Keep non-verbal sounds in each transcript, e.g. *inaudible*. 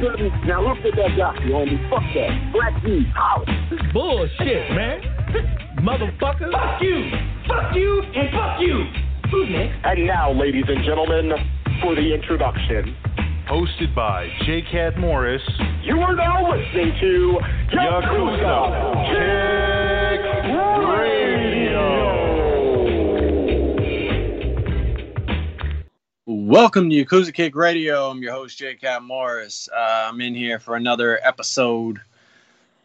didn't. Now look at that guy, you homie. Fuck that. Black D, holla. Bullshit, man. Motherfucker. Fuck you. Fuck you and fuck you. Who's next? and now, ladies and gentlemen, for the introduction. Hosted by J. Cat Morris. You are now listening to Yakuza Kick Welcome to Yakuza Kick Radio. I'm your host, J. Cat Morris. Uh, I'm in here for another episode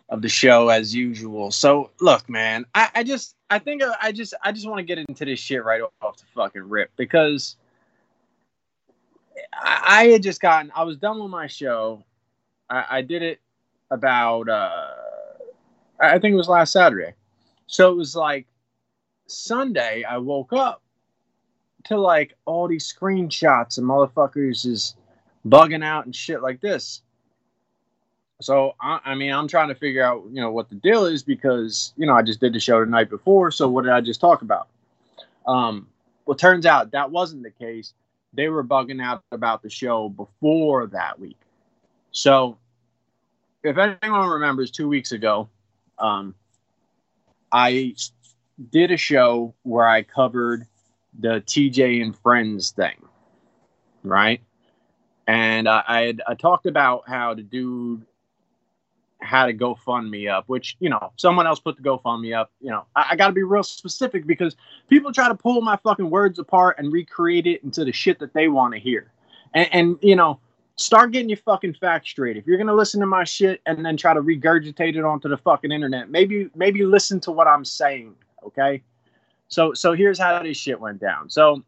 of the show as usual. So, look, man, I, I just, I think I, just, I just want to get into this shit right off the fucking rip because I, I had just gotten, I was done with my show. I, I did it about, uh, I think it was last Saturday. So it was like Sunday. I woke up to like all these screenshots and motherfuckers is bugging out and shit like this. So I, I mean, I'm trying to figure out, you know, what the deal is because you know I just did the show the night before. So what did I just talk about? Um, well, turns out that wasn't the case. They were bugging out about the show before that week. So if anyone remembers, two weeks ago, um, I did a show where I covered the TJ and Friends thing, right? And I, I had I talked about how the dude had a GoFundMe up, which you know someone else put the GoFundMe up. You know, I, I got to be real specific because people try to pull my fucking words apart and recreate it into the shit that they want to hear. And, and you know, start getting your fucking facts straight. If you're gonna listen to my shit and then try to regurgitate it onto the fucking internet, maybe maybe listen to what I'm saying. Okay. So so here's how this shit went down. So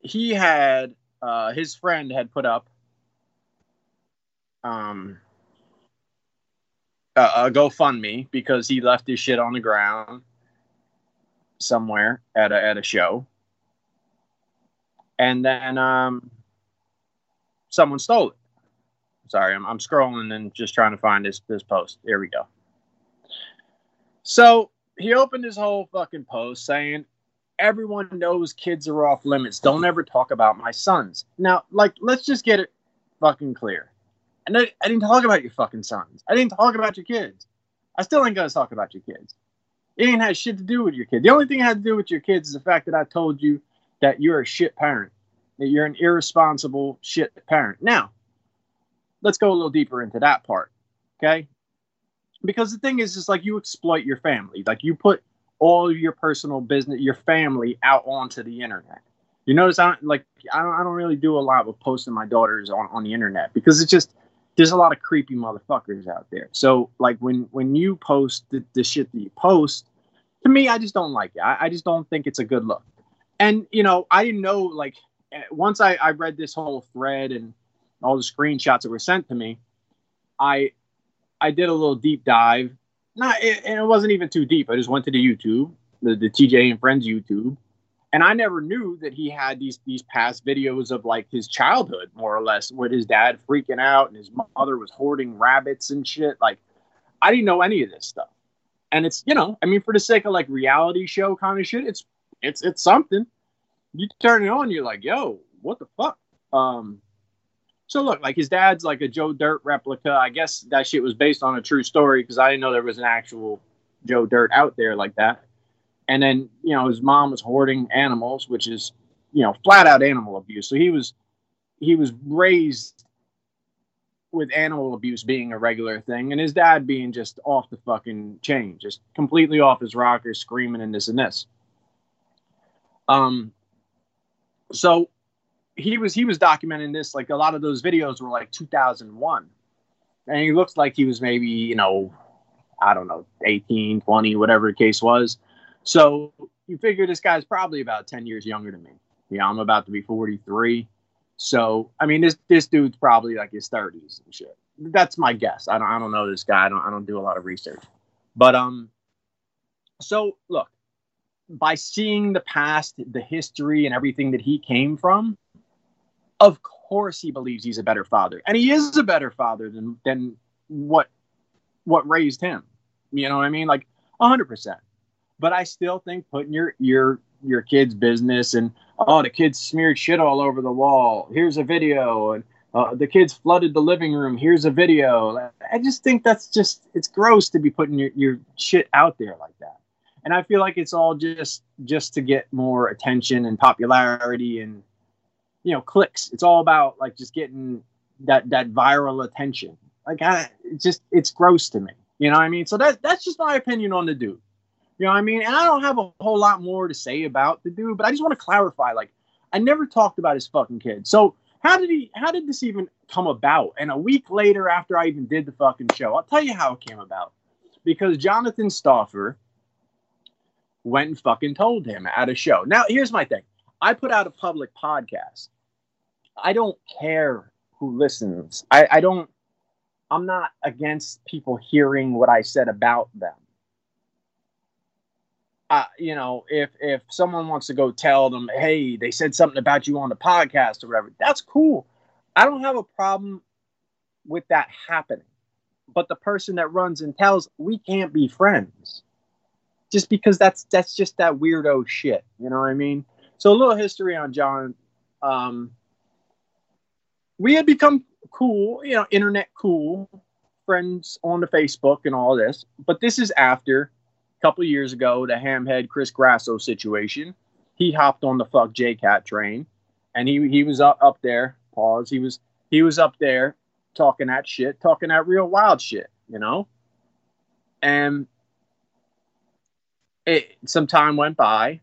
he had uh, his friend had put up um a, a GoFundMe because he left his shit on the ground somewhere at a at a show, and then um someone stole it. Sorry, I'm I'm scrolling and just trying to find this this post. Here we go. So he opened his whole fucking post saying, Everyone knows kids are off limits. Don't ever talk about my sons. Now, like, let's just get it fucking clear. And I, I didn't talk about your fucking sons. I didn't talk about your kids. I still ain't gonna talk about your kids. It ain't had shit to do with your kid. The only thing it had to do with your kids is the fact that I told you that you're a shit parent. That you're an irresponsible shit parent. Now, let's go a little deeper into that part. Okay? Because the thing is, is like you exploit your family. Like you put all your personal business, your family out onto the internet. You notice I don't like I don't, I don't really do a lot with posting my daughters on, on the internet because it's just there's a lot of creepy motherfuckers out there. So like when when you post the, the shit that you post, to me I just don't like it. I, I just don't think it's a good look. And you know I didn't know like eh, once I, I read this whole thread and all the screenshots that were sent to me, I I did a little deep dive. Not it, and it wasn't even too deep. I just went to the YouTube, the, the TJ and Friends YouTube, and I never knew that he had these these past videos of like his childhood, more or less, with his dad freaking out and his mother was hoarding rabbits and shit. Like I didn't know any of this stuff, and it's you know, I mean, for the sake of like reality show kind of shit, it's it's it's something. You turn it on, you're like, yo, what the fuck? Um, so look, like his dad's like a Joe Dirt replica. I guess that shit was based on a true story because I didn't know there was an actual Joe Dirt out there like that. And then you know his mom was hoarding animals, which is you know flat out animal abuse. So he was he was raised with animal abuse being a regular thing, and his dad being just off the fucking chain, just completely off his rocker, screaming and this and this. Um. So he was he was documenting this like a lot of those videos were like 2001 and he looks like he was maybe you know i don't know 18 20 whatever the case was. So you figure this guy's probably about 10 years younger than me. Know i'm about to be 43 so i mean this this dude's probably like his 30s and shit. That's my guess. I don't i don't know this guy. I don't i don't do a lot of research. But um so look by seeing the past the history and everything that he came from of course he believes he's a better father and he is a better father than than what what raised him. You know what i mean? Like 100% but i still think putting your your your kid's business and oh the kids smeared shit all over the wall. Here's a video. And uh, the kids flooded the living room. Here's a video. I just think that's just it's gross to be putting your, your shit out there like that. And i feel like it's all just just to get more attention and popularity and you know clicks. It's all about like just getting that that viral attention. Like I, it's just it's gross to me. You know what i mean? So that that's just my opinion on the dude. You know what i mean? And i don't have a whole lot more to say about the dude but i just want to clarify like i never talked about his fucking kid. So how did he how did this even come about? And a week later after i even did the fucking show i'll tell you how it came about. Because jonathan stauffer went and fucking told him at a show. Now here's my thing. I put out a public podcast I don't care who listens. I, I don't. I'm not against people hearing what I said about them. Uh, you know, if if someone wants to go tell them, hey, they said something about you on the podcast or whatever, that's cool. I don't have a problem with that happening. But the person that runs and tells, we can't be friends. Just because that's that's just that weirdo shit. You know what I mean? So a little history on John. Um, we had become cool, you know, internet cool, friends on the Facebook and all this. But this is after a couple years ago the hamhead Chris Grasso situation. He hopped on the fuck JCat train, and he he was up up there. Pause. He was he was up there talking that shit, talking that real wild shit, you know. And it, some time went by,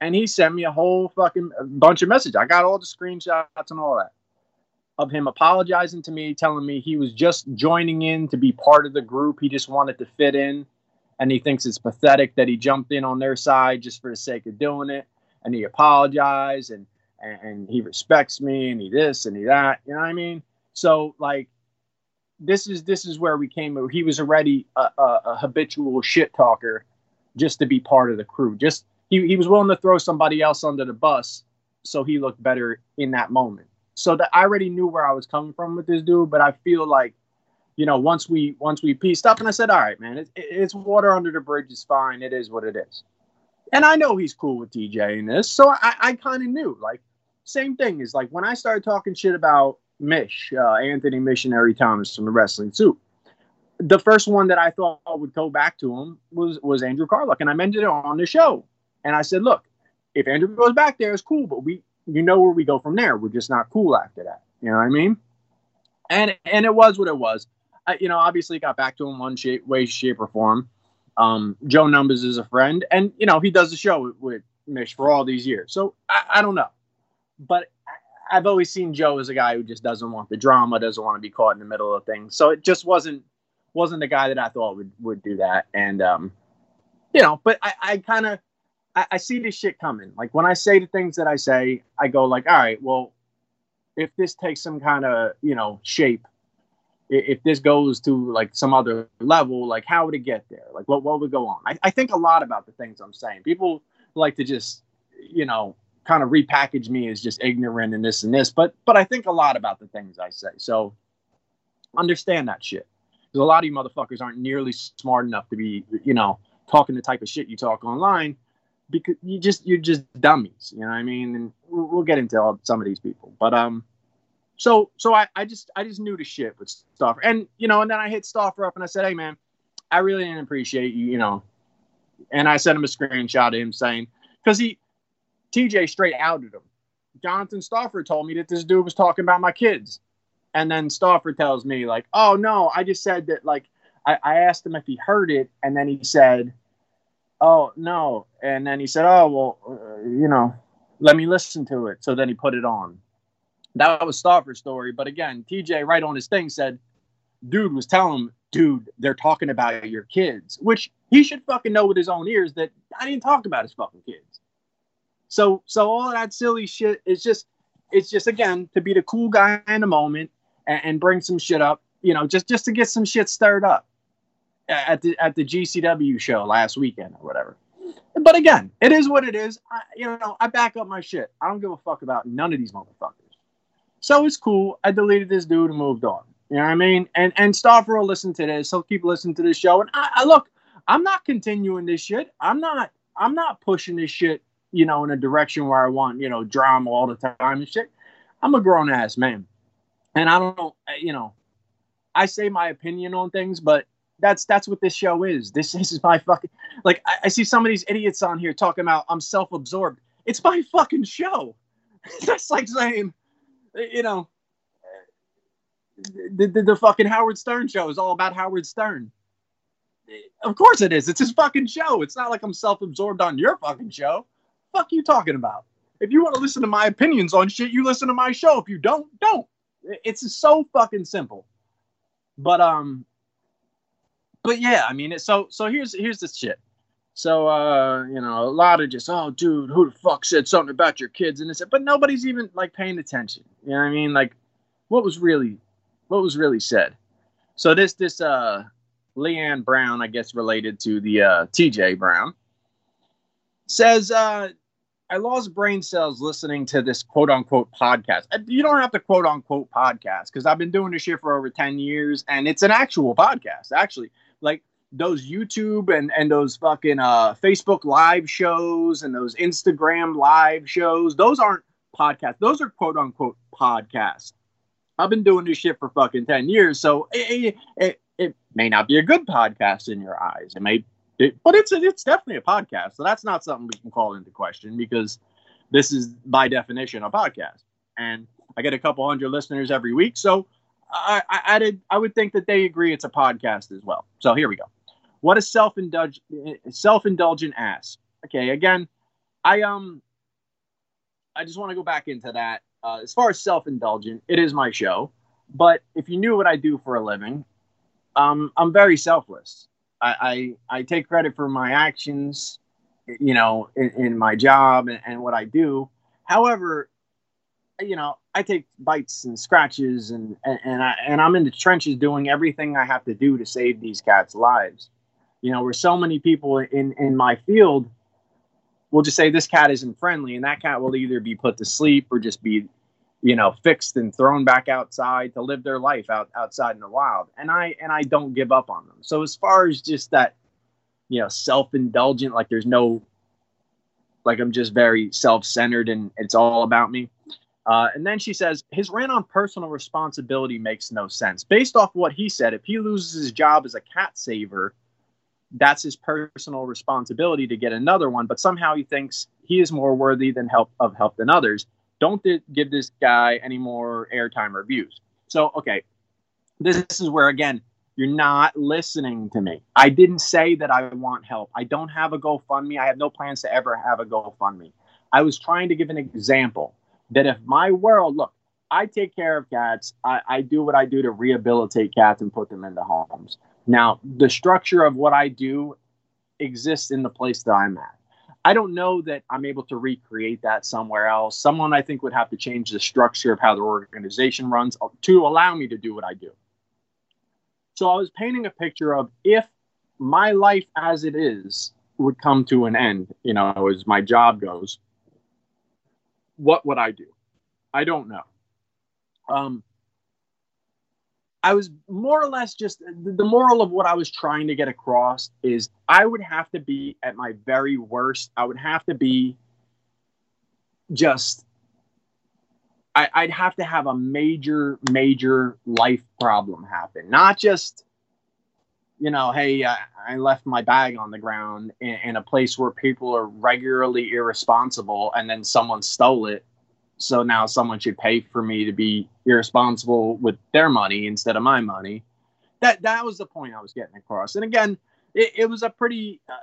and he sent me a whole fucking bunch of messages. I got all the screenshots and all that of him apologizing to me, telling me he was just joining in to be part of the group. He just wanted to fit in. And he thinks it's pathetic that he jumped in on their side just for the sake of doing it. And he apologized and, and, and he respects me and he this and he that. You know what I mean? So like this is this is where we came. He was already a, a, a habitual shit talker just to be part of the crew. Just he, he was willing to throw somebody else under the bus so he looked better in that moment so that I already knew where I was coming from with this dude, but I feel like, you know, once we once we pieced up, and I said, all right, man, it, it's water under the bridge. It's fine. It is what it is. And I know he's cool with DJ in this, so I, I kind of knew. Like, same thing is like when I started talking shit about Mish, uh, Anthony Missionary Thomas from the Wrestling Soup. The first one that I thought would go back to him was was Andrew Carluck, and I mentioned it on the show. And I said, look, if Andrew goes back there, it's cool, but we you know where we go from there. We're just not cool after that. You know what I mean? And and it was what it was. I, you know, obviously got back to him one shape, way, shape, or form. Um, Joe Numbers is a friend, and you know he does the show with, with Mish for all these years. So I, I don't know, but I- I've always seen Joe as a guy who just doesn't want the drama, doesn't want to be caught in the middle of things. So it just wasn't wasn't the guy that I thought would would do that. And um, you know, but I, I kind of I, I see this shit coming. Like when I say the things that I say, I go like, all right, well, if this takes some kind of you know shape, if this goes to like some other level, like how would it get there? Like what what would go on? I, I think a lot about the things I'm saying. People like to just you know kind of repackage me as just ignorant and this and this, but but I think a lot about the things I say. So understand that shit. Because a lot of you motherfuckers aren't nearly smart enough to be, you know, talking the type of shit you talk online because you just you're just dummies. You know what I mean? And we'll, get into all, some of these people, but um, so so I I just I just knew the shit with Stoffer, and you know, and then I hit Stoffer up and I said, hey man, I really didn't appreciate you, you know, and I sent him a screenshot of him saying because he TJ straight outed him. Jonathan Stoffer told me that this dude was talking about my kids. And then Stoffer tells me, like, oh no, I just said that, like, I, I asked him if he heard it, and then he said, oh no. And then he said, oh, well, uh, you know, let me listen to it. So then he put it on. That was Stoffer's story. But again, TJ, right on his thing, said, dude was telling him, dude, they're talking about your kids, which he should fucking know with his own ears that I didn't talk about his fucking kids. So so all that silly shit is just it's just again to be the cool guy in the moment and, and bring some shit up, you know, just just to get some shit stirred up at the at the GCW show last weekend or whatever. But again, it is what it is. I, you know, I back up my shit. I don't give a fuck about none of these motherfuckers. So it's cool. I deleted this dude and moved on. You know what I mean? And and Stoffer will listen to this. He'll keep listening to this show. And I, I look, I'm not continuing this shit. I'm not. I'm not pushing this shit. You know, in a direction where I want you know drama all the time and shit. I'm a grown ass man, and I don't. You know, I say my opinion on things, but that's that's what this show is. This, this is my fucking like. I, I see some of these idiots on here talking about I'm self-absorbed. It's my fucking show. *laughs* that's like saying, you know, the, the, the fucking Howard Stern show is all about Howard Stern. Of course it is. It's his fucking show. It's not like I'm self-absorbed on your fucking show. Fuck you talking about? If you want to listen to my opinions on shit, you listen to my show. If you don't, don't. It's so fucking simple. But um, but yeah, I mean, so so here's here's the shit. So uh, you know, a lot of just oh, dude, who the fuck said something about your kids and this, but nobody's even like paying attention. You know what I mean? Like, what was really, what was really said. So this this uh, Leanne Brown, I guess related to the uh, T.J. Brown, says uh, I lost brain cells listening to this quote unquote podcast. You don't have to quote unquote podcast because I've been doing this shit for over 10 years and it's an actual podcast, actually. Like those YouTube and, and those fucking uh, Facebook live shows and those Instagram live shows, those aren't podcasts. Those are quote unquote podcasts. I've been doing this shit for fucking 10 years. So it, it, it may not be a good podcast in your eyes. It may it, but it's it's definitely a podcast. So that's not something we can call into question because this is by definition a podcast, and I get a couple hundred listeners every week. So I, I, I did I would think that they agree it's a podcast as well. So here we go. What a self self indulgent ass. Okay, again, I um I just want to go back into that. Uh, as far as self indulgent, it is my show. But if you knew what I do for a living, um, I'm very selfless. I, I, I take credit for my actions, you know, in, in my job and, and what I do. However, you know, I take bites and scratches and, and, and I and I'm in the trenches doing everything I have to do to save these cats' lives. You know, where so many people in, in my field will just say this cat isn't friendly, and that cat will either be put to sleep or just be, you know, fixed and thrown back outside to live their life out outside in the wild. And I and I don't give up on them. So as far as just that, you know, self-indulgent, like there's no like I'm just very self-centered and it's all about me. Uh, and then she says his rant on personal responsibility makes no sense. Based off what he said, if he loses his job as a cat saver, that's his personal responsibility to get another one. But somehow he thinks he is more worthy than help of help than others. Don't th- give this guy any more airtime or views. So okay, this is where again You're not listening to me. I didn't say that I want help. I don't have a GoFundMe. I have no plans to ever have a GoFundMe. I was trying to give an example that if my world, look, I take care of cats. I, I do what I do to rehabilitate cats and put them into homes. Now, the structure of what I do exists in the place that I'm at. I don't know that I'm able to recreate that somewhere else. Someone I think would have to change the structure of how their organization runs to allow me to do what I do. So I was painting a picture of if my life as it is would come to an end, you know, as my job goes, what would I do? I don't know. Um, I was more or less just the moral of what I was trying to get across is I would have to be at my very worst. I would have to be just, I, would have to have a major, major life problem happen. Not just, you know, hey, I, I left my bag on the ground in, in a place where people are regularly irresponsible and then someone stole it so now someone should pay for me to be irresponsible with their money instead of my money. That that was the point I was getting across. And again, it, it was a pretty uh,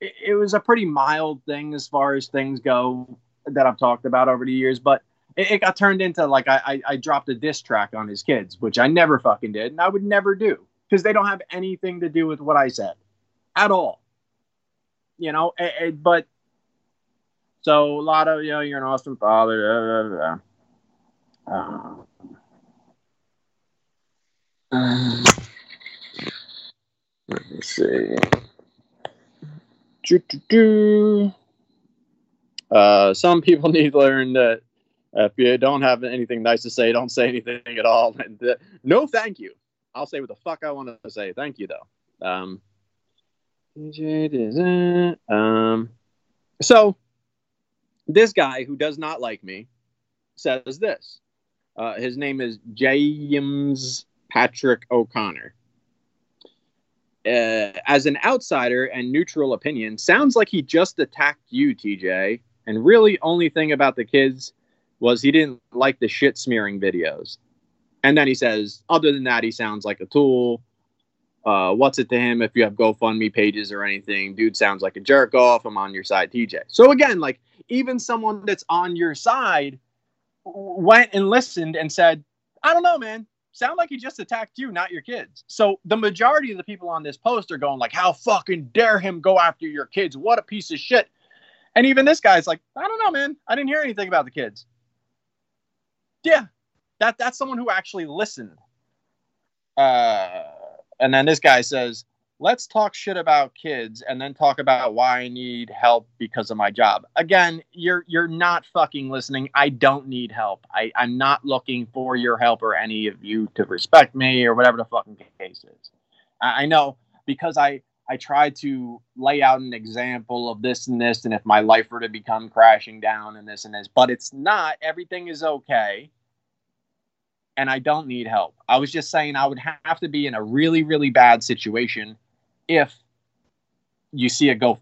it, it, was a pretty mild thing as far as things go that I've talked about over the years, but it, got turned into like I, I dropped a diss track on his kids, which I never fucking did, and I would never do because they don't have anything to do with what I said at all. You know, but so a lot of you know, you're an awesome father. Uh, uh, let me see. Do, do, do. Uh, some people *laughs* need to learn that if you don't have anything nice to say, don't say anything at all. And *laughs* uh, no, thank you. I'll say what the fuck I want to say. Thank you, though. Um, um, so this guy who does not like me says this. Uh, his name is James Patrick O'Connor. Uh, as an outsider and neutral opinion, sounds like he just attacked you, TJ. And really, only thing about the kids was he didn't like the shit smearing videos. And then he says, other than that, he sounds like a tool. Uh, what's it to him if you have GoFundMe pages or anything? Dude sounds like a jerk off. I'm on your side, TJ. So again, like even someone that's on your side went and listened and said, I don't know, man. Sound like he just attacked you, not your kids. So the majority of the people on this post are going like, "How fucking dare him go after your kids? What a piece of shit!" And even this guy's like, "I don't know, man. I didn't hear anything about the kids." Yeah, that that's someone who actually listened. Uh, and then this guy says, let's talk shit about kids and then talk about why I need help because of my job. Again, you're you're not fucking listening. I don't need help. I, I'm not looking for your help or any of you to respect me or whatever the fucking case is. I, I know because I I try to lay out an example of this and this, and if my life were to become crashing down and this and this, but it's not. Everything is okay and I don't need help. I was just saying I would have to be in a really, really bad situation if you see a go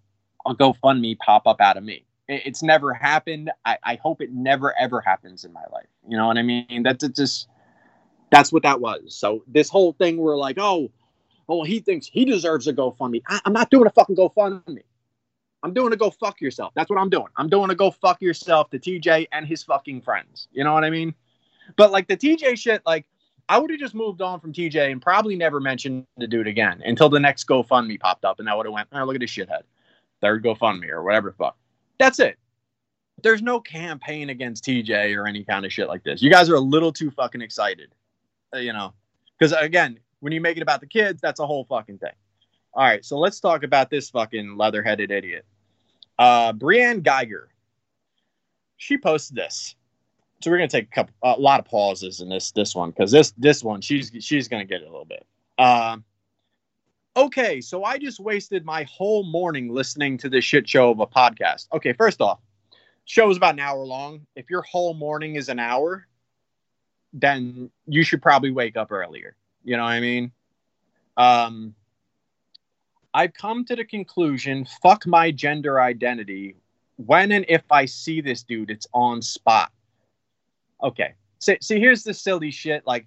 a GoFundMe pop up out of me. It, it's never happened. I, I hope it never ever happens in my life. You know what I mean? That's just that's what that was. So this whole thing we're like, oh, oh, he thinks he deserves a GoFundMe. I, I'm not doing a fucking GoFundMe. I'm doing a go fuck yourself. That's what I'm doing. I'm doing a go fuck yourself to TJ and his fucking friends. You know what I mean? But like the TJ shit, like I would have just moved on from TJ and probably never mentioned the dude again until the next GoFundMe popped up, and I would have went, oh, look at this shithead, third GoFundMe or whatever the fuck. That's it. There's no campaign against TJ or any kind of shit like this. You guys are a little too fucking excited, uh, you know, because again, when you make it about the kids, that's a whole fucking thing. All right, so let's talk about this fucking leather-headed idiot, uh, Brianne Geiger. She posted this so we're gonna take a couple a lot of pauses in this this one because this this one she's she's gonna get it a little bit. Um, okay, so I just wasted my whole morning listening to this shit show of a podcast. Okay, first off, show is about an hour long. If your whole morning is an hour, then you should probably wake up earlier. You know what I mean? Um, I've come to the conclusion, fuck my gender identity. When and if I see this dude, it's on spot okay. See, see, here's the silly shit. Like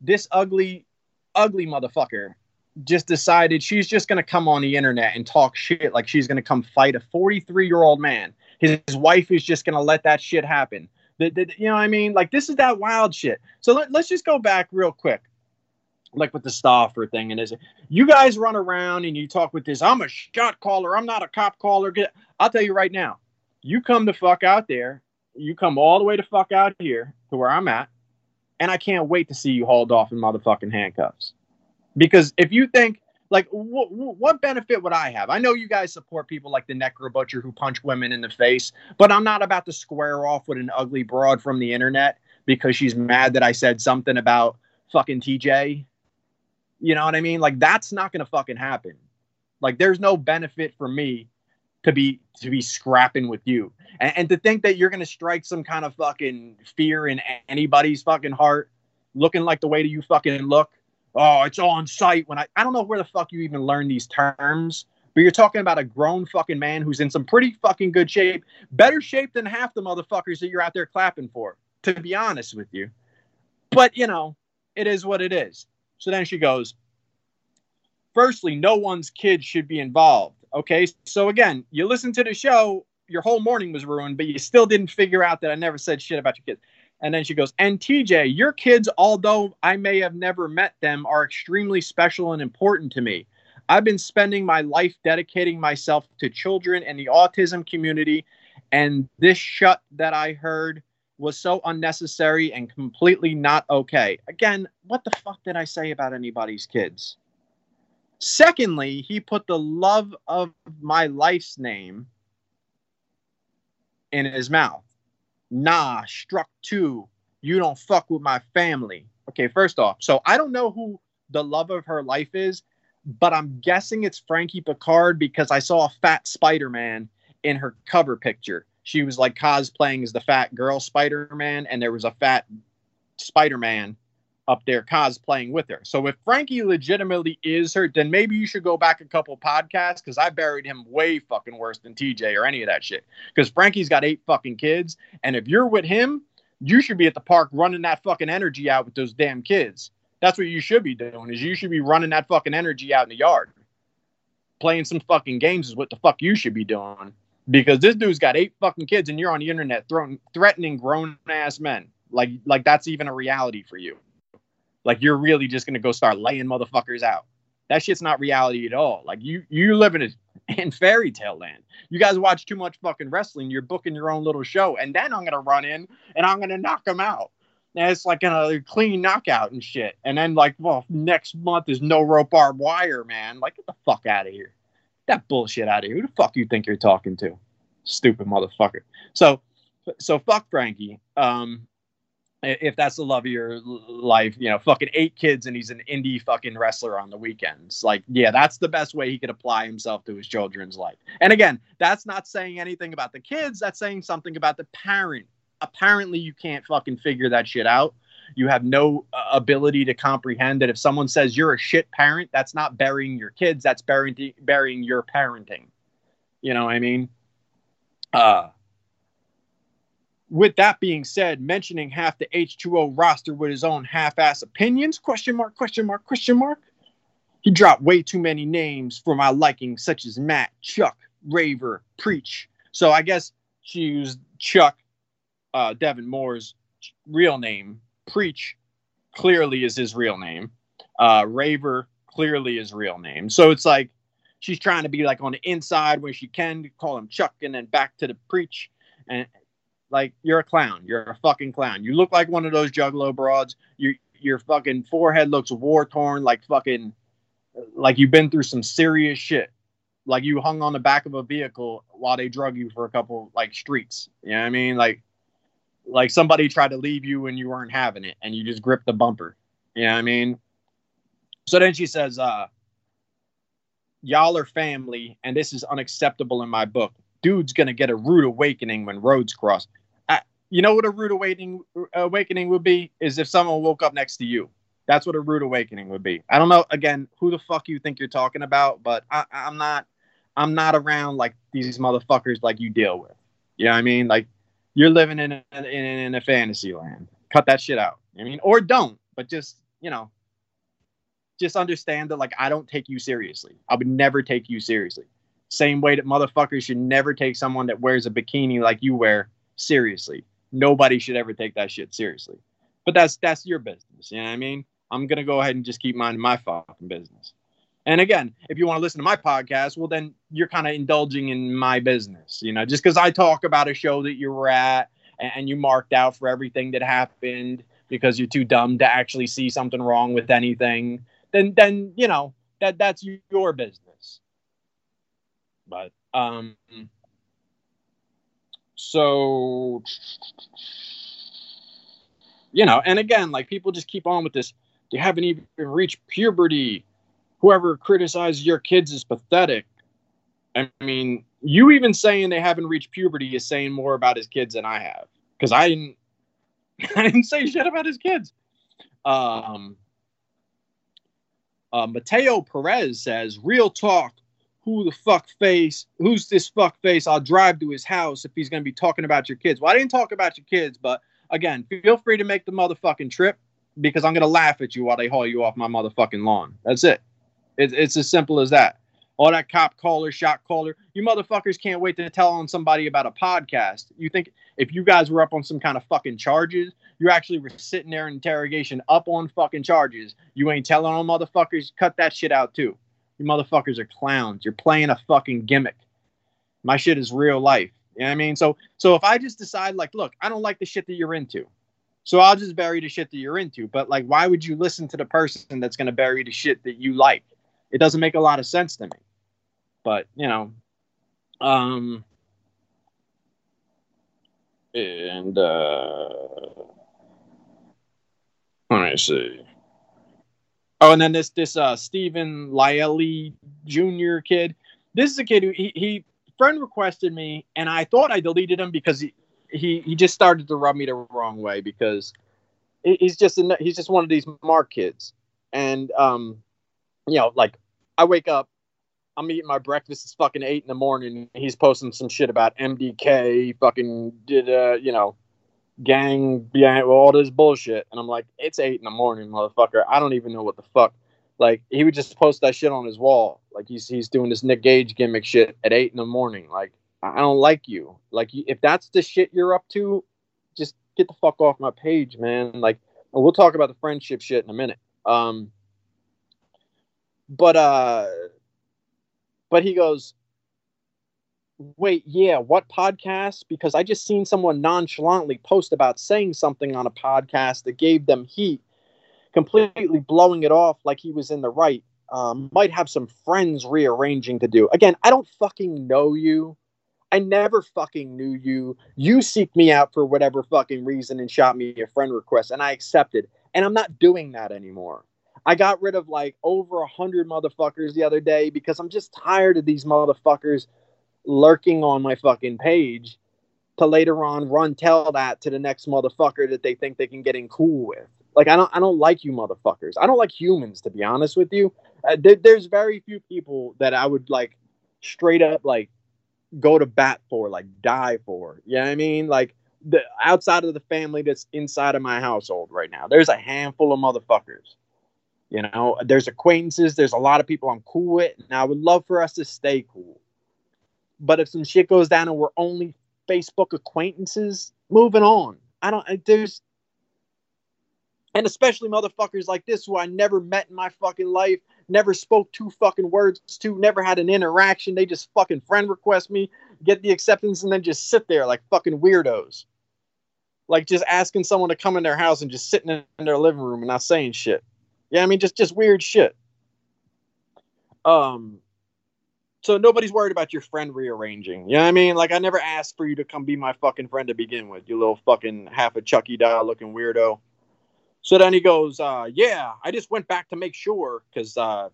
this ugly, ugly motherfucker just decided she's just going to come on the internet and talk shit like she's going to come fight a 43 year old man. His, his, wife is just going to let that shit happen. The, the, you know what I mean? Like, this is that wild shit. So let, let's just go back real quick. Like with the Stauffer thing, and is it you guys run around and you talk with this? I'm a shot caller. I'm not a cop caller. I'll tell you right now. You come the fuck out there. You come all the way to fuck out here to where I'm at, and I can't wait to see you hauled off in motherfucking handcuffs. Because if you think like wh- wh- what benefit would I have? I know you guys support people like the Necro Butcher who punch women in the face, but I'm not about to square off with an ugly broad from the internet because she's mad that I said something about fucking TJ. You know what I mean? Like that's not gonna fucking happen. Like there's no benefit for me to be to be scrapping with you, and, and to think that you're gonna strike some kind of fucking fear in anybody's fucking heart, looking like the way that you fucking look oh, it's on site when I I don't know where the fuck you even learn these terms, but you're talking about a grown fucking man who's in some pretty fucking good shape, better shape than half the motherfuckers that you're out there clapping for, to be honest with you. But you know, it is what it is. So then she goes, Firstly, no one's kid should be involved. Okay, so again, you listen to the show, your whole morning was ruined, but you still didn't figure out that I never said shit about your kids. And then she goes, and TJ, your kids, although I may have never met them, are extremely special and important to me. I've been spending my life dedicating myself to children and the autism community. And this shut that I heard was so unnecessary and completely not okay. Again, what the fuck did I say about anybody's kids? Secondly, he put the love of my life's name in his mouth nah, struck two. You don't fuck with my family. Okay, first off, so I don't know who the love of her life is, but I'm guessing it's Frankie Pickard because I saw a fat Spider Man in her cover picture. She was like cosplaying as the fat girl Spider Man, and there was a fat Spider Man up there cosplaying with her. So if Frankie legitimately is hurt, then maybe you should go back a couple podcasts because I buried him way fucking worse than TJ or any of that shit. Because Frankie's got eight fucking kids, and if you're with him, you should be at the park running that fucking energy out with those damn kids. That's what you should be doing. Is you should be running that fucking energy out in the yard. Playing some fucking games is what the fuck you should be doing. Because this dude's got eight fucking kids and you're on the internet throwing threatening grown ass men. Like like that's even a reality for you. Like you're really just gonna go start laying motherfuckers out. That shit's not reality at all. Like you you live in *laughs* in fairy tale land. You guys watch too much fucking wrestling. You're booking your own little show, and then I'm gonna run in and I'm gonna knock them out. And it's like a clean knockout and shit. And then like, well, next month is no rope barbed wire, man. Like, get the fuck out of here. That bullshit out of here. Who the fuck you think you're talking to? Stupid motherfucker. So, so fuck Frankie. Um, if that's the love of your life, you know, fucking eight kids and he's an indie fucking wrestler on the weekends. Like, yeah, that's the best way he could apply himself to his children's life. And again, that's not saying anything about the kids, that's saying something about the parent. Apparently, you can't fucking figure that shit out. You have no uh, ability to comprehend that if someone says you're a shit parent, that's not burying your kids, that's burying burying your parenting. You know what I mean? Uh with that being said, mentioning half the H2O roster with his own half-ass opinions? Question mark, question mark, question mark. He dropped way too many names for my liking, such as Matt, Chuck, Raver, Preach. So I guess she used Chuck, uh, Devin Moore's real name. Preach clearly is his real name. Uh, Raver clearly is real name. So it's like she's trying to be like on the inside when she can call him Chuck and then back to the Preach. And like you're a clown. You're a fucking clown. You look like one of those juggalo broads. You your fucking forehead looks war torn, like fucking like you've been through some serious shit. Like you hung on the back of a vehicle while they drug you for a couple like streets. You know what I mean? Like like somebody tried to leave you and you weren't having it and you just gripped the bumper. You know what I mean? So then she says, uh, y'all are family, and this is unacceptable in my book dude's gonna get a rude awakening when roads cross. I, you know what a rude awakening awakening would be is if someone woke up next to you. That's what a rude awakening would be. I don't know again who the fuck you think you're talking about, but I, I'm not. I'm not around like these motherfuckers like you deal with. You know what I mean? Like you're living in a, in, in a fantasy land. Cut that shit out. I mean, or don't, but just you know, just understand that like I don't take you seriously. I would never take you seriously. Same way that motherfuckers should never take someone that wears a bikini like you wear seriously. Nobody should ever take that shit seriously. But that's that's your business. You know what I mean? I'm gonna go ahead and just keep minding my fucking business. And again, if you want to listen to my podcast, well then you're kind of indulging in my business. You know, just because I talk about a show that you were at and, and you marked out for everything that happened because you're too dumb to actually see something wrong with anything, then then you know that that's your business. But um so you know, and again, like people just keep on with this. You haven't even reached puberty. Whoever criticizes your kids is pathetic. I mean, you even saying they haven't reached puberty is saying more about his kids than I have. Because I didn't *laughs* I didn't say shit about his kids. Um uh, Mateo Perez says, real talk, who the fuck face, who's this fuck face? I'll drive to his house if he's going to be talking about your kids. Well, I didn't talk about your kids, but again, feel free to make the motherfucking trip because I'm going to laugh at you while they haul you off my motherfucking lawn. That's it. it. It's as simple as that. All that cop caller, shot caller, you motherfuckers can't wait to tell on somebody about a podcast. You think if you guys were up on some kind of fucking charges, you actually were sitting there in interrogation up on fucking charges. You ain't telling on motherfuckers, cut that shit out too. You motherfuckers are clowns. You're playing a fucking gimmick. My shit is real life. You know what I mean? So so if I just decide like, look, I don't like the shit that you're into. So I'll just bury the shit that you're into. But like why would you listen to the person that's gonna bury the shit that you like? It doesn't make a lot of sense to me. But, you know, um and uh let me see. Oh, and then this this uh Stephen Lyelli Jr. kid. This is a kid who he, he friend requested me, and I thought I deleted him because he he, he just started to rub me the wrong way because he's just a, he's just one of these mark kids, and um, you know, like I wake up, I'm eating my breakfast. It's fucking eight in the morning. he's posting some shit about MDK. Fucking did uh, you know gang, yeah, all this bullshit. And I'm like, it's eight in the morning, motherfucker. I don't even know what the fuck. Like he would just post that shit on his wall. Like he's he's doing this Nick Gage gimmick shit at eight in the morning. Like I don't like you. Like if that's the shit you're up to, just get the fuck off my page, man. Like we'll talk about the friendship shit in a minute. Um, but uh, but he goes, wait, yeah, what podcast? Because I just seen someone nonchalantly post about saying something on a podcast that gave them heat, completely blowing it off like he was in the right. Um, might have some friends rearranging to do. Again, I don't fucking know you. I never fucking knew you. You seek me out for whatever fucking reason and shot me a friend request, and I accepted. And I'm not doing that anymore. I got rid of like over a hundred motherfuckers the other day because I'm just tired of these motherfuckers lurking on my fucking page to later on run tell that to the next motherfucker that they think they can get in cool with. Like I don't I don't like you motherfuckers. I don't like humans to be honest with you. Uh, there, there's very few people that I would like straight up like go to bat for, like die for. You know what I mean? Like the outside of the family that's inside of my household right now. There's a handful of motherfuckers. You know, there's acquaintances, there's a lot of people I'm cool with, and I would love for us to stay cool. But if some shit goes down and we're only Facebook acquaintances, moving on. I don't. There's, and especially motherfuckers like this who I never met in my fucking life, never spoke two fucking words to, never had an interaction. They just fucking friend request me, get the acceptance, and then just sit there like fucking weirdos. Like just asking someone to come in their house and just sitting in their living room and not saying shit. Yeah, I mean just just weird shit. Um, so nobody's worried about your friend rearranging. You know what I mean? Like I never asked for you to come be my fucking friend to begin with, you little fucking half a Chucky doll looking weirdo. So then he goes, uh, yeah, I just went back to make sure because uh,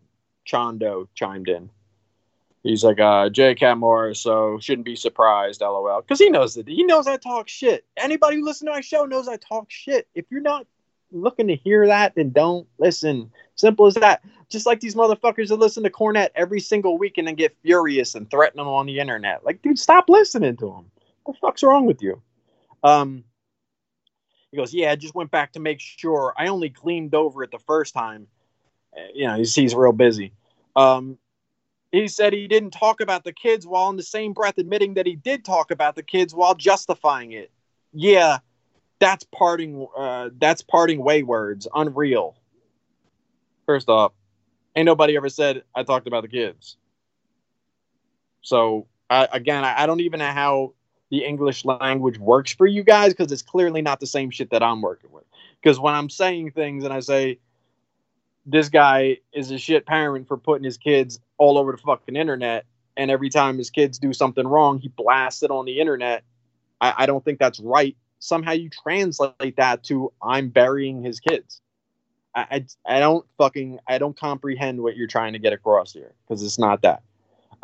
Chondo chimed in. He's like, uh, J. Cat Morris, so shouldn't be surprised, lol. Because he knows that he knows I talk shit. Anybody who listens to my show knows I talk shit. If you're not looking to hear that, then don't listen. Simple as that. Just like these motherfuckers that listen to Cornette every single week and get furious and threaten them on the internet. Like, dude, stop listening to him. What the fuck's wrong with you? Um, he goes, Yeah, I just went back to make sure. I only gleamed over it the first time. you know, he's, he's real busy. Um, he said he didn't talk about the kids while in the same breath admitting that he did talk about the kids while justifying it. Yeah, that's parting. Uh, that's parting way words. Unreal. First off, ain't nobody ever said I talked about the kids. So I, again, I, I don't even know how the English language works for you guys because it's clearly not the same shit that I'm working with. Because when I'm saying things and I say this guy is a shit parent for putting his kids all over the fucking internet, and every time his kids do something wrong, he blasts it on the internet. I, I don't think that's right. Somehow you translate that to I'm burying his kids. I, I, I don't fucking I don't comprehend what you're trying to get across here because it's not that.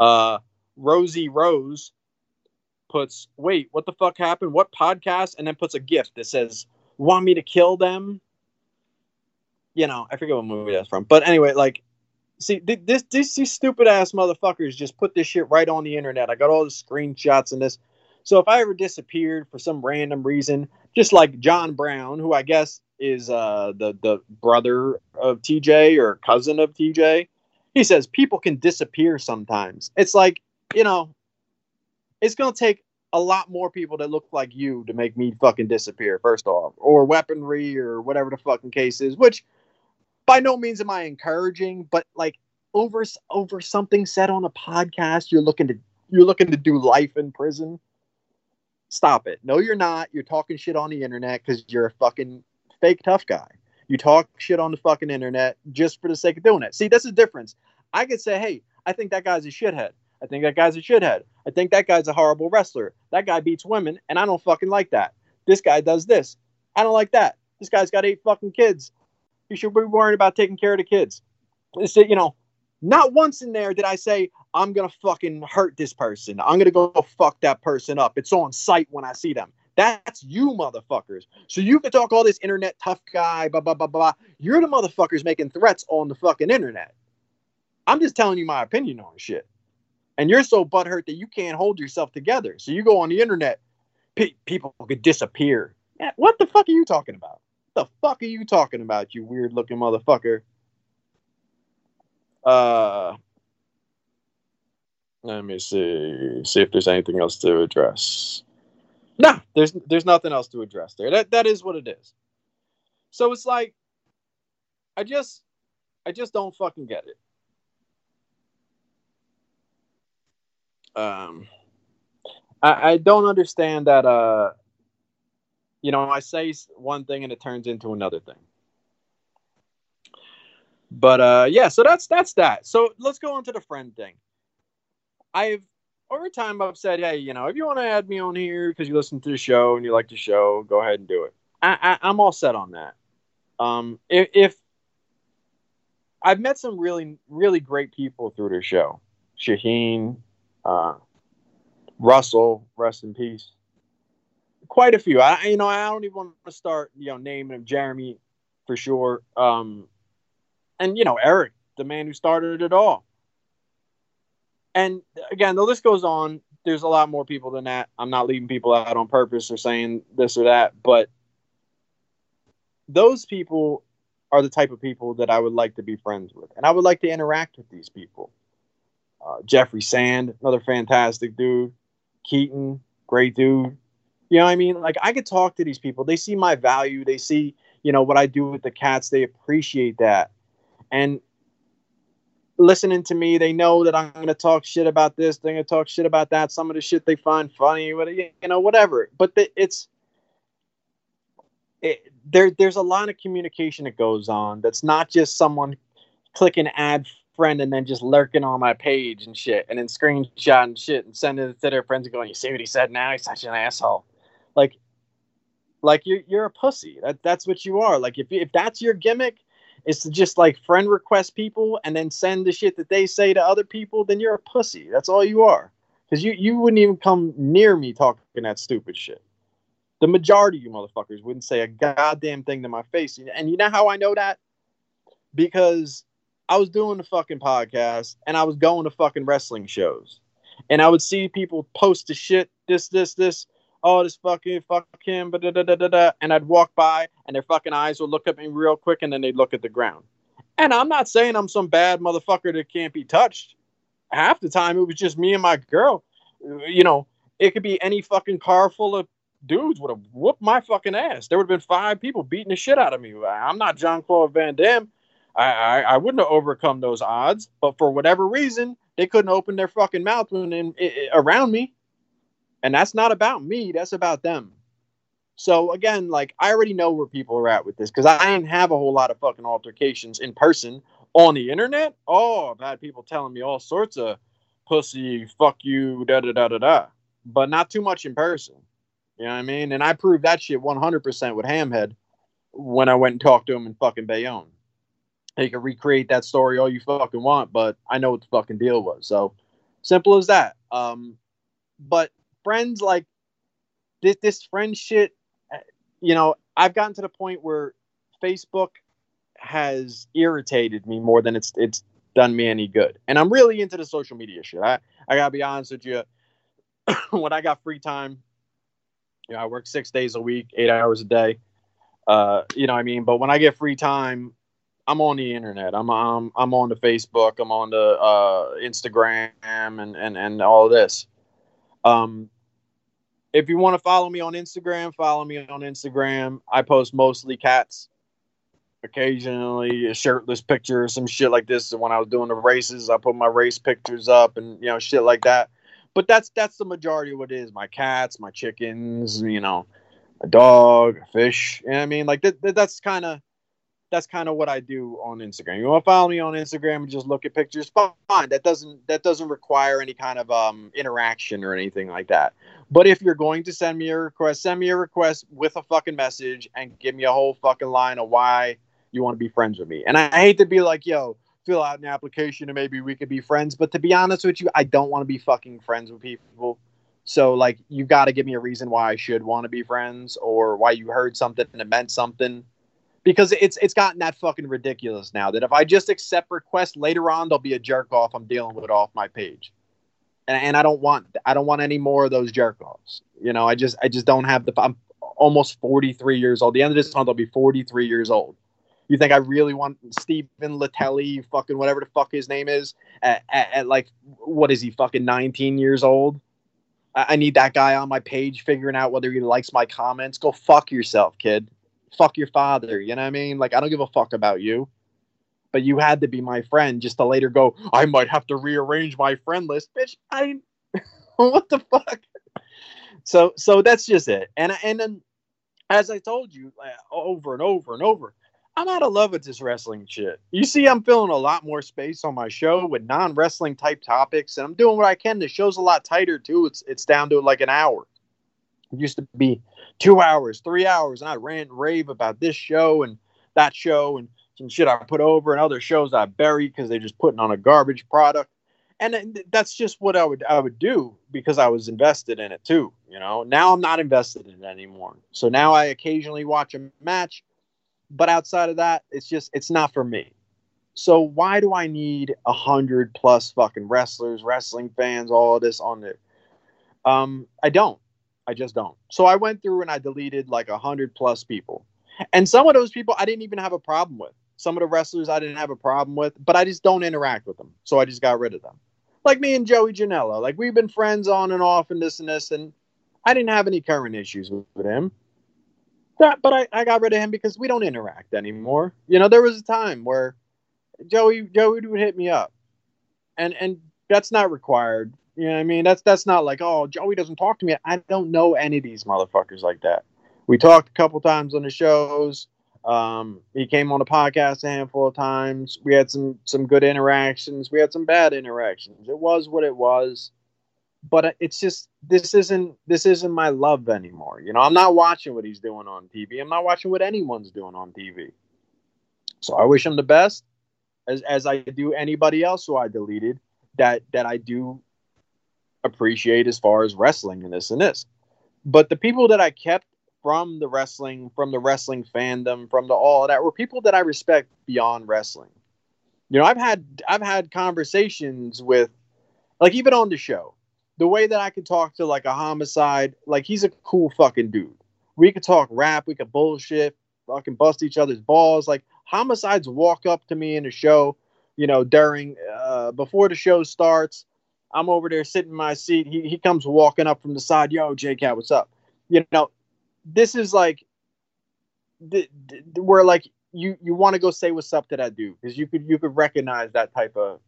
Uh, Rosie Rose puts wait what the fuck happened? What podcast? And then puts a gift that says want me to kill them? You know i forget what movie that's from. But anyway like see this, this these stupid ass motherfuckers just put this shit right on the internet. I got all the screenshots and this so if i ever disappeared for some random reason just like john brown who i guess is uh the the brother of tj or cousin of tj he says people can disappear sometimes it's like you know it's gonna take a lot more people that look like you to make me fucking disappear, first off, or weaponry or whatever the fucking case is, which by no means am I encouraging, but like over over something said on a podcast, you're looking to you're looking to do life in prison. Stop it. No, you're not. You're talking shit on the internet because you're a fucking fake tough guy. You talk shit on the fucking internet just for the sake of doing it. See, that's the difference. I could say, hey, I think that guy's a shithead. I think that guy's a shithead. I think that guy's a horrible wrestler. That guy beats women, and I don't fucking like that. This guy does this. I don't like that. This guy's got eight fucking kids. You should be worried about taking care of the kids. It's, you know, not once in there did I say, I'm to fucking hurt this person. I'm to go fuck that person up. It's on sight when I see them. That's you motherfuckers. So you can talk all this internet tough guy, blah, blah, blah, blah. You're the motherfuckers making threats on the fucking internet. I'm just telling you my opinion on shit and you're so butthurt that you can't hold yourself together. So you go on the internet, pe- people could disappear. What the fuck are you talking about? What the fuck are you talking about, you weird looking motherfucker? Uh, let me see. See if there's anything else to address. No, there's there's nothing else to address there. That that is what it is. So it's like, I just, I just don't fucking get it. um, I, I don't understand that. Uh, you know, I say one thing and it turns into another thing. But uh, yeah, so that's that's that. So let's go on to the friend thing. I've over time I've said, hey, you know, if you want to add me on here because you listen to the show and you like the show, go ahead and do it. I, I, am all set on that. Um, if, if I've met some really really great people through the show, Shaheen, uh, Russell, rest in peace. Quite a few. I, you know, I don't even want to start, you know, naming them. Jeremy, for sure. Um, and you know, Eric, the man who started it all. And again, the list goes on. There's a lot more people than that. I'm not leaving people out on purpose or saying this or that, but those people are the type of people that I would like to be friends with, and I would like to interact with these people. Uh, Jeffrey Sand, another fantastic dude. Keaton, great dude. You know what I mean? Like I could talk to these people. They see my value. They see, you know, what I do with the cats. They appreciate that. And listening to me, they know that I'm going to talk shit about this. They're going to talk shit about that. Some of the shit they find funny, whatever, you know, whatever. But the, it's it, there. There's a lot of communication that goes on. That's not just someone clicking add friend and then just lurking on my page and shit, and then screenshotting shit and sending it to their friends and going, "You see what he said now? He's such an asshole." Like, like you're you're a pussy. That that's what you are. Like if if that's your gimmick, is to just like friend request people and then send the shit that they say to other people, then you're a pussy. That's all you are. Because you you wouldn't even come near me talking that stupid shit. The majority of you motherfuckers wouldn't say a goddamn thing to my face. And you know how I know that? Because I was doing the fucking podcast and I was going to fucking wrestling shows. And I would see people post the shit, this, this, this, oh, this fucking, fuck him, da, da, da, da, da. and I'd walk by and their fucking eyes would look at me real quick and then they'd look at the ground. And I'm not saying I'm some bad motherfucker that can't be touched. Half the time it was just me and my girl. You know, it could be any fucking car full of dudes would have whooped my fucking ass. There would have been five people beating the shit out of me. I'm not Jean-Claude Van Damme. I, I, I wouldn't have overcome those odds, but for whatever reason, they couldn't open their fucking mouth when in, in, around me. And that's not about me. That's about them. So again, like I already know where people are at with this because I didn't have a whole lot of fucking altercations in person on the internet. Oh, I've had people telling me all sorts of pussy, fuck you, da da da da da, but not too much in person. You know what I mean? And I proved that shit 100% with Hamhead when I went and talked to him in fucking Bayonne. He can recreate that story all you fucking want, but I know what the fucking deal was. So simple as that. Um, but friends like this, this friend shit, you know, I've gotten to the point where Facebook has irritated me more than it's it's done me any good. And I'm really into the social media shit. I, I gotta be honest with you. *coughs* when I got free time, you know, I work six days a week, eight hours a day. Uh, you know what I mean? But when I get free time, I'm on the internet. I'm I'm, I'm on the Facebook. I'm on the uh, Instagram and, and and all this. Um, if you want to follow me on Instagram, follow me on Instagram. I post mostly cats. Occasionally, a shirtless picture, some shit like this. When I was doing the races, I put my race pictures up and you know shit like that but that's that's the majority of what it is. My cats, my chickens, you know, a dog, a fish. You know I mean, like that that's kind of that's kind of what I do on Instagram. You want to follow me on Instagram and just look at pictures? Fine. That doesn't that doesn't require any kind of um, interaction or anything like that. But if you're going to send me a request, send me a request with a fucking message and give me a whole fucking line of why you want to be friends with me. And I hate to be like, yo, fill out an application and maybe we could be friends. But to be honest with you, I don't want to be fucking friends with people. So like you got to give me a reason why I should want to be friends or why you heard something and it meant something. Because it's it's gotten that fucking ridiculous now that if I just accept requests later on, there'll be a jerk off I'm dealing with off my page, and, and I don't want I don't want any more of those jerk offs. You know, I just I just don't have the. I'm almost 43 years old. The end of this month, I'll be 43 years old. You think I really want Stephen Latelli, fucking whatever the fuck his name is, at, at, at like what is he fucking 19 years old? I, I need that guy on my page figuring out whether he likes my comments. Go fuck yourself, kid. Fuck your father. You know what I mean? Like I don't give a fuck about you. But you had to be my friend just to later go, I might have to rearrange my friend list. Bitch, I *laughs* what the fuck? So so that's just it. And and then as I told you over and over and over, I'm out of love with this wrestling shit. You see, I'm filling a lot more space on my show with non wrestling type topics, and I'm doing what I can. The show's a lot tighter too. It's it's down to like an hour. It used to be two hours, three hours, and I rant and rave about this show and that show and some shit I put over and other shows I buried because they're just putting on a garbage product. And that's just what I would I would do because I was invested in it too. You know, now I'm not invested in it anymore. So now I occasionally watch a match but outside of that, it's just it's not for me. So why do I need a hundred plus fucking wrestlers, wrestling fans, all of this on it? Um, I don't. I just don't. So I went through and I deleted like a hundred plus people, and some of those people I didn't even have a problem with. Some of the wrestlers I didn't have a problem with, but I just don't interact with them, so I just got rid of them. Like me and Joey Janela, like we've been friends on and off and this and this, and I didn't have any current issues with, him. That, but I, I got rid of him because we don't interact anymore. You know, there was a time where Joey Joey would hit me up, and and that's not required. You know what I mean? That's that's not like oh Joey doesn't talk to me. I don't know any of these motherfuckers like that. We talked a couple times on the shows. Um, he came on the podcast a handful of times. We had some some good interactions. We had some bad interactions. It was what it was but it's just this isn't this isn't my love anymore. You know, I'm not watching what he's doing on TV. I'm not watching what anyone's doing on TV. So I wish him the best, as as I do anybody else who I deleted that that I do appreciate as far as wrestling and this and this. But the people that I kept from the wrestling, from the wrestling fandom, from the all that were people that I respect beyond wrestling. You know, I've had I've had conversations with like even on the show the way that I could talk to like a homicide, like he's a cool fucking dude. We could talk rap, we could bullshit, fucking bust each other's balls. Like Homicides walk up to me in the show, you know, during uh, before the show starts. I'm over there sitting in my seat. He he comes walking up from the side. Yo, J Cat, what's up? You know, this is like, th- th- where like you you want to go say what's up to that dude because you could you could recognize that type of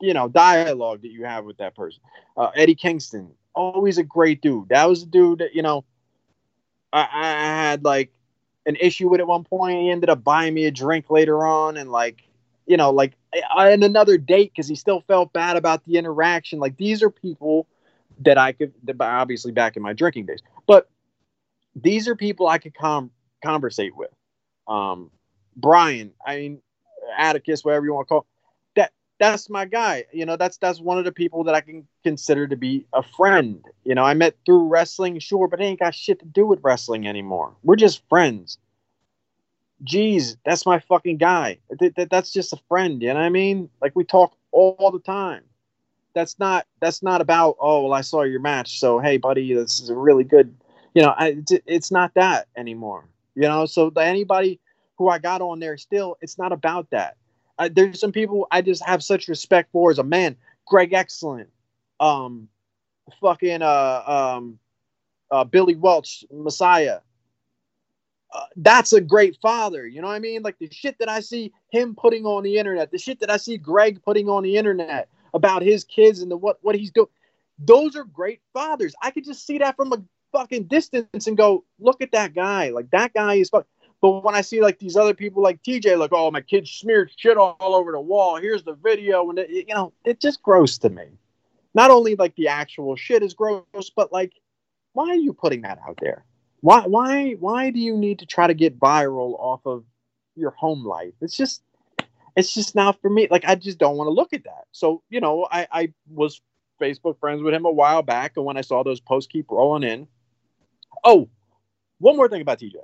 you know dialogue that you have with that person. Uh, Eddie Kingston, always a great dude. That was a dude that you know I, I had like an issue with at one point. He ended up buying me a drink later on, and like you know like and another date because he still felt bad about the interaction. Like these are people that I could obviously back in my drinking days, but these are people I could com- conversate with. Um, Brian, I mean, Atticus, whatever you want to call that. That's my guy. You know, that's that's one of the people that I can consider to be a friend. You know, I met through wrestling, sure, but it ain't got shit to do with wrestling anymore. We're just friends. Jeez, that's my fucking guy. Th- th- that's just a friend. You know what I mean? Like we talk all the time. That's not that's not about oh well I saw your match so hey buddy this is a really good you know I, it's, it's not that anymore you know, so anybody who I got on there still, it's not about that. There's some people I just have such respect for as a man. Greg Excellent, um, fucking uh, um, uh, Billy Welch, Messiah. That's a great father. You know what I mean? Like the shit that I see him putting on the internet, the shit that I see Greg putting on the internet about his kids and the what what he's doing. Those are great fathers. I could just see that from a fucking distance and go, look at that guy. Like that guy is fuck. But when I see like these other people like TJ, like, oh, my kid smeared shit all, all over the wall. Here's the video, and it, you know, it just gross to me. Not only like the actual shit is gross, but like, why are you putting that out there? Why, why, why do you need to try to get viral off of your home life? It's just, it's just not for me. Like, I just don't want to look at that. So, you know, I, I was Facebook friends with him a while back, and when I saw those posts keep rolling in, Oh, one more thing about TJ.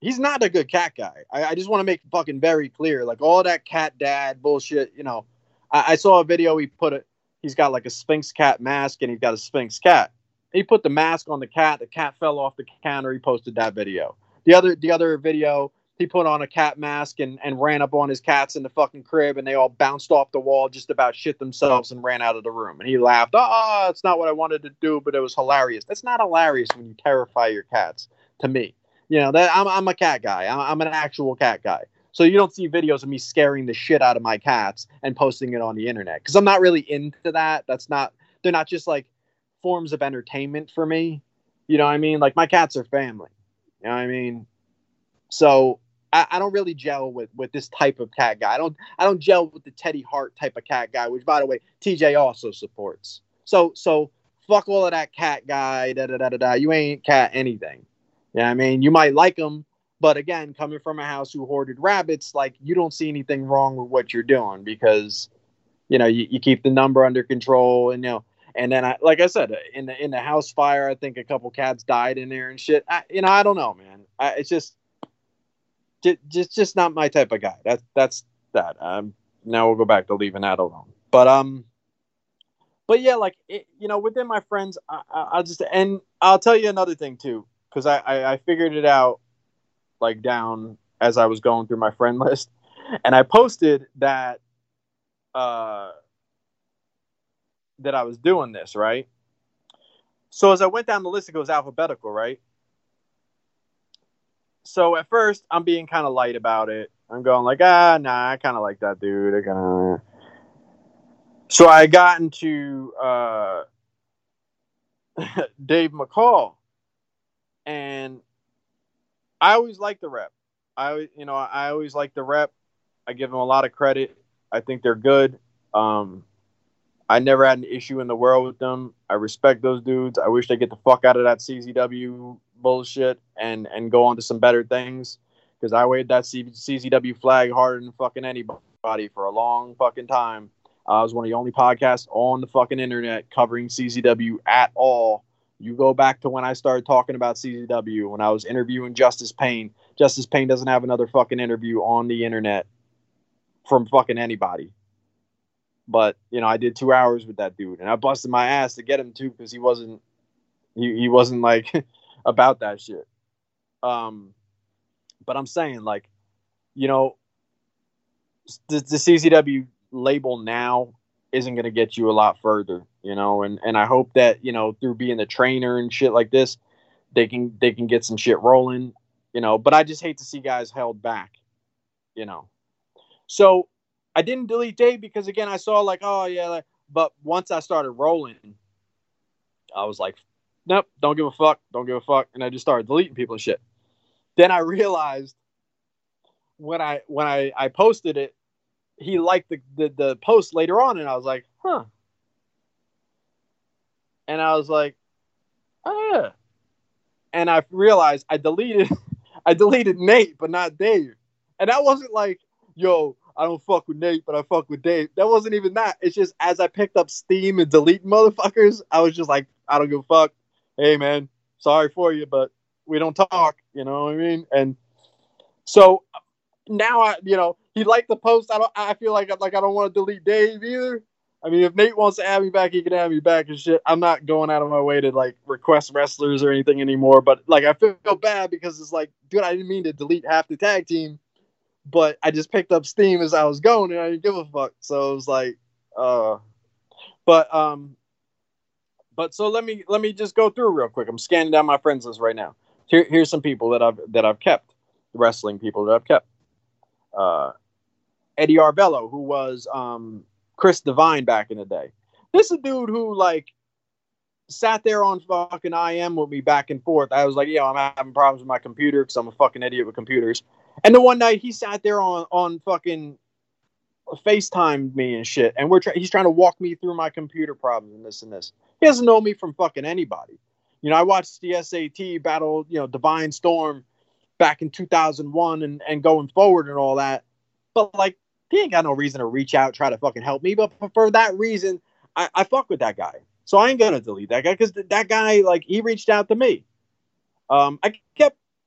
He's not a good cat guy. I, I just want to make fucking very clear. Like all that cat dad bullshit, you know. I, I saw a video he put it. He's got like a Sphynx cat mask and he's got a Sphynx cat. He put the mask on the cat. The cat fell off the counter. He posted that video. The other the other video he put on a cat mask and, and ran up on his cats in the fucking crib and they all bounced off the wall just about shit themselves and ran out of the room. And he laughed. Oh it's not what i wanted to do but it was hilarious. That's not hilarious when you terrify your cats to me. You know that i'm, I'm a cat guy. I'm, I'm an actual cat guy. So you don't see videos of me scaring the shit out of my cats and posting it on the internet because i'm not really into that. That's not they're not just like forms of entertainment for me you know what i mean like my cats are family you know what i mean so I, I, don't really gel with with this type of cat guy. I don't I don't gel with the Teddy Hart type of cat guy, which by the way, TJ also supports. So so fuck all of that cat guy. Da da da da da. You ain't cat anything. Yeah, I mean you might like him, but again, coming from a house who hoarded rabbits, like you don't see anything wrong with what you're doing because you know you, you keep the number under control and you know and then I like I said in the in the house fire, I think a couple cats died in there and shit. I, you know I don't know, man. I, it's just just just not my type of guy. That's that's that. Um, now we'll go back to leaving that alone. But um, but yeah, like it, you know, within my friends, I, I, just and I'll tell you another thing too, because I, I I figured it out like down as I was going through my friend *laughs* list, and I posted that uh that I was doing this right. So as I went down the list, it goes alphabetical, right? so at first I'm being kind of light about it. I'm going like, ah, nah, I kind of like that dude. I kind of. So I got into uh, *laughs* Dave McCall, and I always like the rep. I you know I always like the rep. I give them a lot of credit. I think they're good. Um, I never had an issue in the world with them. I respect those dudes. I wish they get the fuck out of that CZW bullshit and and go on to some better things because I waved that C- CZW flag harder than fucking anybody for a long fucking time. I was one of the only podcasts on the fucking internet covering CZW at all. You go back to when I started talking about CZW when I was interviewing Justice Pain. Justice Pain doesn't have another fucking interview on the internet from fucking anybody. But you know, I did two hours with that dude, and I busted my ass to get him too because he wasn't he, he wasn't like *laughs* about that shit. Um, But I'm saying, like, you know, the, the CZW label now isn't going to get you a lot further, you know, and and I hope that you know through being the trainer and shit like this, they can they can get some shit rolling, you know. But I just hate to see guys held back, you know. So I didn't delete Dave because again I saw like oh yeah, like, but once I started rolling, I was like, nope, don't give a fuck, don't give a fuck, and I just started deleting people and shit. Then I realized when I when I I posted it, he liked the, the the post later on, and I was like, huh. And I was like, yeah. And I realized I deleted *laughs* I deleted Nate, but not Dave. And that wasn't like, yo, I don't fuck with Nate, but I fuck with Dave. That wasn't even that. It's just as I picked up Steam and deleting motherfuckers, I was just like, I don't give a fuck. Hey man, sorry for you, but we don't talk. You know what I mean? And so now I, you know, he liked the post. I don't. I feel like like I don't want to delete Dave either. I mean, if Nate wants to add me back, he can add me back and shit. I'm not going out of my way to like request wrestlers or anything anymore. But like, I feel bad because it's like, dude, I didn't mean to delete half the tag team, but I just picked up Steam as I was going and I didn't give a fuck. So it was like, uh, but um, but so let me let me just go through real quick. I'm scanning down my friends list right now. Here, here's some people that I've that I've kept, wrestling people that I've kept. Uh, Eddie Arvello, who was um, Chris Divine back in the day. This is a dude who like sat there on fucking IM with me back and forth. I was like, yo, I'm having problems with my computer because I'm a fucking idiot with computers. And then one night he sat there on on fucking FaceTime me and shit, and we're try- he's trying to walk me through my computer problems and this and this. He doesn't know me from fucking anybody. You know, I watched the SAT battle, you know, Divine Storm back in 2001 and, and going forward and all that. But like, he ain't got no reason to reach out, try to fucking help me. But for that reason, I, I fuck with that guy. So I ain't gonna delete that guy because th- that guy, like, he reached out to me. Um, I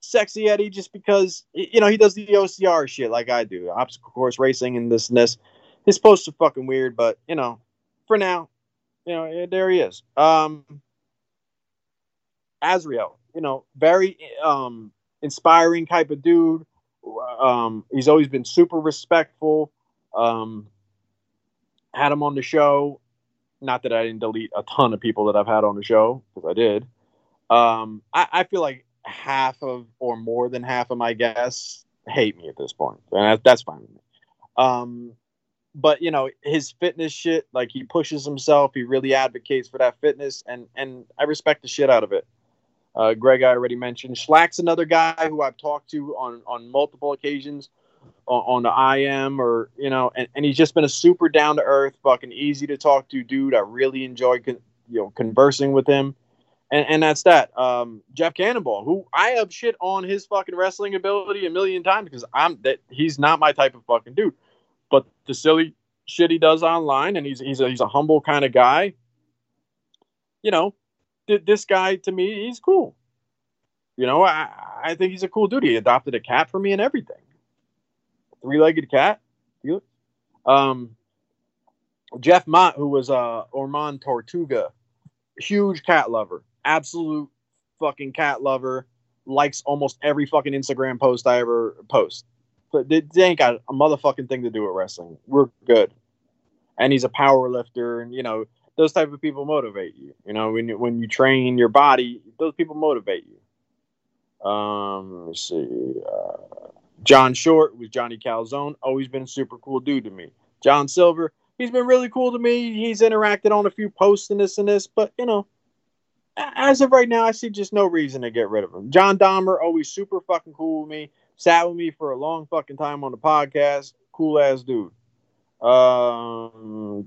Sexy Eddie just because you know he does the OCR shit like I do, obstacle course racing and this and this. His posts are fucking weird, but you know, for now, you know, there he is. Um, Azrael, you know, very um inspiring type of dude. Um, he's always been super respectful. Um, had him on the show. Not that I didn't delete a ton of people that I've had on the show because I did. Um, I, I, feel like half of or more than half of my guests hate me at this point, and that's fine with me. Um, but you know his fitness shit, like he pushes himself, he really advocates for that fitness, and and I respect the shit out of it. Uh, Greg, I already mentioned. Schlack's another guy who I've talked to on on multiple occasions on, on the IM or you know, and, and he's just been a super down to earth, fucking easy to talk to dude. I really enjoy con- you know conversing with him, and and that's that. Um, Jeff Cannonball, who I have shit on his fucking wrestling ability a million times because I'm that he's not my type of fucking dude, but the silly shit he does online, and he's he's a, he's a humble kind of guy. You know, this guy to me, he's cool. You know, I, I think he's a cool dude. He adopted a cat for me and everything. Three legged cat. Um, Jeff Mott, who was uh, Ormond Tortuga, huge cat lover, absolute fucking cat lover, likes almost every fucking Instagram post I ever post. But they, they ain't got a motherfucking thing to do with wrestling. We're good. And he's a power lifter, and you know, those type of people motivate you. You know, when you, when you train your body, those people motivate you. Um, let's see. Uh, John Short was Johnny Calzone. Always been a super cool dude to me. John Silver, he's been really cool to me. He's interacted on a few posts and this and this, but you know, as of right now, I see just no reason to get rid of him. John Dahmer, always super fucking cool with me. Sat with me for a long fucking time on the podcast. Cool ass dude. Um,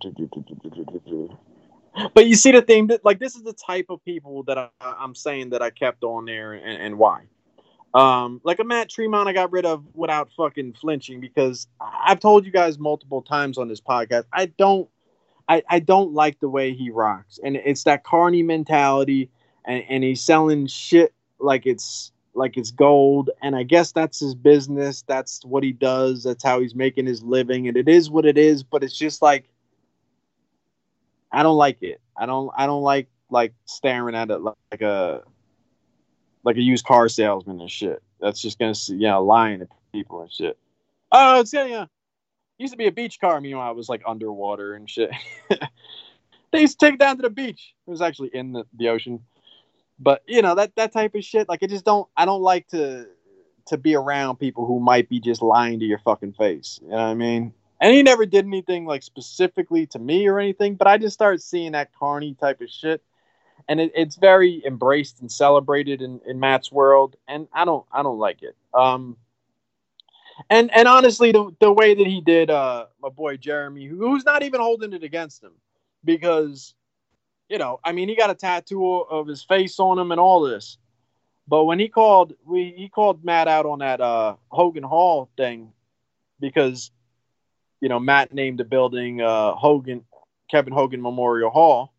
but you see the thing that like this is the type of people that I, am saying that I kept on there and, and why. Um, like a Matt Tremont, I got rid of without fucking flinching because I've told you guys multiple times on this podcast. I don't, I, I don't like the way he rocks, and it's that carny mentality, and, and he's selling shit like it's like it's gold, and I guess that's his business. That's what he does. That's how he's making his living, and it is what it is. But it's just like I don't like it. I don't I don't like like staring at it like a like a used car salesman and shit. that's just gonna see you know lying to people and shit. Oh, it's yeah, yeah. Used to be a beach car. Meanwhile, it was like underwater and shit. *laughs* they used to take it down to the beach. It was actually in the, the ocean. But you know that that type of shit. Like I just don't. I don't like to to be around people who might be just lying to your fucking face. You know what I mean? And he never did anything like specifically to me or anything. But I just started seeing that carny type of shit and it, it's very embraced and celebrated in, in Matt's world, and I don't I don't like it. Um, and and honestly, the the way that he did uh my boy Jeremy, who's not even holding it against him, because you know, I mean, he got a tattoo of his face on him and all this. But when he called, we he called Matt out on that uh, Hogan Hall thing because you know Matt named the building uh, Hogan Kevin Hogan Memorial Hall,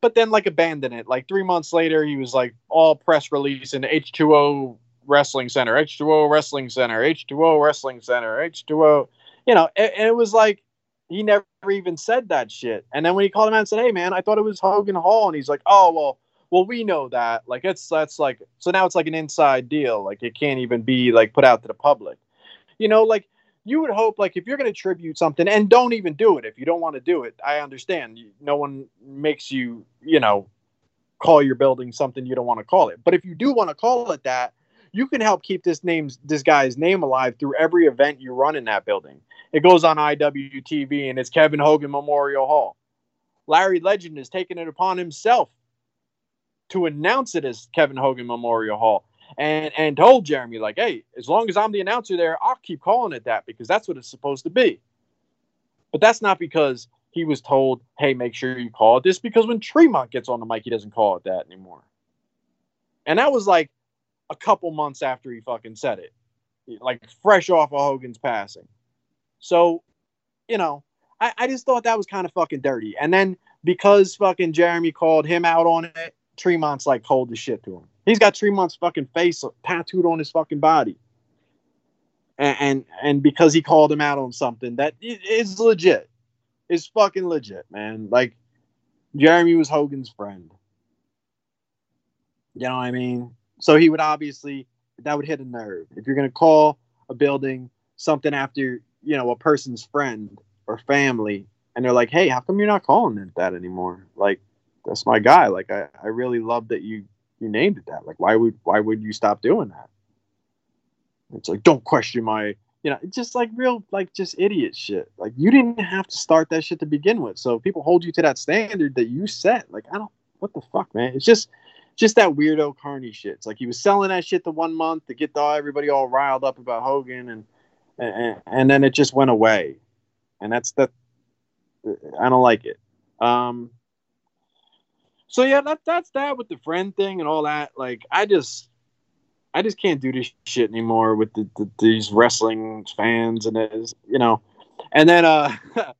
but then like abandoned it. Like three months later, he was like all press release in H2O Wrestling Center, H2O Wrestling Center, H2O Wrestling Center, H2O. You know, and, and it was like he never even said that shit. And then when he called him out and said, "Hey man, I thought it was Hogan Hall," and he's like, "Oh well." Well, we know that. Like it's that's like so now it's like an inside deal. Like it can't even be like put out to the public. You know, like you would hope like if you're going to tribute something and don't even do it if you don't want to do it i understand no one makes you you know call your building something you don't want to call it but if you do want to call it that you can help keep this name this guy's name alive through every event you run in that building it goes on iwtv and it's kevin hogan memorial hall larry legend has taken it upon himself to announce it as kevin hogan memorial hall and and told Jeremy like, hey, as long as I'm the announcer there, I'll keep calling it that because that's what it's supposed to be. But that's not because he was told, hey, make sure you call it this because when Tremont gets on the mic, he doesn't call it that anymore. And that was like a couple months after he fucking said it, like fresh off of Hogan's passing. So, you know, I, I just thought that was kind of fucking dirty. And then because fucking Jeremy called him out on it, Tremont's like cold as shit to him. He's got Tremont's fucking face tattooed on his fucking body. And, and and because he called him out on something that is legit. Is fucking legit, man. Like Jeremy was Hogan's friend. You know what I mean? So he would obviously that would hit a nerve. If you're gonna call a building something after, you know, a person's friend or family, and they're like, Hey, how come you're not calling it that anymore? Like, that's my guy. Like I, I really love that you you named it that. Like why would why would you stop doing that? It's like don't question my you know, it's just like real like just idiot shit. Like you didn't have to start that shit to begin with. So people hold you to that standard that you set. Like I don't what the fuck, man? It's just just that weirdo carny shit. It's like he was selling that shit the one month to get the, everybody all riled up about Hogan and, and and then it just went away. And that's that I don't like it. Um so yeah, that that's that with the friend thing and all that. Like I just I just can't do this shit anymore with the, the, these wrestling fans and it is you know. And then uh *laughs*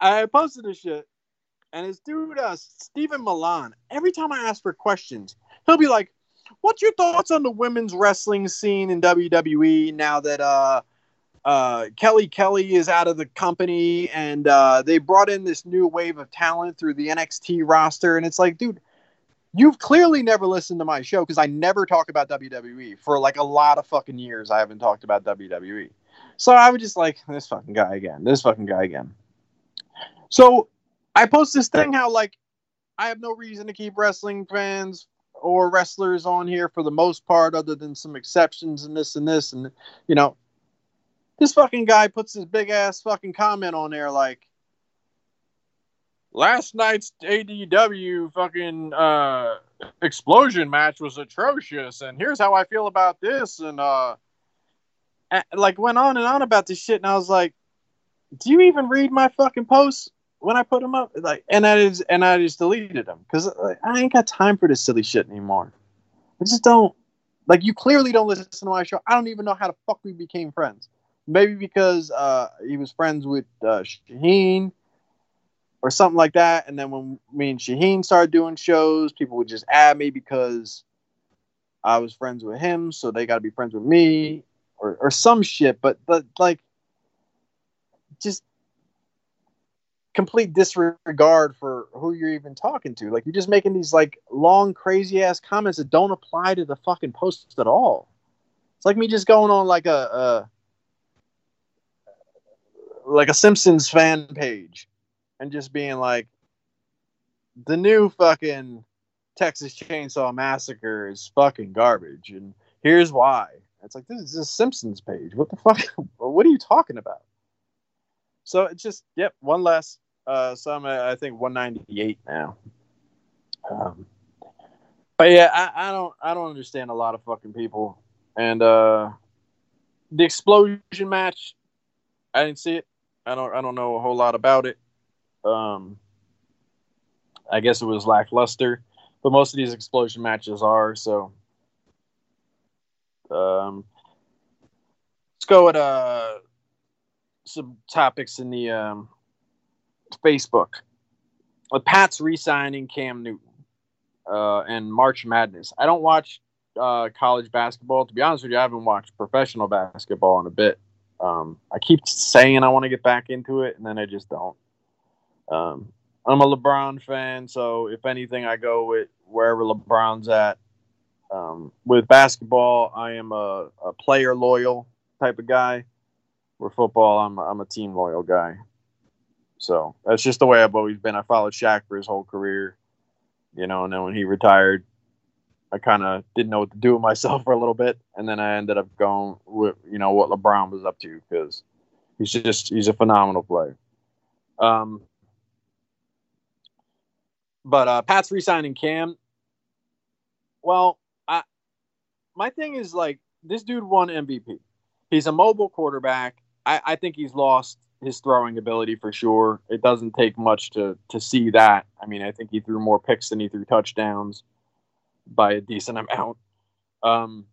I posted this shit and his dude uh Stephen Milan, every time I ask for questions, he'll be like, What's your thoughts on the women's wrestling scene in WWE now that uh uh, Kelly Kelly is out of the company, and uh, they brought in this new wave of talent through the NXT roster. And it's like, dude, you've clearly never listened to my show because I never talk about WWE for like a lot of fucking years. I haven't talked about WWE, so I would just like this fucking guy again, this fucking guy again. So I post this thing how like I have no reason to keep wrestling fans or wrestlers on here for the most part, other than some exceptions and this and this and you know. This fucking guy puts his big ass fucking comment on there like last night's ADW fucking uh explosion match was atrocious and here's how I feel about this and uh like went on and on about this shit and I was like do you even read my fucking posts when I put them up like and I just and I just deleted them cuz like, I ain't got time for this silly shit anymore I just don't like you clearly don't listen to my show I don't even know how the fuck we became friends maybe because uh, he was friends with uh, Shaheen or something like that. And then when me and Shaheen started doing shows, people would just add me because I was friends with him, so they got to be friends with me or, or some shit. But but like, just complete disregard for who you're even talking to. Like you're just making these like long, crazy ass comments that don't apply to the fucking post at all. It's like me just going on like a, a like a Simpsons fan page and just being like, the new fucking Texas Chainsaw Massacre is fucking garbage, and here's why. It's like this is a Simpsons page. What the fuck? *laughs* what are you talking about? So it's just yep, one less. Uh, so I'm at, I think 198 now. Um, but yeah, I, I don't I don't understand a lot of fucking people, and uh, the explosion match, I didn't see it. I don't I don't know a whole lot about it. Um, I guess it was lackluster, but most of these explosion matches are so. Um, let's go at uh some topics in the um, Facebook. With Pat's re-signing Cam Newton uh, and March Madness. I don't watch uh, college basketball. To be honest with you, I haven't watched professional basketball in a bit. Um, I keep saying I want to get back into it, and then I just don't. Um, I'm a LeBron fan, so if anything, I go with wherever LeBron's at. Um, with basketball, I am a, a player loyal type of guy. With football, I'm I'm a team loyal guy. So that's just the way I've always been. I followed Shaq for his whole career, you know, and then when he retired, I kind of didn't know what to do with myself *laughs* for a little bit, and then I ended up going with you know what LeBron was up to because he's just he's a phenomenal player. Um, but uh, Pat's re-signing Cam. Well, I my thing is like this dude won MVP. He's a mobile quarterback. I, I think he's lost his throwing ability for sure. It doesn't take much to to see that. I mean, I think he threw more picks than he threw touchdowns by a decent amount. Um,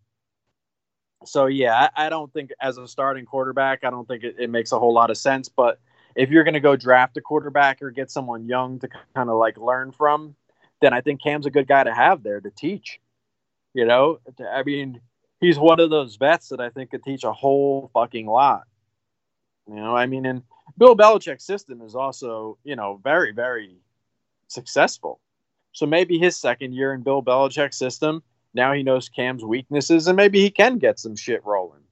so yeah, I, I don't think as a starting quarterback, I don't think it, it makes a whole lot of sense. But if you're going to go draft a quarterback or get someone young to kind of like learn from, then I think Cam's a good guy to have there to teach. You know, I mean, he's one of those vets that I think could teach a whole fucking lot. You know, I mean, and Bill Belichick's system is also, you know, very, very successful. So maybe his second year in Bill Belichick's system, now he knows Cam's weaknesses and maybe he can get some shit rolling.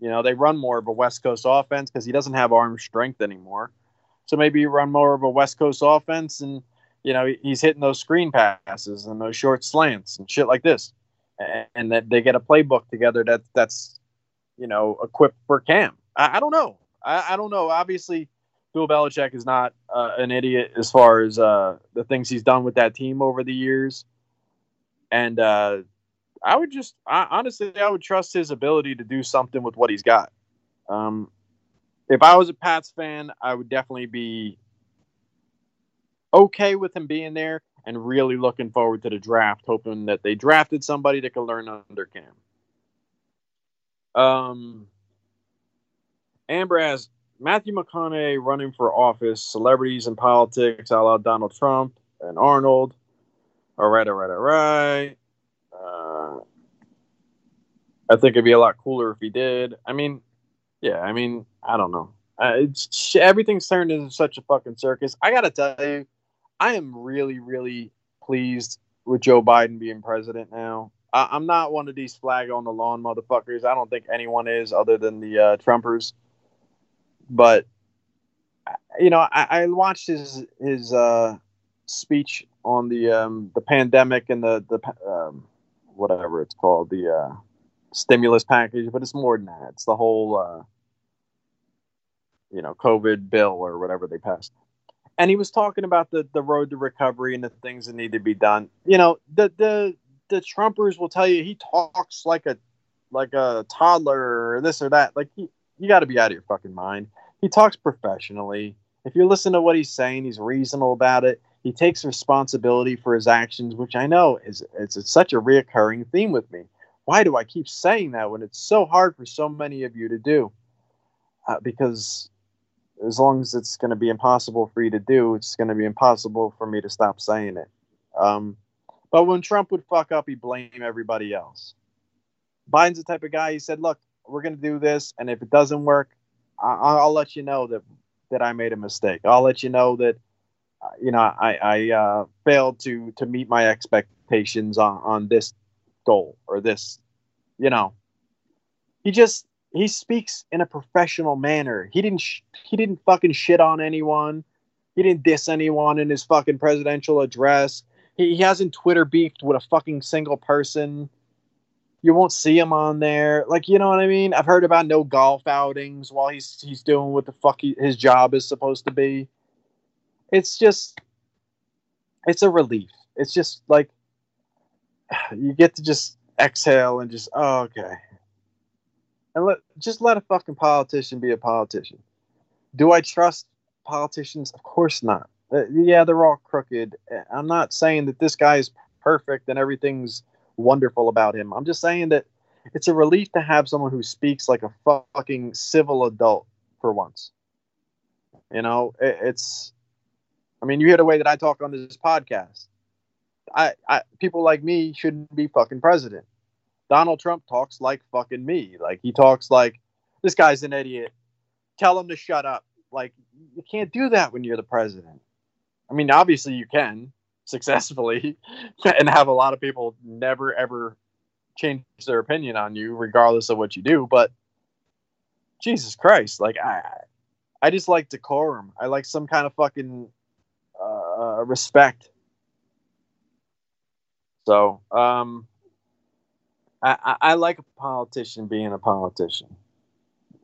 You know, they run more of a West Coast offense because he doesn't have arm strength anymore. So maybe you run more of a West Coast offense and, you know, he's hitting those screen passes and those short slants and shit like this. And that they get a playbook together that that's, you know, equipped for Cam. I, I don't know. I, I, don't know. Obviously, Bill Belichick is not uh, an idiot as far as uh, the things he's done with that team over the years. And uh, I would just I, honestly, I would trust his ability to do something with what he's got. Um, if I was a Pats fan, I would definitely be okay with him being there and really looking forward to the draft, hoping that they drafted somebody that can learn under Cam. Um, Amber asks Matthew McConaughey running for office, celebrities in politics, a la Donald Trump and Arnold. All right, all right, all right. Uh, I think it'd be a lot cooler if he did. I mean, yeah, I mean, I don't know. Uh, it's everything's turned into such a fucking circus. I gotta tell you, I am really, really pleased with Joe Biden being president now. I, am not one of these flag on the lawn motherfuckers. I don't think anyone is, other than the uh, Trumpers. But you know, I, I watched his his uh, speech on the um, the pandemic and the the um, whatever it's called the uh, stimulus package, but it's more than that. It's the whole uh, you know COVID bill or whatever they passed. And he was talking about the the road to recovery and the things that need to be done. You know, the the the Trumpers will tell you he talks like a like a toddler or this or that. Like he, you got to be out of your fucking mind. He talks professionally. If you listen to what he's saying, he's reasonable about it. He takes responsibility for his actions, which I know is it's, it's such a reoccurring theme with me. Why do I keep saying that when it's so hard for so many of you to do? Uh, because as long as it's going to be impossible for you to do, it's going to be impossible for me to stop saying it. Um, but when Trump would fuck up, he blame everybody else. Biden's the type of guy. He said, "Look, we're to do this, and if it doesn't work, I- will let you know that that I made a mistake. I'll let you know that uh, you know I I uh, failed to to meet my expectations on on this goal or this. You know, he just he speaks in a professional manner. He didn't sh- he didn't fucking shit on anyone. He didn't diss anyone in his fucking presidential address. He, he hasn't Twitter beefed with a fucking single person. You won't see him on there. Like, you know what I mean? I've heard about no golf outings while he's he's doing what the fuck he, his job is supposed to be. It's just it's a relief. It's just like *sighs* you get to just exhale and just oh okay. And let just let a fucking politician be a politician. Do I trust politicians? Of course not. Uh, yeah, they're all crooked. I'm not saying that this guy is perfect and everything's wonderful about him. I'm just saying that it's a relief to have someone who speaks like a fucking civil adult for once. You know, it, it's. I mean, you hear the way that I talk on this podcast. I, I people like me shouldn't be fucking president. Donald Trump talks like fucking me. Like he talks like this guy's an idiot. Tell him to shut up. Like you can't do that when you're the president. I mean, obviously you can successfully *laughs* and have a lot of people never ever change their opinion on you regardless of what you do, but Jesus Christ, like I I just like decorum. I like some kind of fucking uh, respect. So, um I, I, like a politician being a politician.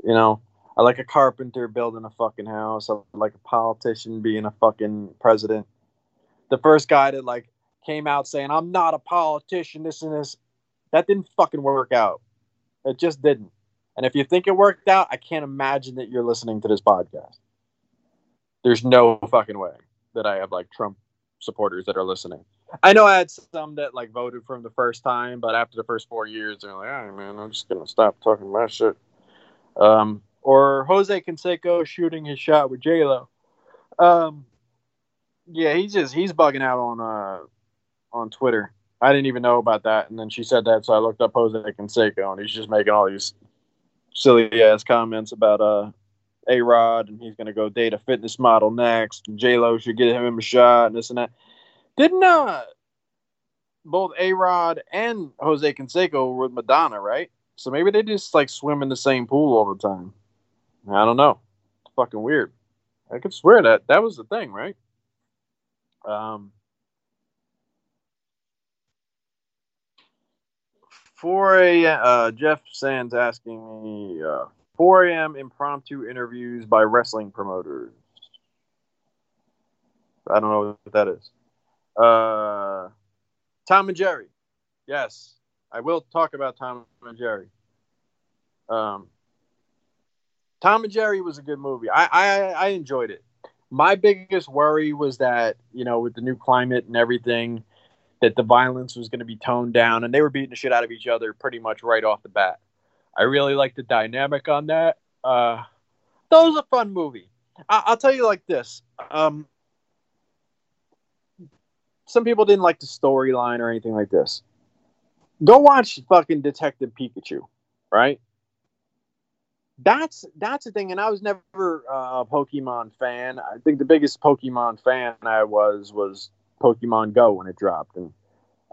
You know, I like a carpenter building a fucking house. I like a politician being a fucking president. The first guy that like came out saying, I'm not a politician, this and this, that didn't fucking work out. It just didn't. And if you think it worked out, I can't imagine that you're listening to this podcast. There's no fucking way that I have like Trump supporters that are listening. I know I had some that like voted for him the first time, but after the first four years, they're like, "All right, man, I'm just gonna stop talking my shit." Um, or Jose Canseco shooting his shot with J Lo. Um, yeah, he's just he's bugging out on uh on Twitter. I didn't even know about that, and then she said that, so I looked up Jose Canseco, and he's just making all these silly ass comments about uh a Rod, and he's gonna go date a fitness model next, and J Lo should get him a shot, and this and that. Didn't uh both A Rod and Jose Canseco were with Madonna, right? So maybe they just like swim in the same pool all the time. I don't know. It's fucking weird. I could swear that that was the thing, right? Um, 4 a.m. Uh, Jeff Sands asking me uh, 4 a.m. impromptu interviews by wrestling promoters. I don't know what that is. Uh, Tom and Jerry. Yes, I will talk about Tom and Jerry. Um, Tom and Jerry was a good movie. I, I I enjoyed it. My biggest worry was that you know with the new climate and everything, that the violence was going to be toned down, and they were beating the shit out of each other pretty much right off the bat. I really liked the dynamic on that. Uh, that was a fun movie. I, will tell you like this. Um, some people didn't like the storyline or anything like this. Go watch fucking Detective Pikachu, right? That's that's the thing. And I was never uh, a Pokemon fan. I think the biggest Pokemon fan I was was Pokemon Go when it dropped, and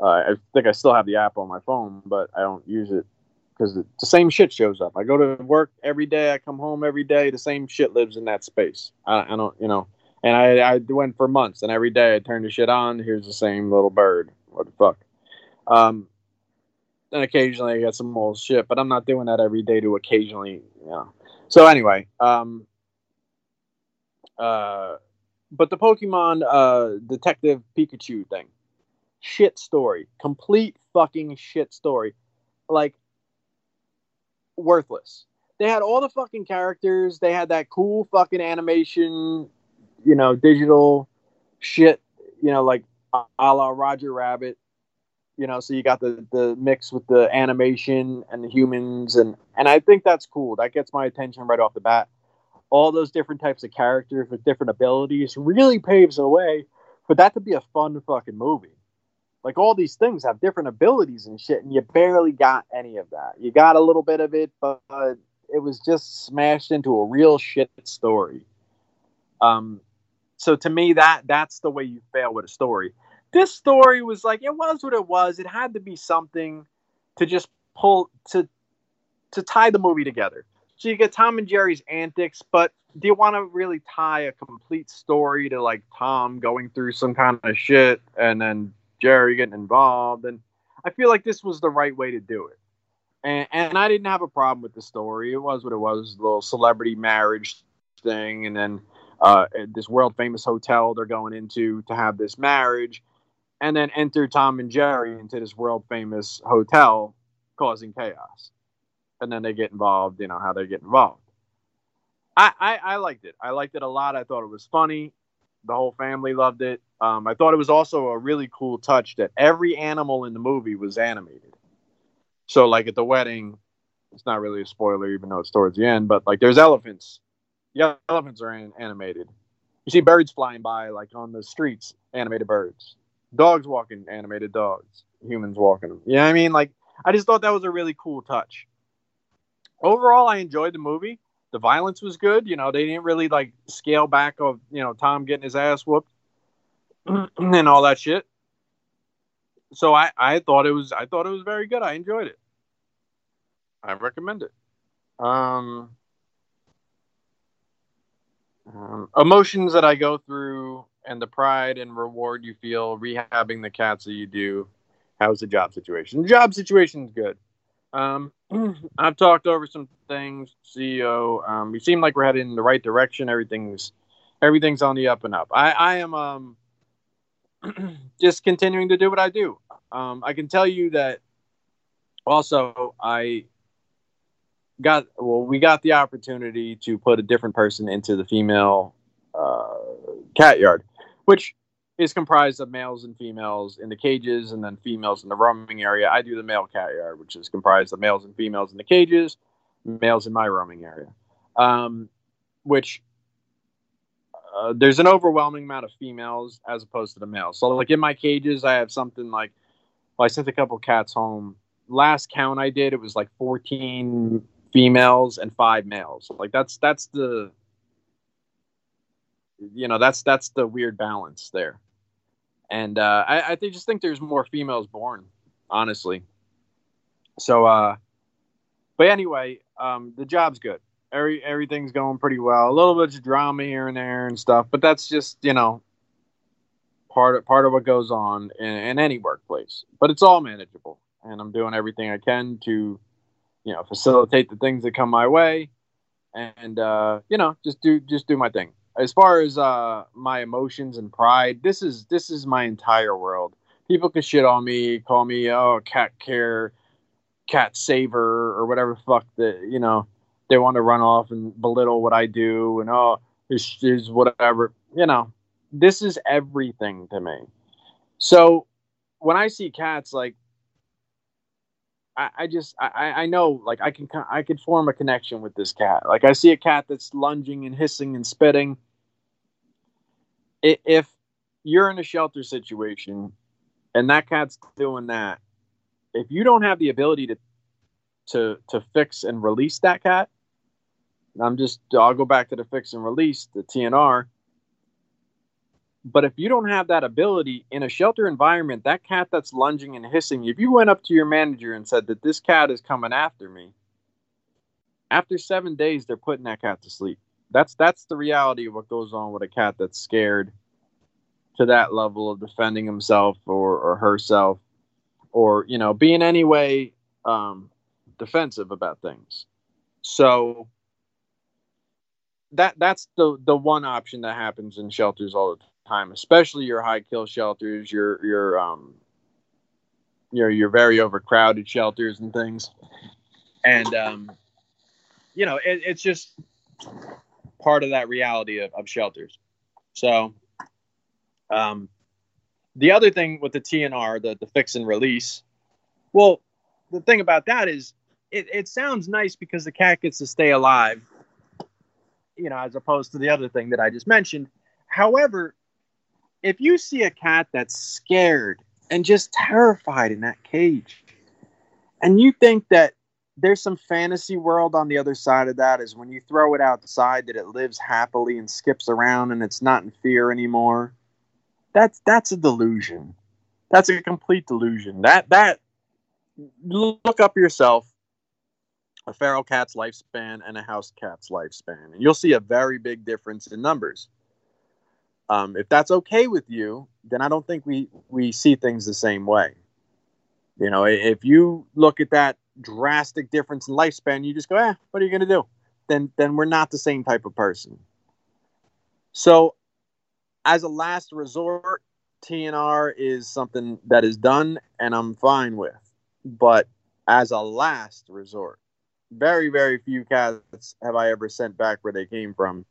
uh, I think I still have the app on my phone, but I don't use it because the same shit shows up. I go to work every day. I come home every day. The same shit lives in that space. I, I don't, you know. And I, I went for months, and every day I turned the shit on. Here's the same little bird. What the fuck? Um, and occasionally I get some old shit, but I'm not doing that every day to occasionally, you know. So anyway, um, uh, but the Pokemon uh, Detective Pikachu thing, shit story, complete fucking shit story, like worthless. They had all the fucking characters. They had that cool fucking animation, you know, digital shit, you know, like a la Roger Rabbit you know so you got the the mix with the animation and the humans and and i think that's cool. That gets my attention right off the bat. All those different types of characters with different abilities really paves the way for that to be a fun fucking movie. Like all these things have different abilities and shit and you barely got any of that. You got a little bit of it but it was just smashed into a real shit story. Um, so to me, that that's the way you fail with a story. This story was like it was what it was. It had to be something to just pull to to tie the movie together. So you get Tom and Jerry's antics, but do you want to really tie a complete story to like Tom going through some kind of shit and then Jerry getting involved? And I feel like this was the right way to do it. And, and I didn't have a problem with the story. It was what it was, a little celebrity marriage thing, and then uh, this world famous hotel they're going into to have this marriage, and then enter Tom and Jerry into this world famous hotel, causing chaos. And then they get involved, you know, how they get involved. I, I, I liked it. I liked it a lot. I thought it was funny. The whole family loved it. Um, I thought it was also a really cool touch that every animal in the movie was animated. So, like at the wedding, it's not really a spoiler, even though it's towards the end, but like there's elephants. Yeah, elephants are an- animated. You see birds flying by, like on the streets, animated birds. Dogs walking, animated dogs. Humans walking them. You know what I mean? Like, I just thought that was a really cool touch. Overall, I enjoyed the movie. The violence was good. You know, they didn't really like scale back of you know Tom getting his ass whooped *clears throat* and all that shit. So I I thought it was I thought it was very good. I enjoyed it. I recommend it. Um, um, emotions that I go through and the pride and reward you feel rehabbing the cats that you do. How's the job situation? The job situation's good. Um, *clears throat* I've talked over some things, CEO. Um, we seem like we're heading in the right direction. Everything's everything's on the up and up. I, I am um *clears throat* just continuing to do what I do. Um, I can tell you that also I got well, we got the opportunity to put a different person into the female uh, cat yard, which is comprised of males and females in the cages and then females in the roaming area. I do the male cat yard, which is comprised of males and females in the cages, males in my roaming area. Um, which uh, there's an overwhelming amount of females as opposed to the males. So, like in my cages, I have something like, well, I sent a couple cats home. Last count I did, it was like 14 females and five males. Like that's that's the you know that's that's the weird balance there and uh, I, I just think there's more females born, honestly. So, uh, but anyway, um, the job's good. Every everything's going pretty well. A little bit of drama here and there and stuff, but that's just you know part of part of what goes on in, in any workplace. But it's all manageable, and I'm doing everything I can to you know facilitate the things that come my way, and uh, you know just do just do my thing as far as uh, my emotions and pride, this is this is my entire world. People can shit on me, call me oh cat care, cat saver, or whatever fuck that you know they want to run off and belittle what I do and oh this is whatever you know. This is everything to me. So when I see cats, like I, I just I, I know like I can I could form a connection with this cat. Like I see a cat that's lunging and hissing and spitting if you're in a shelter situation and that cat's doing that, if you don't have the ability to to to fix and release that cat, I'm just I'll go back to the fix and release, the TNR. But if you don't have that ability in a shelter environment, that cat that's lunging and hissing, if you went up to your manager and said that this cat is coming after me, after seven days, they're putting that cat to sleep that's that's the reality of what goes on with a cat that's scared to that level of defending himself or, or herself or you know being any way um, defensive about things. So that that's the the one option that happens in shelters all the time especially your high kill shelters your your um your your very overcrowded shelters and things. And um you know it, it's just part of that reality of, of shelters. So, um, the other thing with the TNR, the, the fix and release, well, the thing about that is it, it sounds nice because the cat gets to stay alive, you know, as opposed to the other thing that I just mentioned. However, if you see a cat that's scared and just terrified in that cage, and you think that there's some fantasy world on the other side of that is when you throw it outside that it lives happily and skips around and it's not in fear anymore. That's that's a delusion. That's a complete delusion. That that look up yourself a feral cat's lifespan and a house cat's lifespan, and you'll see a very big difference in numbers. Um, if that's okay with you, then I don't think we we see things the same way. You know, if you look at that drastic difference in lifespan, you just go, "eh, what are you going to do?" Then then we're not the same type of person. So, as a last resort, TNR is something that is done and I'm fine with. But as a last resort, very very few cats have I ever sent back where they came from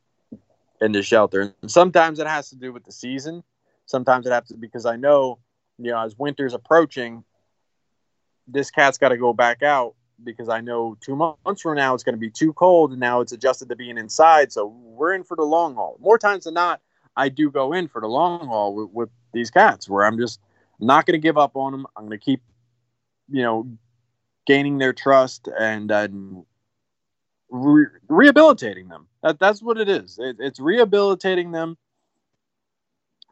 in the shelter. And sometimes it has to do with the season. Sometimes it has to because I know, you know, as winter's approaching, this cat's got to go back out because I know two months from now it's going to be too cold and now it's adjusted to being inside. So we're in for the long haul. More times than not, I do go in for the long haul with, with these cats where I'm just not going to give up on them. I'm going to keep, you know, gaining their trust and re- rehabilitating them. That, that's what it is. It, it's rehabilitating them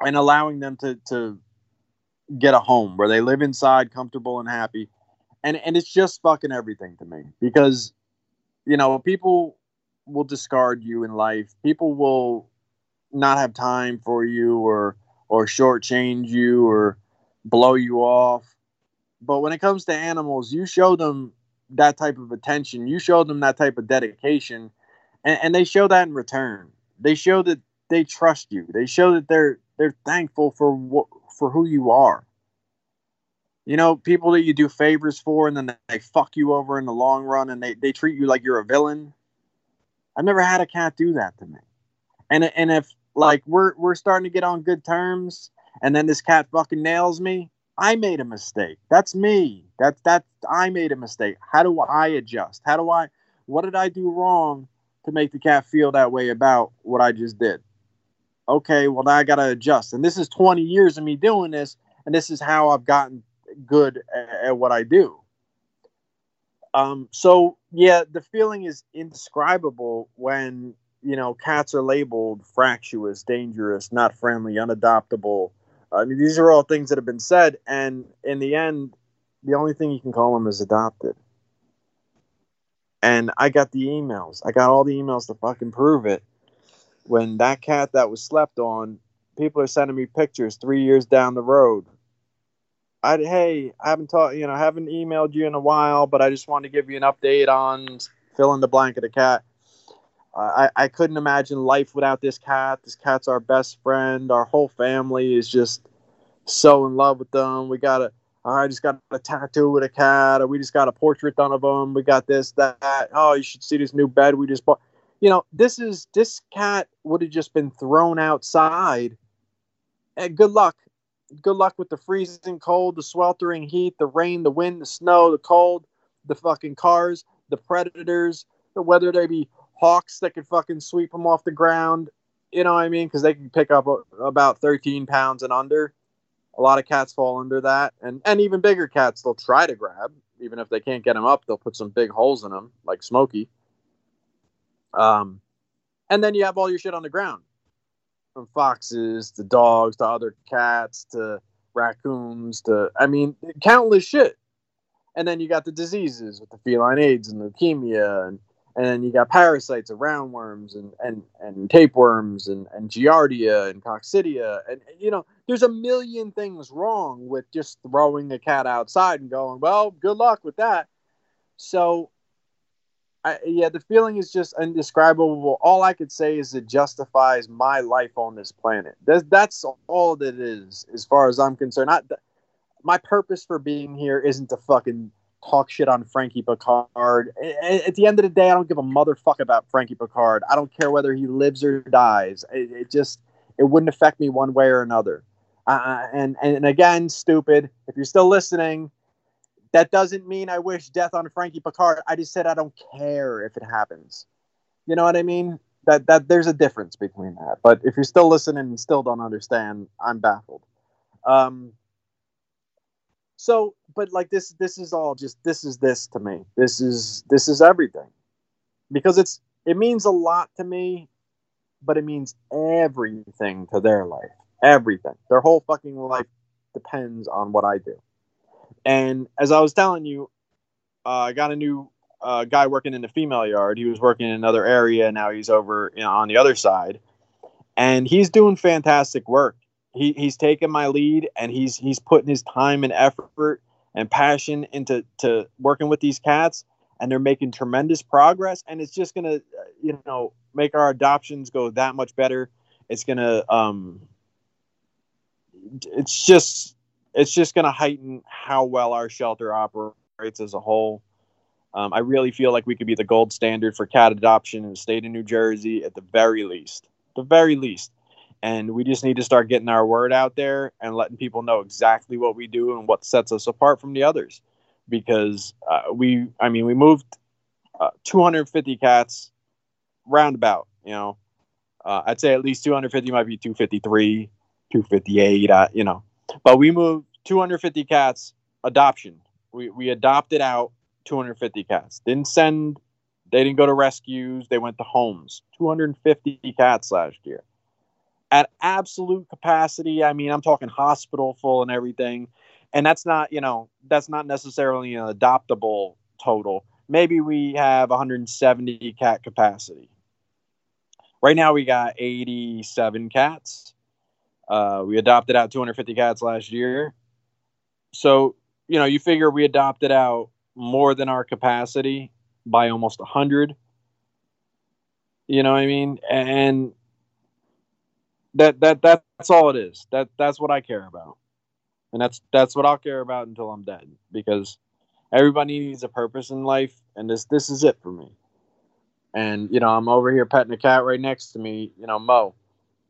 and allowing them to, to get a home where they live inside, comfortable and happy. And, and it's just fucking everything to me because, you know, people will discard you in life. People will not have time for you or or shortchange you or blow you off. But when it comes to animals, you show them that type of attention, you show them that type of dedication, and, and they show that in return. They show that they trust you. They show that they're they're thankful for what for who you are. You know, people that you do favors for and then they fuck you over in the long run and they, they treat you like you're a villain. I've never had a cat do that to me. And and if like we're we're starting to get on good terms and then this cat fucking nails me, I made a mistake. That's me. That's that I made a mistake. How do I adjust? How do I what did I do wrong to make the cat feel that way about what I just did? Okay, well now I gotta adjust. And this is 20 years of me doing this, and this is how I've gotten good at, at what I do. Um, so yeah, the feeling is indescribable when you know cats are labeled fractious, dangerous, not friendly, unadoptable I mean, these are all things that have been said, and in the end, the only thing you can call them is adopted. And I got the emails. I got all the emails to fucking prove it. When that cat that was slept on, people are sending me pictures three years down the road. I hey, I haven't talked, you know, I haven't emailed you in a while, but I just wanted to give you an update on fill in the blank of the cat. I, I couldn't imagine life without this cat. This cat's our best friend. Our whole family is just so in love with them. We got a, oh, I just got a tattoo with a cat, or we just got a portrait done of them. We got this, that. Oh, you should see this new bed we just bought. You know, this is this cat would have just been thrown outside. And good luck. Good luck with the freezing cold, the sweltering heat, the rain, the wind, the snow, the cold, the fucking cars, the predators, the whether they be hawks that could fucking sweep them off the ground. You know what I mean? Because they can pick up about 13 pounds and under. A lot of cats fall under that, and and even bigger cats they'll try to grab. Even if they can't get them up, they'll put some big holes in them, like Smokey. Um, and then you have all your shit on the ground, from foxes to dogs to other cats to raccoons to I mean countless shit. And then you got the diseases with the feline AIDS and leukemia and and then you got parasites of roundworms and and and tapeworms and and giardia and coccidia and you know there's a million things wrong with just throwing a cat outside and going well good luck with that so I, yeah the feeling is just indescribable all i could say is it justifies my life on this planet that's, that's all that it is as far as i'm concerned I, my purpose for being here isn't to fucking talk shit on Frankie Pickard. At the end of the day, I don't give a motherfucker about Frankie Pickard. I don't care whether he lives or dies. It, it just it wouldn't affect me one way or another. Uh, and and again, stupid. If you're still listening, that doesn't mean I wish death on Frankie Pickard. I just said I don't care if it happens. You know what I mean? That that there's a difference between that. But if you're still listening and still don't understand, I'm baffled. Um, So, but like this, this is all just this is this to me. This is this is everything because it's it means a lot to me, but it means everything to their life. Everything. Their whole fucking life depends on what I do. And as I was telling you, uh, I got a new uh, guy working in the female yard. He was working in another area. Now he's over you know, on the other side, and he's doing fantastic work. He, he's taking my lead, and he's he's putting his time and effort and passion into to working with these cats, and they're making tremendous progress. And it's just gonna, you know, make our adoptions go that much better. It's gonna, um, it's just it's just going to heighten how well our shelter operates as a whole. Um, I really feel like we could be the gold standard for cat adoption in the state of New Jersey at the very least. The very least. And we just need to start getting our word out there and letting people know exactly what we do and what sets us apart from the others. Because uh, we, I mean, we moved uh, 250 cats roundabout, you know. Uh, I'd say at least 250 might be 253, 258, uh, you know. But we moved 250 cats adoption. We we adopted out 250 cats. Didn't send. They didn't go to rescues. They went to homes. 250 cats last year. At absolute capacity, I mean, I'm talking hospital full and everything. And that's not, you know, that's not necessarily an adoptable total. Maybe we have 170 cat capacity. Right now, we got 87 cats. Uh, we adopted out 250 cats last year. So, you know, you figure we adopted out more than our capacity by almost 100. You know what I mean? And that that that's all it is. That that's what I care about. And that's that's what I'll care about until I'm dead because everybody needs a purpose in life and this this is it for me. And you know, I'm over here petting a cat right next to me, you know, Mo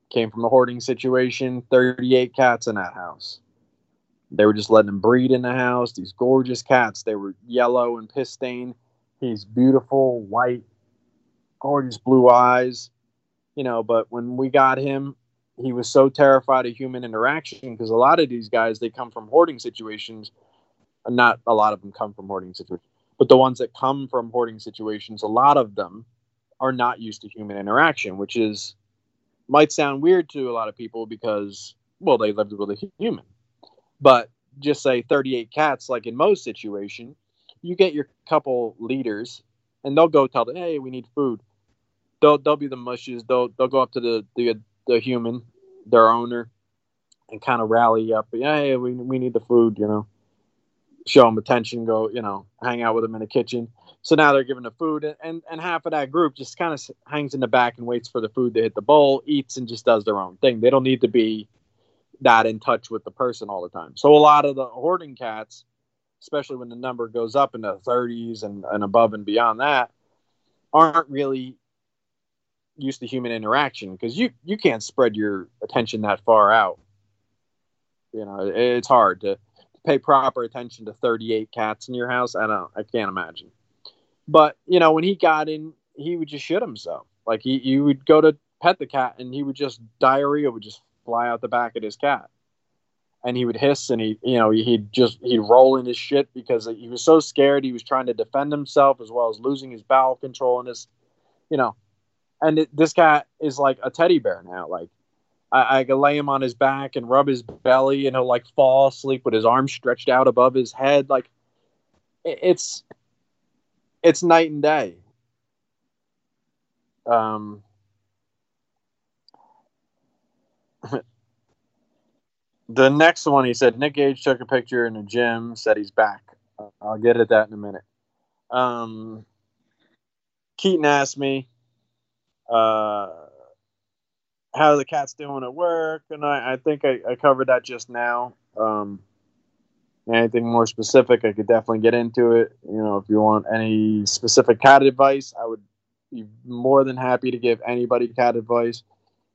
came from a hoarding situation, 38 cats in that house. They were just letting them breed in the house. These gorgeous cats. They were yellow and piss stained. He's beautiful, white, gorgeous blue eyes. You know, but when we got him, he was so terrified of human interaction because a lot of these guys they come from hoarding situations. Not a lot of them come from hoarding situations, but the ones that come from hoarding situations, a lot of them are not used to human interaction, which is might sound weird to a lot of people because well they lived with a human but just say 38 cats, like in most situation, you get your couple leaders, and they'll go tell them, "Hey, we need food." They'll they'll be the mushes. They'll they'll go up to the the, the human, their owner, and kind of rally up. Hey, we we need the food. You know, show them attention. Go, you know, hang out with them in the kitchen. So now they're giving the food, and and half of that group just kind of hangs in the back and waits for the food to hit the bowl, eats, and just does their own thing. They don't need to be that in touch with the person all the time. So a lot of the hoarding cats, especially when the number goes up in the 30s and, and above and beyond that, aren't really used to human interaction because you you can't spread your attention that far out. You know, it's hard to, to pay proper attention to 38 cats in your house. I don't, I can't imagine. But you know, when he got in, he would just shit himself. Like he, you would go to pet the cat, and he would just diarrhea would just fly out the back of his cat. And he would hiss and he, you know, he'd just, he'd roll in his shit because he was so scared. He was trying to defend himself as well as losing his bowel control and his, you know, and it, this cat is like a teddy bear now. Like I, I could lay him on his back and rub his belly and he'll like fall asleep with his arms stretched out above his head. Like it, it's, it's night and day. Um, *laughs* the next one, he said Nick Gage took a picture in the gym, said he's back. I'll get at that in a minute. Um, Keaton asked me uh, how the cat's doing at work, and I, I think I, I, covered that just now. Um, anything more specific, I could definitely get into it. You know, if you want any specific cat advice, I would be more than happy to give anybody cat advice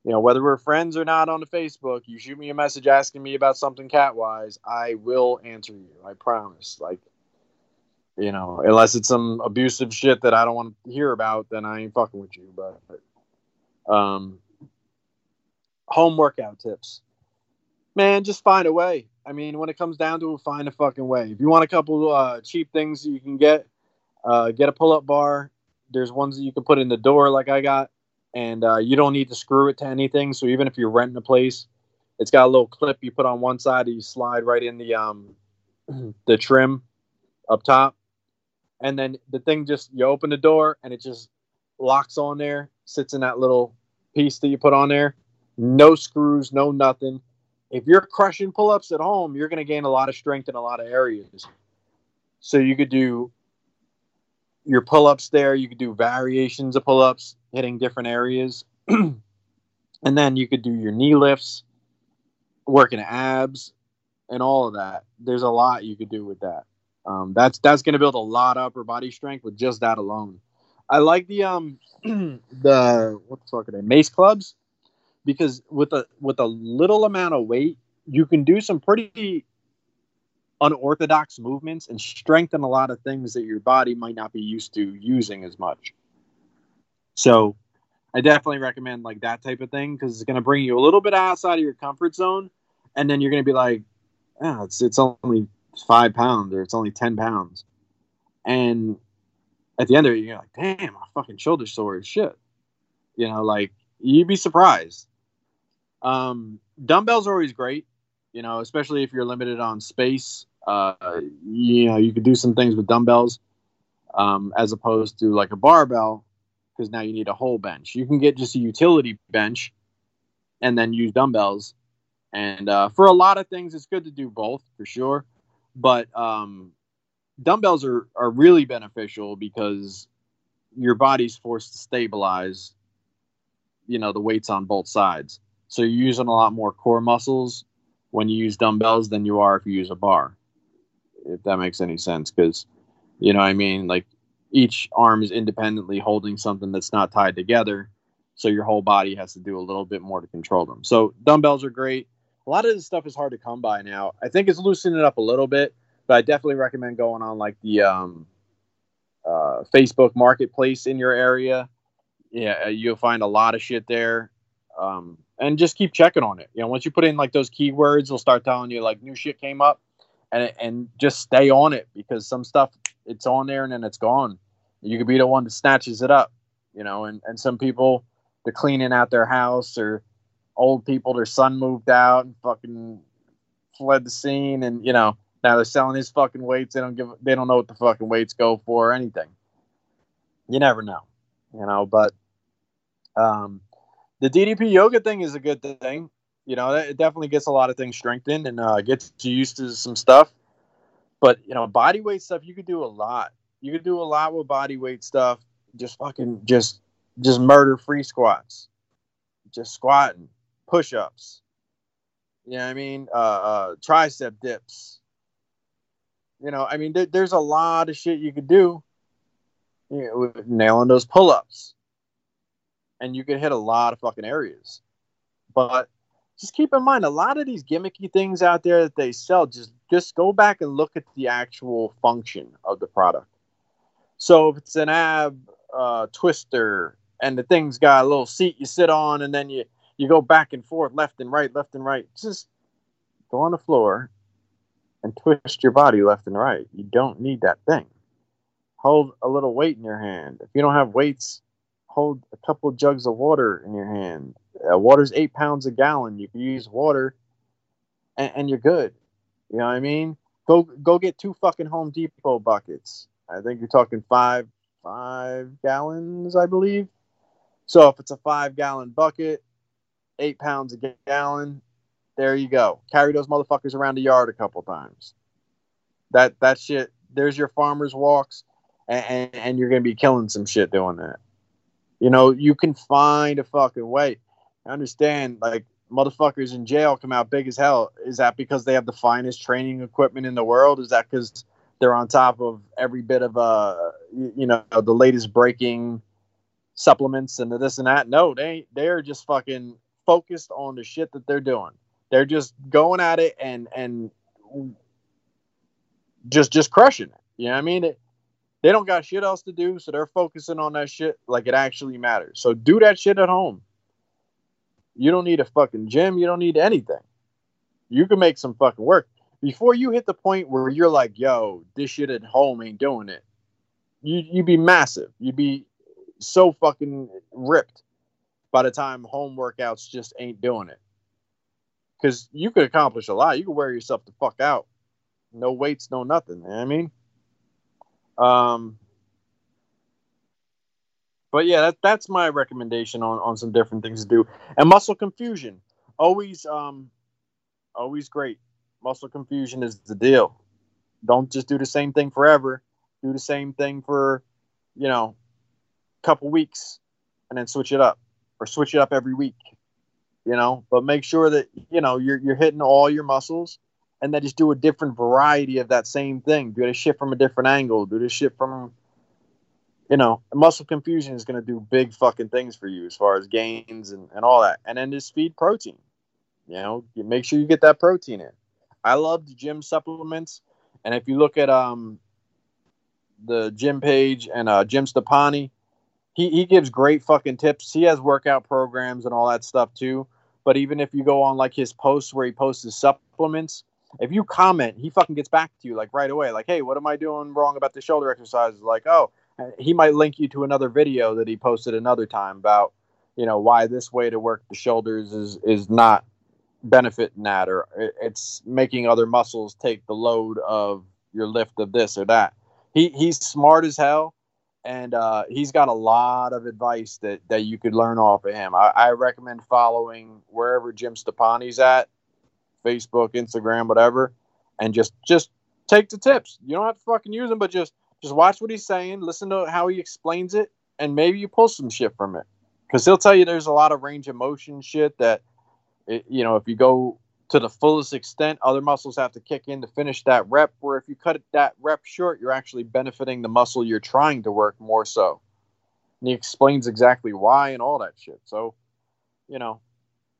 you know, whether we're friends or not on the Facebook, you shoot me a message asking me about something cat wise, I will answer you. I promise. Like, you know, unless it's some abusive shit that I don't want to hear about, then I ain't fucking with you. But, um, home workout tips. Man, just find a way. I mean, when it comes down to it, find a fucking way. If you want a couple uh, cheap things you can get, uh, get a pull-up bar. There's ones that you can put in the door, like I got, and uh, you don't need to screw it to anything. So even if you're renting a place, it's got a little clip you put on one side, and you slide right in the um, *clears throat* the trim up top, and then the thing just you open the door and it just locks on there, sits in that little piece that you put on there. No screws, no nothing. If you're crushing pull ups at home, you're going to gain a lot of strength in a lot of areas. So you could do your pull ups there, you could do variations of pull ups, hitting different areas. *clears throat* and then you could do your knee lifts, working abs, and all of that. There's a lot you could do with that. Um, that's that's going to build a lot of upper body strength with just that alone. I like the um *clears throat* the what the fuck are they mace clubs because with a with a little amount of weight you can do some pretty unorthodox movements and strengthen a lot of things that your body might not be used to using as much. So I definitely recommend like that type of thing because it's going to bring you a little bit outside of your comfort zone, and then you're going to be like, oh, it's it's only five pounds or it's only ten pounds, and at the end of it, you're like, damn, my fucking shoulder sore as shit. You know, like you'd be surprised. Um, dumbbells are always great, you know, especially if you're limited on space. Uh, you know, you could do some things with dumbbells um, as opposed to like a barbell because now you need a whole bench. You can get just a utility bench and then use dumbbells. And uh, for a lot of things, it's good to do both for sure. But um, dumbbells are, are really beneficial because your body's forced to stabilize, you know, the weights on both sides. So you're using a lot more core muscles when you use dumbbells than you are if you use a bar. If that makes any sense, because you know, I mean, like each arm is independently holding something that's not tied together, so your whole body has to do a little bit more to control them. So dumbbells are great. A lot of this stuff is hard to come by now. I think it's loosening it up a little bit, but I definitely recommend going on like the um, uh, Facebook Marketplace in your area. Yeah, you'll find a lot of shit there. Um, and just keep checking on it. You know, once you put in like those keywords, they'll start telling you like new shit came up, and and just stay on it because some stuff it's on there and then it's gone. You could be the one that snatches it up, you know. And and some people they're cleaning out their house or old people their son moved out and fucking fled the scene and you know now they're selling his fucking weights. They don't give they don't know what the fucking weights go for or anything. You never know, you know. But um, the DDP yoga thing is a good thing. You know, it definitely gets a lot of things strengthened and uh, gets you used to some stuff. But you know, body weight stuff you could do a lot. You could do a lot with body weight stuff. Just fucking just just murder free squats, just squatting, push ups. You know what I mean? Uh, uh, tricep dips. You know, I mean, th- there's a lot of shit you could do. You know, with nailing those pull ups and you can hit a lot of fucking areas. But just keep in mind a lot of these gimmicky things out there that they sell just just go back and look at the actual function of the product. So if it's an ab uh, twister and the thing's got a little seat you sit on and then you you go back and forth left and right left and right just go on the floor and twist your body left and right. You don't need that thing. Hold a little weight in your hand. If you don't have weights, hold a couple jugs of water in your hand. Uh, water's eight pounds a gallon. You can use water, and, and, you're good. You know what I mean? Go go get two fucking Home Depot buckets. I think you're talking five five gallons, I believe. So if it's a five gallon bucket, eight pounds a gallon, there you go. Carry those motherfuckers around the yard a couple times. That that shit. There's your farmers walks, and, and, and you're gonna be killing some shit doing that. You know, you can find a fucking way. I understand, like, motherfuckers in jail come out big as hell. Is that because they have the finest training equipment in the world? Is that because they're on top of every bit of, uh, you know, the latest breaking supplements and this and that? No, they they're just fucking focused on the shit that they're doing. They're just going at it and and just just crushing it. You know what I mean? It, they don't got shit else to do, so they're focusing on that shit like it actually matters. So do that shit at home. You don't need a fucking gym. You don't need anything. you can make some fucking work before you hit the point where you're like, yo, this shit at home ain't doing it. You you'd be massive. You'd be so fucking ripped by the time home workouts just ain't doing it. Because you could accomplish a lot. You could wear yourself the fuck out. No weights, no nothing. You know what I mean? Um, but yeah, that, that's my recommendation on, on some different things to do. And muscle confusion, always um, always great. Muscle confusion is the deal. Don't just do the same thing forever. Do the same thing for, you know, a couple weeks, and then switch it up, or switch it up every week. You know, but make sure that you know you're you're hitting all your muscles, and then just do a different variety of that same thing. Do the shit from a different angle. Do the shit from you know, muscle confusion is going to do big fucking things for you as far as gains and, and all that. And then just feed protein. You know, you make sure you get that protein in. I love the gym supplements. And if you look at um the gym page and uh Jim Stoppani, he, he gives great fucking tips. He has workout programs and all that stuff too. But even if you go on like his posts where he posts his supplements, if you comment, he fucking gets back to you like right away. Like, hey, what am I doing wrong about the shoulder exercises? Like, oh, he might link you to another video that he posted another time about you know why this way to work the shoulders is is not benefiting that or it's making other muscles take the load of your lift of this or that he he's smart as hell and uh, he's got a lot of advice that that you could learn off of him i, I recommend following wherever jim stoppani's at facebook instagram whatever and just just take the tips you don't have to fucking use them but just just watch what he's saying, listen to how he explains it, and maybe you pull some shit from it. Because he'll tell you there's a lot of range of motion shit that, it, you know, if you go to the fullest extent, other muscles have to kick in to finish that rep. Where if you cut that rep short, you're actually benefiting the muscle you're trying to work more so. And he explains exactly why and all that shit. So, you know,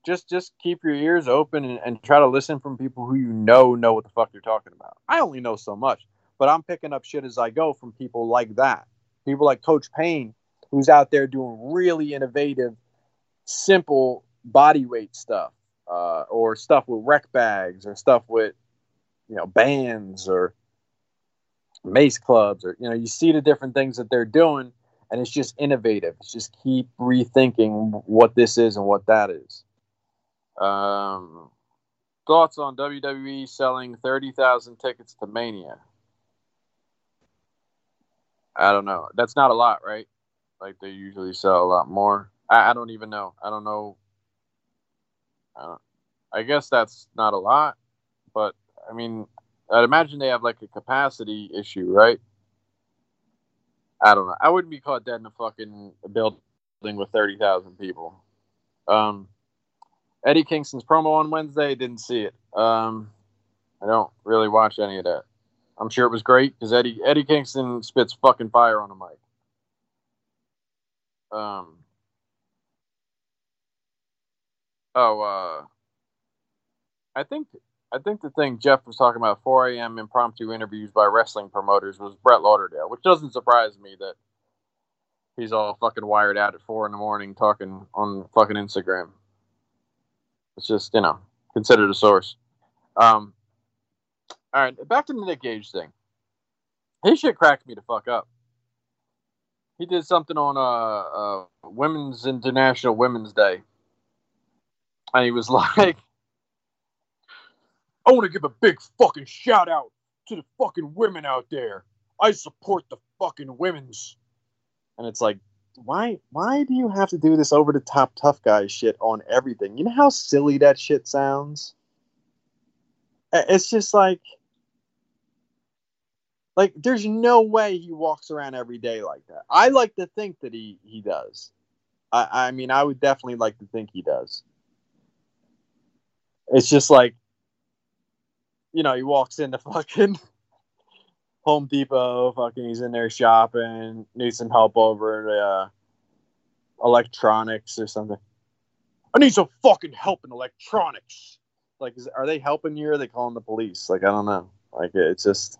just just keep your ears open and, and try to listen from people who you know know what the fuck you're talking about. I only know so much but I'm picking up shit as I go from people like that. People like Coach Payne, who's out there doing really innovative, simple body weight stuff, uh, or stuff with rec bags, or stuff with, you know, bands or mace clubs, or you know, you see the different things that they're doing, and it's just innovative. It's just keep rethinking what this is and what that is. Um, thoughts on WWE selling thirty thousand tickets to Mania? I don't know. That's not a lot, right? Like they usually sell a lot more. I, I don't even know. I don't know. I, don't, I guess that's not a lot, but I mean, I'd imagine they have like a capacity issue, right? I don't know. I wouldn't be caught dead in a fucking building with thirty thousand people. Um, Eddie Kingston's promo on Wednesday didn't see it. Um, I don't really watch any of that. I'm sure it was great because Eddie Eddie Kingston spits fucking fire on a mic. Um. Oh, uh, I think I think the thing Jeff was talking about 4 a.m. impromptu interviews by wrestling promoters was Brett Lauderdale, which doesn't surprise me that he's all fucking wired out at four in the morning talking on fucking Instagram. It's just you know considered a source. Um, all right, back to the Nick Gage thing. His shit cracked me to fuck up. He did something on uh, uh Women's International Women's Day, and he was *laughs* like, "I want to give a big fucking shout out to the fucking women out there. I support the fucking women's." And it's like, why? Why do you have to do this over the top tough guy shit on everything? You know how silly that shit sounds. It's just like like, there's no way he walks around every day like that. I like to think that he he does. I, I mean, I would definitely like to think he does. It's just like, you know, he walks into *laughs* fucking Home Depot, fucking, he's in there shopping, needs some help over the uh, electronics or something. I need some fucking help in electronics. Like, is, are they helping you or are they calling the police? Like, I don't know. Like, it's just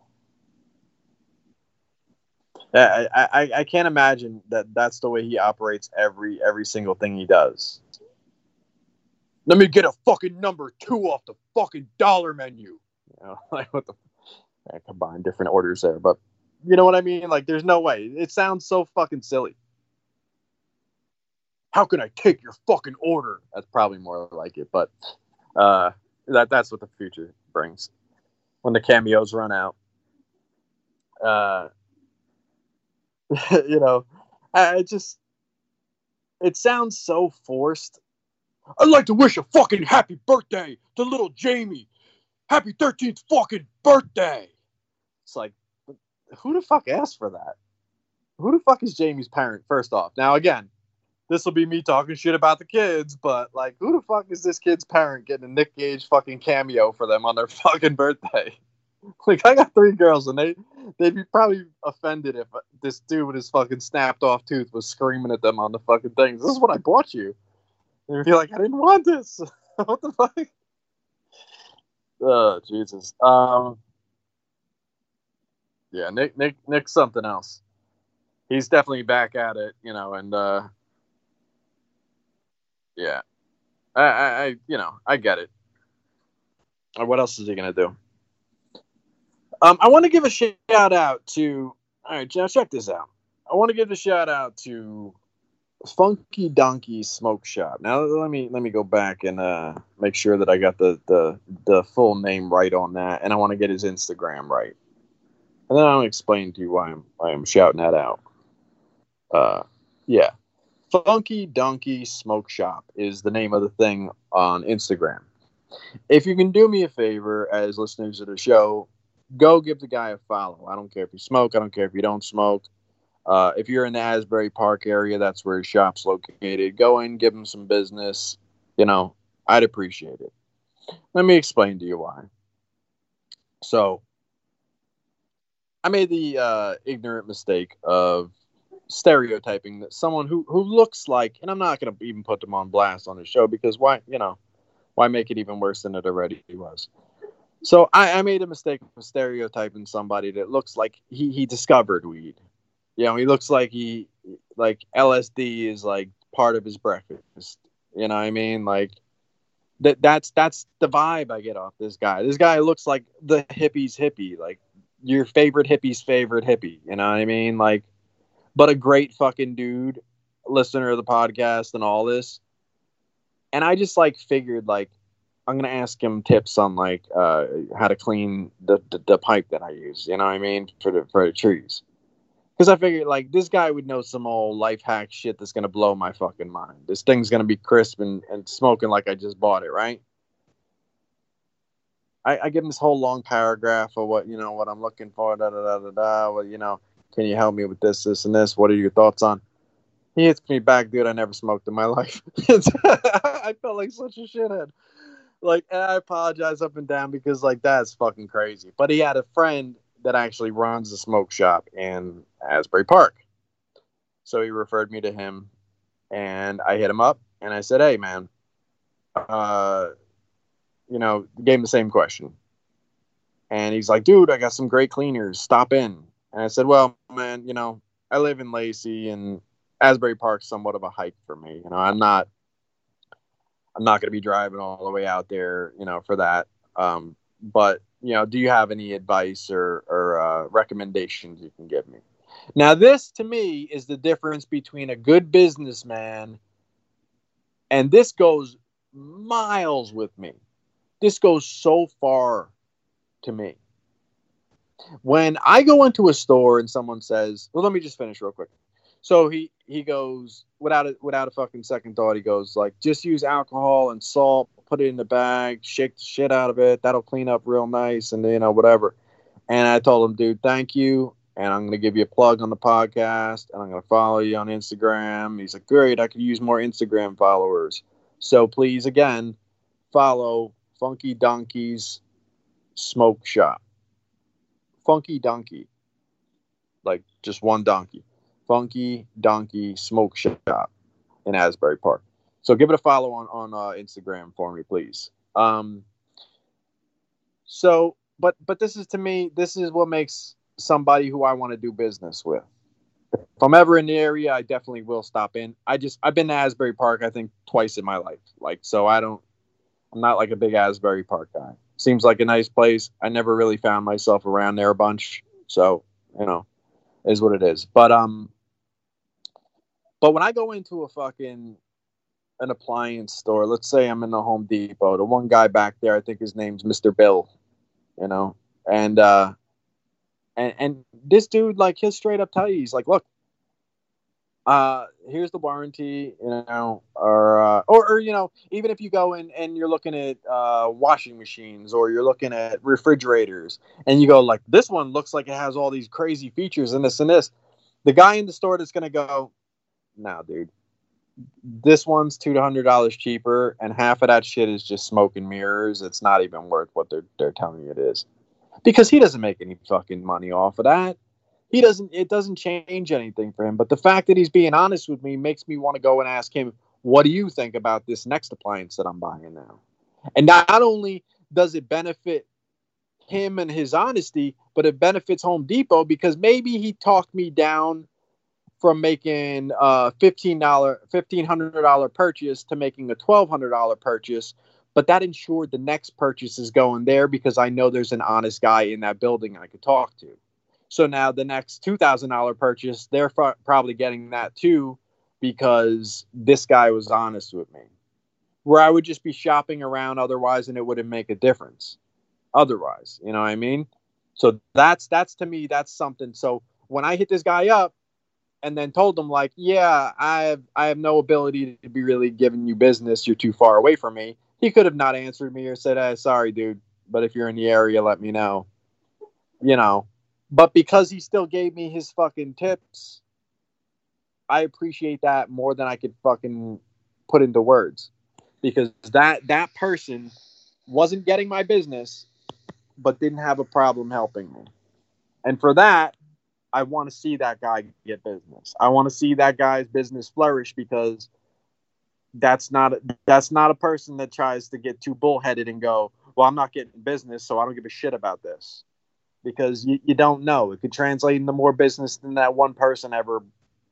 I, I, I can't imagine that that's the way he operates every every single thing he does. Let me get a fucking number two off the fucking dollar menu. You *laughs* know, like what the I combine different orders there, but you know what I mean? Like, there's no way. It sounds so fucking silly. How can I take your fucking order? That's probably more like it, but uh, that that's what the future brings when the cameos run out. Uh, *laughs* you know, I, I just it sounds so forced. I'd like to wish a fucking happy birthday to little Jamie. Happy 13th fucking birthday. It's like, who the fuck asked for that? Who the fuck is Jamie's parent, first off? Now, again, this will be me talking shit about the kids, but like, who the fuck is this kid's parent getting a Nick Gage fucking cameo for them on their *laughs* fucking birthday? *laughs* like, I got three girls, and they they'd be probably offended if this dude with his fucking snapped off tooth was screaming at them on the fucking things. This is what I bought you. And you'd be like, I didn't want this. *laughs* what the fuck? Oh, Jesus. Um, yeah, Nick, Nick, Nick's something else. He's definitely back at it, you know, and uh, yeah, I, I, I, you know, I get it. what else is he gonna do? Um, I want to give a shout out to. All right, now check this out. I want to give a shout out to Funky Donkey Smoke Shop. Now let me let me go back and uh, make sure that I got the, the the full name right on that, and I want to get his Instagram right, and then I'll explain to you why I'm why I'm shouting that out. Uh, yeah, Funky Donkey Smoke Shop is the name of the thing on Instagram. If you can do me a favor as listeners of the show, go give the guy a follow. I don't care if you smoke. I don't care if you don't smoke. Uh, if you're in the Asbury Park area, that's where his shop's located. Go in, give him some business. You know, I'd appreciate it. Let me explain to you why. So, I made the uh, ignorant mistake of stereotyping that someone who who looks like, and I'm not going to even put them on blast on the show because why, you know, why make it even worse than it already was. So I, I made a mistake of stereotyping somebody that looks like he, he discovered weed. You know, he looks like he like LSD is like part of his breakfast. You know what I mean? Like that that's that's the vibe I get off this guy. This guy looks like the hippie's hippie, like your favorite hippie's favorite hippie. You know what I mean? Like, but a great fucking dude, listener of the podcast and all this. And I just like figured like I'm gonna ask him tips on like uh, how to clean the, the, the pipe that I use. You know what I mean for the for the trees because I figured like this guy would know some old life hack shit that's gonna blow my fucking mind. This thing's gonna be crisp and, and smoking like I just bought it, right? I, I give him this whole long paragraph of what you know what I'm looking for, da da da da da. Well, you know, can you help me with this, this, and this? What are your thoughts on? He hits me back, dude. I never smoked in my *laughs* life. I felt like such a shithead. Like, I apologize up and down because like that's fucking crazy. But he had a friend that actually runs a smoke shop in Asbury Park. So he referred me to him, and I hit him up and I said, "Hey, man, uh, you know, gave him the same question." And he's like, "Dude, I got some great cleaners. Stop in." And I said, "Well, man, you know, I live in Lacey, and Asbury Park's somewhat of a hike for me. You know, I'm not, I'm not going to be driving all the way out there, you know, for that. Um, but you know, do you have any advice or, or uh, recommendations you can give me? Now, this to me is the difference between a good businessman and this goes miles with me. This goes so far to me. When I go into a store and someone says, "Well, let me just finish real quick." So he he goes without a without a fucking second thought. He goes like, "Just use alcohol and salt put it in the bag, shake the shit out of it. That'll clean up real nice, and you know whatever. And I told him, dude, thank you, and I'm going to give you a plug on the podcast, and I'm going to follow you on Instagram. He's like, great, I could use more Instagram followers. So please, again, follow Funky Donkey's Smoke Shop. Funky Donkey, like just one donkey. Funky Donkey Smoke Shop in Asbury Park. So give it a follow on on uh, Instagram for me, please. Um, so, but but this is to me, this is what makes somebody who I want to do business with. If I'm ever in the area, I definitely will stop in. I just I've been to Asbury Park, I think twice in my life. Like so, I don't I'm not like a big Asbury Park guy. Seems like a nice place. I never really found myself around there a bunch, so you know, is what it is. But um, but when I go into a fucking an appliance store, let's say I'm in the Home Depot, the one guy back there, I think his name's Mr. Bill, you know, and uh, and and this dude like he'll straight up tell you, he's like, look, uh, here's the warranty, you know, or, uh, or, or, you know, even if you go in and you're looking at uh, washing machines or you're looking at refrigerators and you go like, this one looks like it has all these crazy features and this and this, the guy in the store that's going to go, no, dude, this one's two hundred dollars cheaper, and half of that shit is just smoke and mirrors. It's not even worth what they're they're telling you it is, because he doesn't make any fucking money off of that he doesn't it doesn't change anything for him but the fact that he's being honest with me makes me want to go and ask him what do you think about this next appliance that i'm buying now? And not only does it benefit him and his honesty but it benefits home depot because maybe he talked me down from making a $15 $1500 purchase to making a $1200 purchase but that ensured the next purchase is going there because i know there's an honest guy in that building i could talk to so now the next two thousand dollar purchase, they're f- probably getting that too, because this guy was honest with me. Where I would just be shopping around otherwise, and it wouldn't make a difference. Otherwise, you know what I mean? So that's that's to me that's something. So when I hit this guy up, and then told him like, yeah, I have I have no ability to be really giving you business. You're too far away from me. He could have not answered me or said, hey, sorry, dude, but if you're in the area, let me know. You know, but because he still gave me his fucking tips, I appreciate that more than I could fucking put into words. Because that that person wasn't getting my business, but didn't have a problem helping me. And for that, I want to see that guy get business. I want to see that guy's business flourish because that's not that's not a person that tries to get too bullheaded and go, well, I'm not getting business, so I don't give a shit about this because you, you don't know. It could translate into more business than that one person ever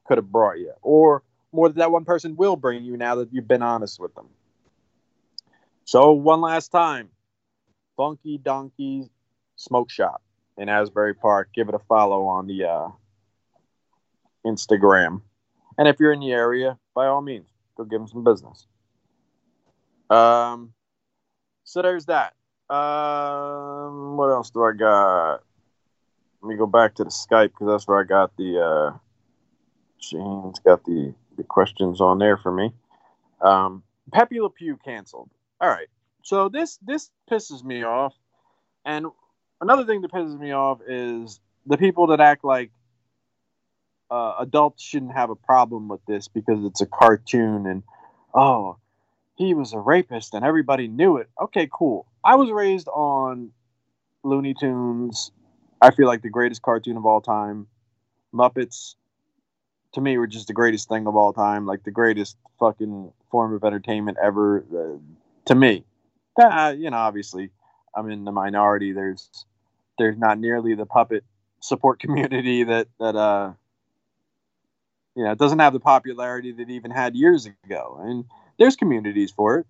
could have brought you, or more than that one person will bring you now that you've been honest with them. So, one last time Funky Donkey Smoke Shop in Asbury Park. Give it a follow on the uh, Instagram. And if you're in the area, by all means, go give them some business. Um, so there's that. Um, what else do I got? Let me go back to the Skype because that's where I got the. Uh, Shane's got the the questions on there for me. Um, Pepe Le Pew canceled. All right, so this this pisses me off, and another thing that pisses me off is the people that act like uh, adults shouldn't have a problem with this because it's a cartoon and oh he was a rapist and everybody knew it. Okay, cool. I was raised on Looney Tunes. I feel like the greatest cartoon of all time. Muppets, to me, were just the greatest thing of all time. Like the greatest fucking form of entertainment ever. Uh, to me, uh, you know, obviously, I'm in the minority. There's there's not nearly the puppet support *laughs* community that that uh you know it doesn't have the popularity that it even had years ago and there's communities for it.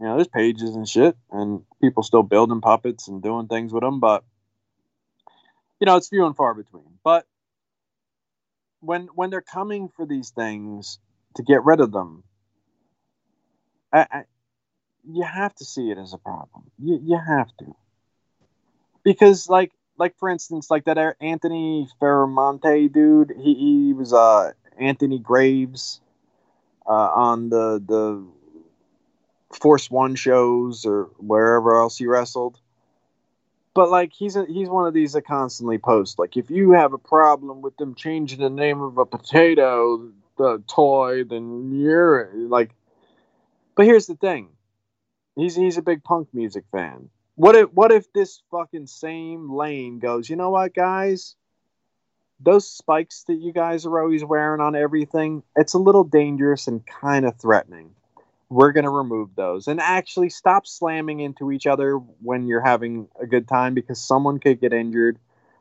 You know, there's pages and shit, and people still building puppets and doing things with them, but you know, it's few and far between. But when when they're coming for these things to get rid of them, I, I, you have to see it as a problem. You, you have to, because like like for instance, like that Anthony Ferramonte dude, he, he was uh Anthony Graves uh, on the the Force One shows or wherever else he wrestled. But like he's a, he's one of these that constantly posts like if you have a problem with them changing the name of a potato the toy, then you're like. But here's the thing, he's he's a big punk music fan. What if what if this fucking same lane goes? You know what, guys? those spikes that you guys are always wearing on everything, it's a little dangerous and kind of threatening. We're going to remove those and actually stop slamming into each other when you're having a good time because someone could get injured.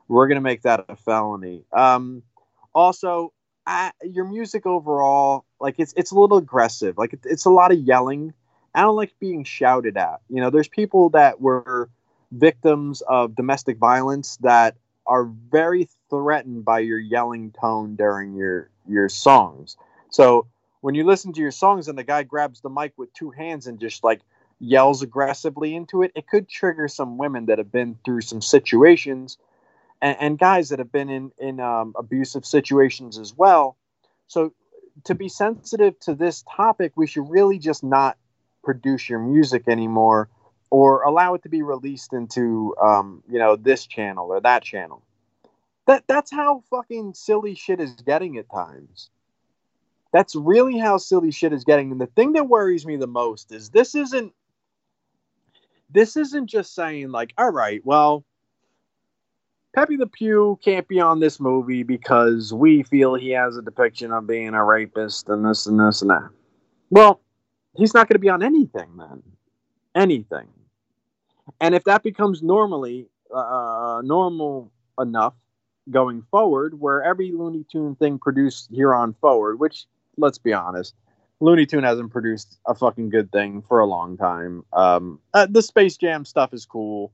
We're going to make that a felony. Um, also, I, your music overall, like it's it's a little aggressive. Like it, it's a lot of yelling, I don't like being shouted at. You know, there's people that were victims of domestic violence that are very threatened by your yelling tone during your your songs. So when you listen to your songs and the guy grabs the mic with two hands and just like yells aggressively into it, it could trigger some women that have been through some situations and, and guys that have been in in um, abusive situations as well. So to be sensitive to this topic, we should really just not produce your music anymore or allow it to be released into um, you know this channel or that channel. That that's how fucking silly shit is getting at times. That's really how silly shit is getting. And the thing that worries me the most is this isn't this isn't just saying like, all right, well, Pepe Le Pew can't be on this movie because we feel he has a depiction of being a rapist and this and this and that. Well, he's not going to be on anything then. Anything. And if that becomes normally uh, normal enough going forward, where every Looney Tune thing produced here on forward, which let's be honest, Looney Tune hasn't produced a fucking good thing for a long time. Um, uh, the Space Jam stuff is cool,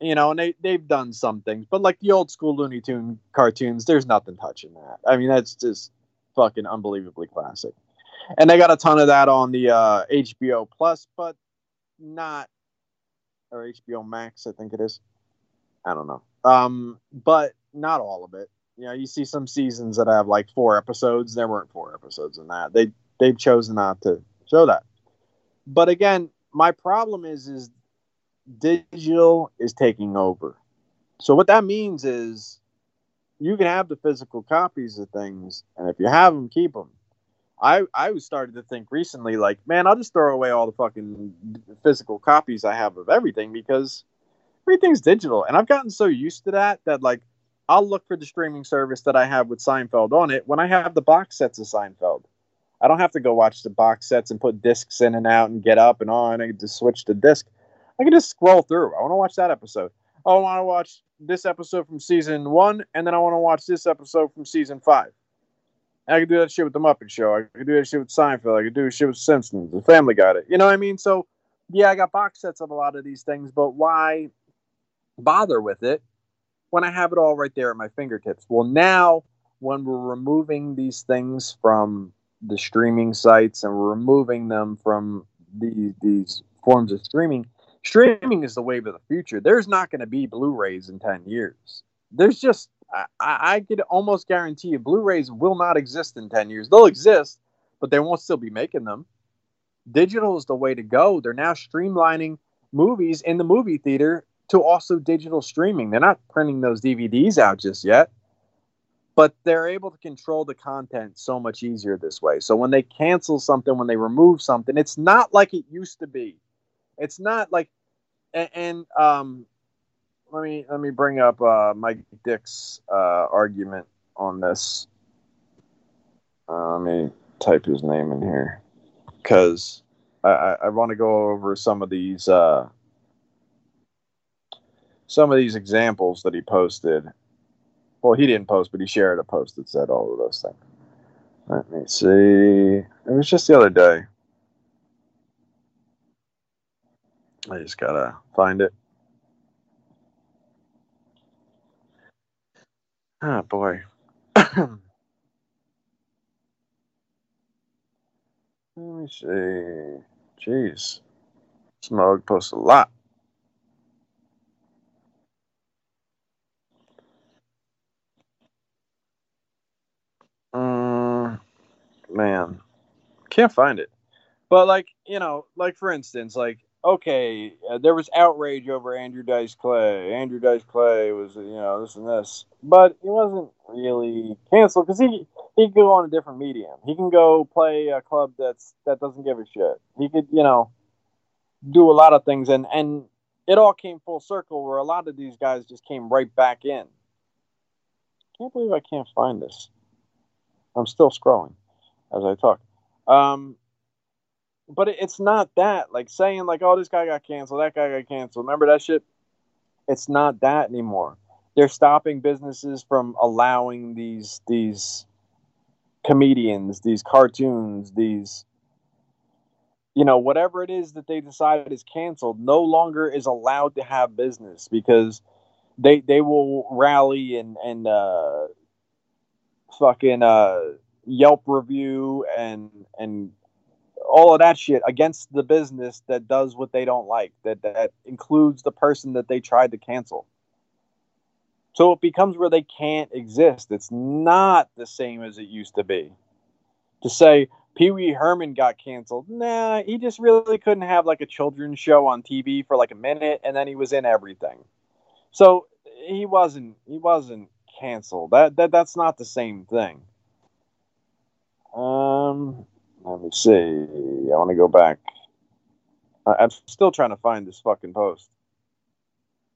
you know, and they they've done some things, but like the old school Looney Tune cartoons, there's nothing touching that. I mean, that's just fucking unbelievably classic. And they got a ton of that on the uh, HBO Plus, but not or HBO Max, I think it is. I don't know. Um, but not all of it. You know, you see some seasons that have like four episodes. There weren't four episodes in that. They they've chosen not to show that. But again, my problem is is digital is taking over. So what that means is you can have the physical copies of things, and if you have them, keep them. I I was started to think recently, like, man, I'll just throw away all the fucking physical copies I have of everything because everything's digital, and I've gotten so used to that that like I'll look for the streaming service that I have with Seinfeld on it when I have the box sets of Seinfeld. I don't have to go watch the box sets and put discs in and out and get up and on. I can just switch the disc. I can just scroll through. I want to watch that episode. I want to watch this episode from season one, and then I want to watch this episode from season five. I could do that shit with the Muppet Show. I could do that shit with Seinfeld. I could do shit with Simpsons. The Family Got It. You know what I mean? So, yeah, I got box sets of a lot of these things, but why bother with it when I have it all right there at my fingertips? Well, now when we're removing these things from the streaming sites and we're removing them from these these forms of streaming, streaming is the wave of the future. There's not going to be Blu-rays in ten years. There's just I, I could almost guarantee you Blu-rays will not exist in 10 years. They'll exist, but they won't still be making them. Digital is the way to go. They're now streamlining movies in the movie theater to also digital streaming. They're not printing those DVDs out just yet, but they're able to control the content so much easier this way. So when they cancel something, when they remove something, it's not like it used to be. It's not like, and, and um, let me let me bring up uh, Mike Dick's uh, argument on this. Uh, let me type his name in here because I, I, I want to go over some of these uh, some of these examples that he posted. Well, he didn't post, but he shared a post that said all of those things. Let me see. It was just the other day. I just gotta find it. Oh boy. *coughs* Let me see. Jeez. Smug posts a lot. Man. Can't find it. But like, you know, like for instance, like okay, uh, there was outrage over Andrew Dice Clay. Andrew Dice Clay was, you know, this and this, but he wasn't really canceled because he he could go on a different medium. He can go play a club that's that doesn't give a shit. He could, you know, do a lot of things, and and it all came full circle where a lot of these guys just came right back in. Can't believe I can't find this. I'm still scrolling as I talk. Um, but it's not that like saying like oh this guy got canceled that guy got canceled. Remember that shit? It's not that anymore. They're stopping businesses from allowing these these comedians these cartoons these you know, whatever it is that they decide is canceled no longer is allowed to have business because they they will rally and and uh, fucking uh, Yelp review and and all of that shit against the business that does what they don't like that that includes the person that they tried to cancel. So it becomes where they can't exist. It's not the same as it used to be. To say, Pee Wee Herman got canceled. Nah, he just really couldn't have like a children's show on TV for like a minute, and then he was in everything. So he wasn't he wasn't canceled. That that that's not the same thing. Um, let me see. I want to go back. I, I'm still trying to find this fucking post.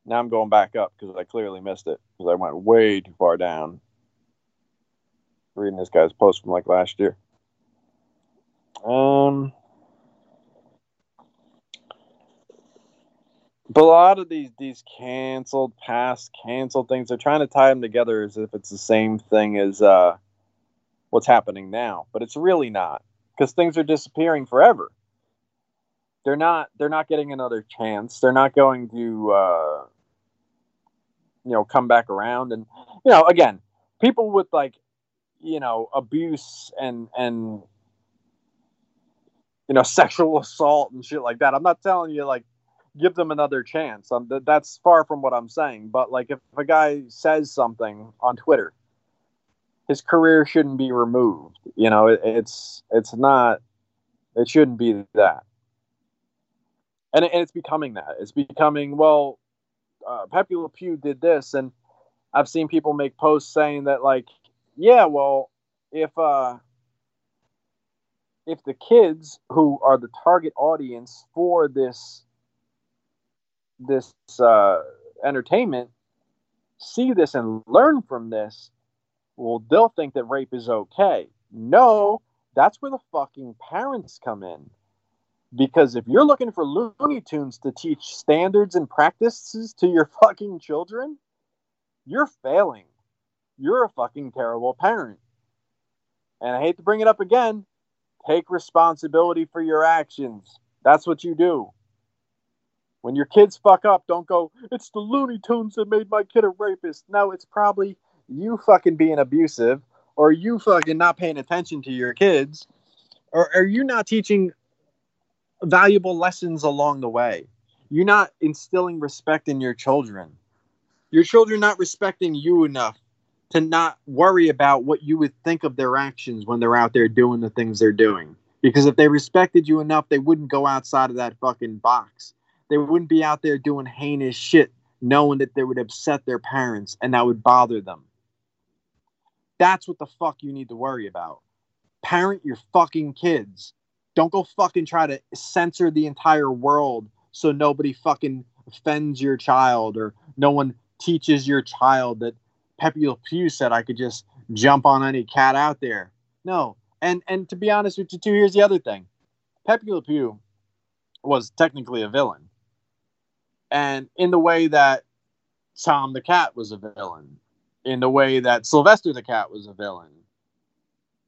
Now I'm going back up because I clearly missed it because I went way too far down. Reading this guy's post from like last year. Um, but a lot of these these canceled, past canceled things, they're trying to tie them together as if it's the same thing as uh, what's happening now. But it's really not because things are disappearing forever. They're not. They're not getting another chance. They're not going to, uh, you know, come back around. And you know, again, people with like, you know, abuse and and you know, *laughs* sexual assault and shit like that. I'm not telling you like give them another chance. Um, th- that's far from what I'm saying. But like, if a guy says something on Twitter, his career shouldn't be removed. You know, it, it's it's not. It shouldn't be that. And, it, and it's becoming that. It's becoming well. Uh, Pepe Le Pew did this, and I've seen people make posts saying that like, yeah, well, if uh, if the kids who are the target audience for this this uh, entertainment see this and learn from this, well, they'll think that rape is okay. No, that's where the fucking parents come in. Because if you're looking for Looney Tunes to teach standards and practices to your *laughs* fucking children, you're failing. You're a fucking terrible parent. And I hate to bring it up again, Take responsibility for your actions. That's what you do. When your kids fuck up, don't go, it's the Looney Tunes that made my kid a rapist. No, it's probably you fucking being abusive or you fucking not paying attention to your kids or are you not teaching valuable lessons along the way? You're not instilling respect in your children. Your children not respecting you enough to not worry about what you would think of their actions when they're out there doing the things they're doing. Because if they respected you enough, they wouldn't go outside of that fucking box. They wouldn't be out there doing heinous shit knowing that they would upset their parents and that would bother them. That's what the fuck you need to worry about. Parent your fucking kids. Don't go fucking try to censor the entire world so nobody fucking offends your child or no one teaches your child that Pepe Le Pew said I could just jump on any cat out there. No. And and to be honest with you too, here's the other thing. Pepe Le Pew was technically a villain. And in the way that Tom the cat was a villain, in the way that Sylvester the cat was a villain.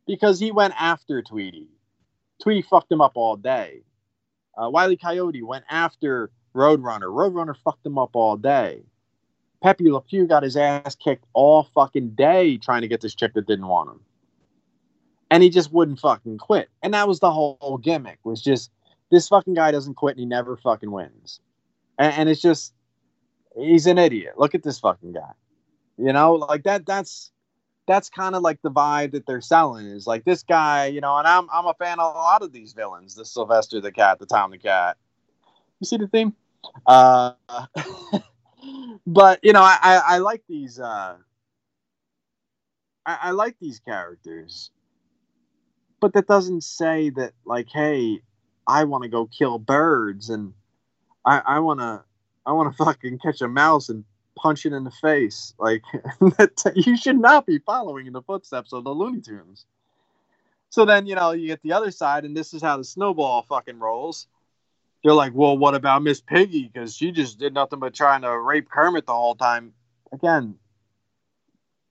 Because he went after Tweety. Tweety fucked him up all day. Uh, Wiley Coyote went after Roadrunner. Roadrunner fucked him up all day. Pepe Le Pew got his ass kicked all fucking day trying to get this chick that didn't want him. And he just wouldn't fucking quit. And that was the whole gimmick, was just this fucking guy doesn't quit and he never fucking wins. And, and it's just he's an idiot. Look at this fucking guy. You know, like that that's that's kind of like the vibe that they're selling is like this guy, you know, and I'm I'm a fan of a lot of these villains, the Sylvester the Cat, the Tom the Cat. You see the theme? Uh *laughs* but you know, I, I, I like these. Uh, I, I like these characters, but that doesn't say that like, hey, I want to go kill birds and I, I want to I want to *laughs* fucking catch a mouse and punch it in the face. Like *laughs* you should not be following in the footsteps of the Looney Tunes. So then you know you get the other side, and this is how the snowball fucking rolls they're like, well, what about Miss Piggy? Because she just did nothing but trying to rape Kermit the whole time. Again,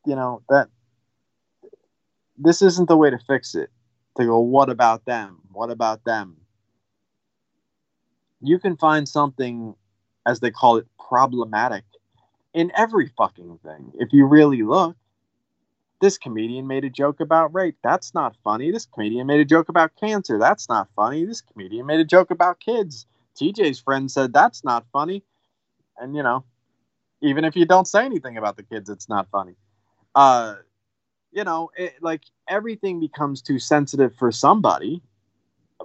you know that this isn't the way to fix it. To go, what about them? What about them? you can find something, as they call it, problematic in every fucking thing if you really look. This comedian made a joke about rape. That's not funny. This comedian made a joke about cancer. That's not funny. This comedian made a joke about kids. TJ's friend said that's not funny. And you know, even if you don't say anything about the kids, it's not funny. Uh, you know, it, like everything becomes too sensitive for somebody,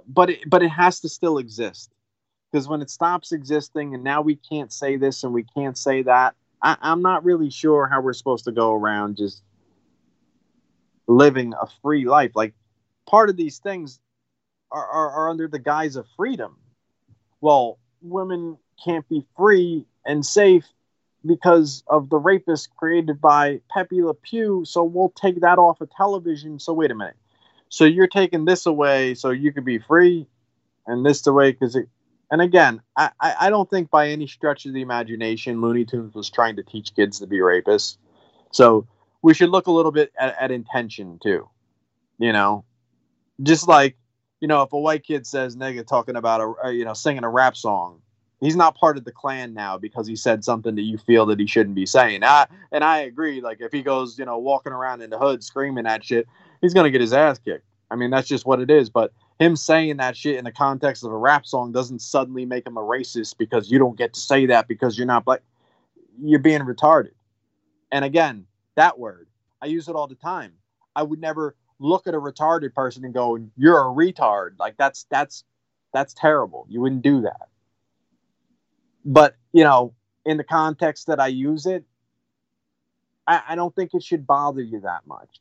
but it, but it has to still exist because when it stops existing and now we can't say this and we can't say that, I, I'm not really sure how we're supposed to go around just living a free life. Like part of these things are, are, are under the guise of freedom. Well, women can't be free and safe because of the rapist created by Pepe Le Pew. So we'll take that off of television. So wait a minute. So you're taking this away so you could be free, and this away because it. And again, I, I don't think by any stretch of the imagination Looney Tunes was trying to teach kids to be rapists. So we should look a little bit at, at intention too. You know, just like you know, if a white kid says nigga talking about a, a you know singing a rap song, he's not part of the Klan now because he said something that you feel that he shouldn't be saying. I and I agree. Like if he goes, you know, walking around in the hood screaming that shit, he's gonna get his ass kicked. I mean, that's just what it is. But him saying that shit in the context of a rap song doesn't suddenly make him a racist because you don't get to say that because you're not black. You're being retarded. And again, that word, I use it all the time. I would never look at a retarded person and go, "You're a retard." Like that's that's that's terrible. You wouldn't do that but you know in the context that i use it i, I don't think it should bother you that much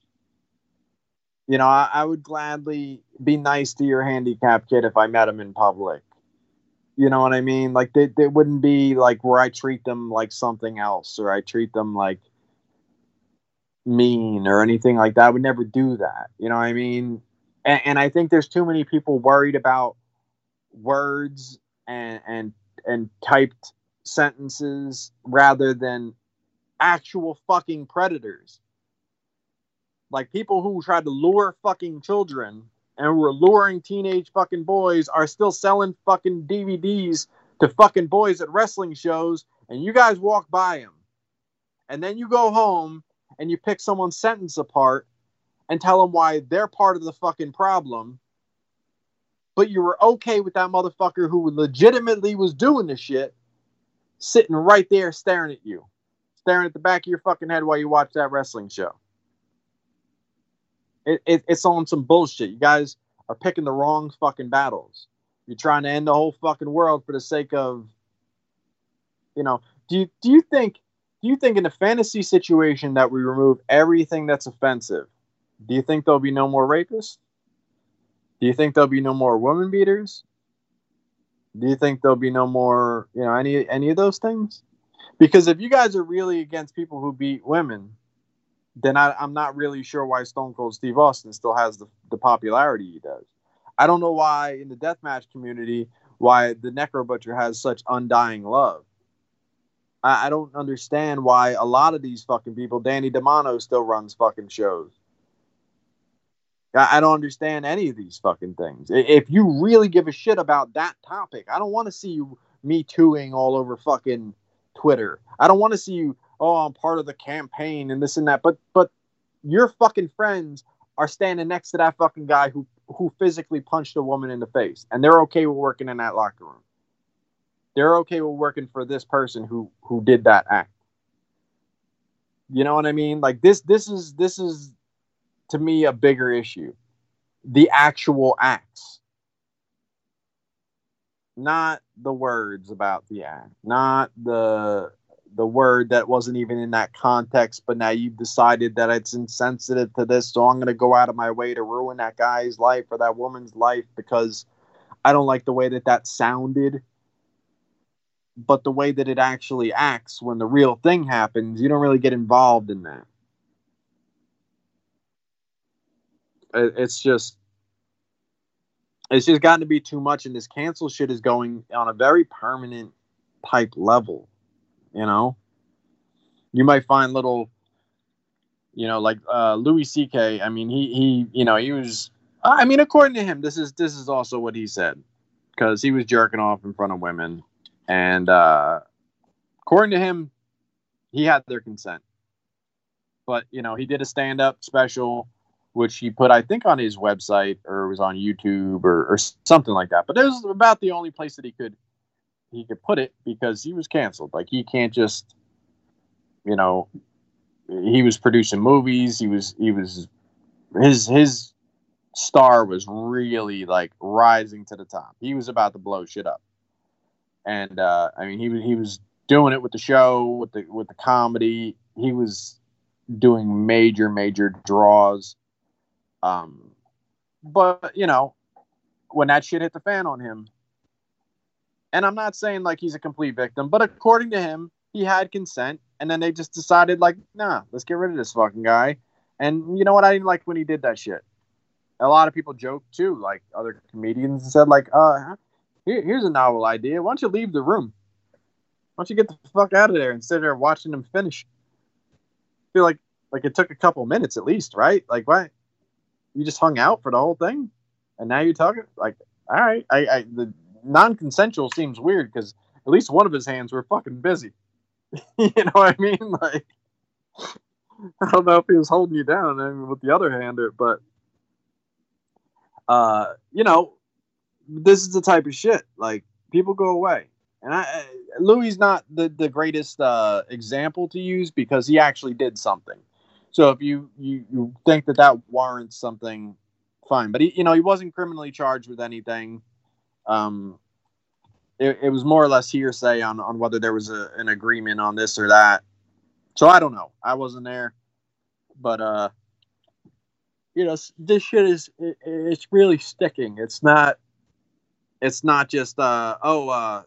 you know I, I, would gladly be nice to your handicapped kid if i met him in public. You know what i mean? Like they, they wouldn't be like where i treat them like something else or i treat them like mean or anything like that. I would never do that. You know what i mean? And, and i think there's too many people worried about words and and and typed sentences rather than actual fucking predators. Like people who tried to lure fucking children and were luring teenage fucking boys are still selling fucking DVDs to fucking boys at wrestling shows, and you guys walk by them. And then you go home and you pick someone's sentence apart and tell them why they're part of the fucking problem but you were okay with that motherfucker who legitimately was doing the shit sitting right there staring at you, staring at the back of your fucking head while you watch that wrestling show. It, it, it's on some bullshit. You guys are picking the wrong fucking battles. You're trying to end the whole fucking world for the sake of, you know. Do you do you think do you think in a fantasy situation that we remove everything that's offensive, do you think there'll be no more rapists? Do you think there'll be no more woman beaters? Do you think there'll be no more, you know, any any of those things? Because if you guys are really against people who beat women, then I, am not really sure why Stone Cold Steve Austin still has the, the popularity he does. I don't know why in the deathmatch community why the Necro Butcher has such undying love. I, I don't understand why a lot of these fucking people, Danny Demanto still runs fucking shows. I don't understand any of these fucking things. If you really give a shit about that topic, I don't want to see you me tooing all over fucking Twitter. I don't want to see you, oh, I'm part of the campaign and this and that. But but your fucking friends are standing next to that fucking guy who who physically punched a woman in the face, and they're okay with working in that locker room. They're okay with working for this person who who did that act. You know what I mean? Like this this is this is to me a bigger issue. The actual acts. Not the words about the act. Not the the word that wasn't even in that context, but now you've decided that it's insensitive to this, so I'm gonna go out of my way to ruin that guy's life or that woman's life because I don't like the way that that sounded. But the way that it actually acts when the real thing happens, you don't really get involved in that. it's just it's just gotten to be too much and this cancel shit is going on a very permanent type level you know you might find little you know like uh louis ck i mean he he you know he was i mean according to him this is this is also what he said because he was jerking off in front of women, and uh, according to him, he had their consent. But you know, he did a stand-up special, which he put, I think, on his website or it was on YouTube or, or something like that. But it was about the only place that he could he could put it because he was canceled. Like he can't just, you know, he was producing movies. He was he was his his star was really like rising to the top. He was about to blow shit up, and uh, I mean he was he was doing it with the show with the with the comedy. He was doing major major draws. Um, but you know, when that shit hit the fan on him, and I'm not saying like he's a complete victim, but according to him, he had consent, and then they just decided like, nah, let's get rid of this fucking guy. And you know what? I didn't like when he did that shit. A lot of people joked too, like other comedians said, like, uh, here, here's a novel idea. Why don't you leave the room? Why don't you get the fuck out of there instead of watching him finish? I feel like like it took a couple minutes at least, right? Like, why? You just hung out for the whole thing, and now you're talking like, all right, I, I the non-consensual seems weird because at least one of his hands were fucking busy. *laughs* you know what I mean? *laughs* Like, I don't know if he was holding you down I mean, with the other hand, but uh, you know, this is the type of shit. Like, people go away, and I, Louis not the the greatest uh, example to use because he actually did something. So if you you, you think that that warrants something, fine. But he, you know, he wasn't criminally charged with anything. Um, it, it was more or less hearsay on, on whether there was a, an agreement on this or that. So I don't know. I wasn't there, but uh, you know, this shit is it, it's really sticking. It's not. It's not just uh oh uh.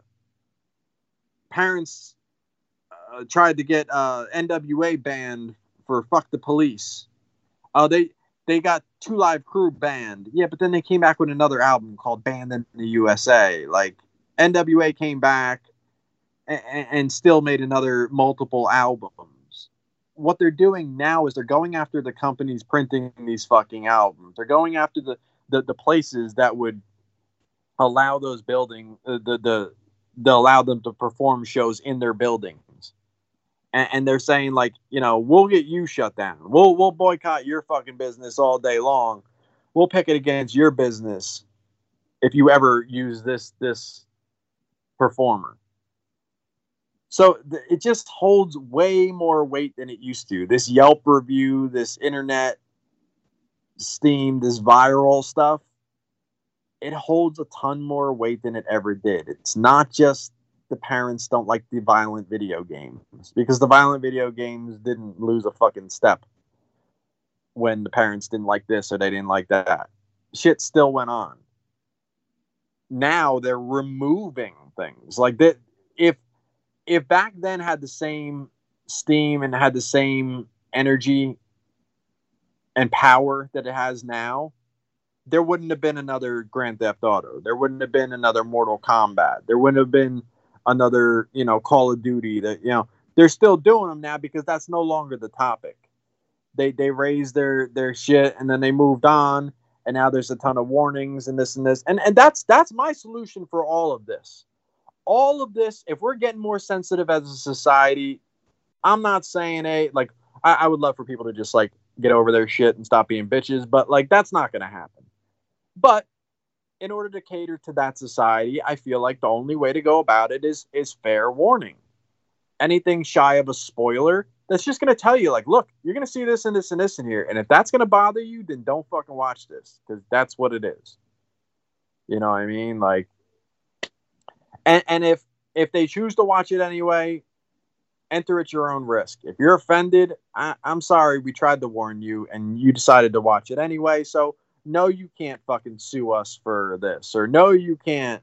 Parents uh, tried to get uh, NWA banned for "fuck the police." Oh, they they got Two Live Crew banned. Yeah, but then they came back with another album called "Banned in the USA." Like NWA came back and, and still made another multiple albums. What they're doing now is they're going after the companies printing these fucking albums. They're going after the the, the places that would allow those building uh, the the the allow them to perform shows in their buildings. And, and they're saying like, you know, we'll get you shut down. We'll we'll boycott your fucking business all day long. We'll pick it against your business if you ever use this this performer. So th- it just holds way more weight than it used to. This Yelp review, this internet Steam, this viral stuff, it holds a ton more weight than it ever did. It's not just the parents don't like the violent video games because the violent video games didn't lose a fucking step when the parents didn't like this or they didn't like that. Shit still went on. Now they're removing things like that. If if back then had the same steam and had the same energy and power that it has now, there wouldn't have been another Grand Theft Auto. There wouldn't have been another Mortal Kombat. There wouldn't have been another, you know, Call of Duty. That you know, they're still doing them now because that's no longer the topic. They they raised their their shit and then they moved on, and now there's a ton of warnings and this and this, and and that's that's my solution for all of this. All of this, if we're getting more sensitive as a society, I'm not saying a like I, I would love for people to just like get over their shit and stop being bitches, but like that's not to happen. But in order to cater to that society, I feel like the only way to go about it is is fair warning. Anything shy of a spoiler, that's just going to tell you like, look, you're going to see this and this and this in here, and if that's going to bother you, then don't fucking watch this because that's what it is. You know what I mean? Like, and and if if they choose to watch it anyway, enter at your own risk. If you're offended, I, I'm sorry. We tried to warn you, and you decided to watch it anyway. So no, you can't fucking sue us for this, or no, you can't,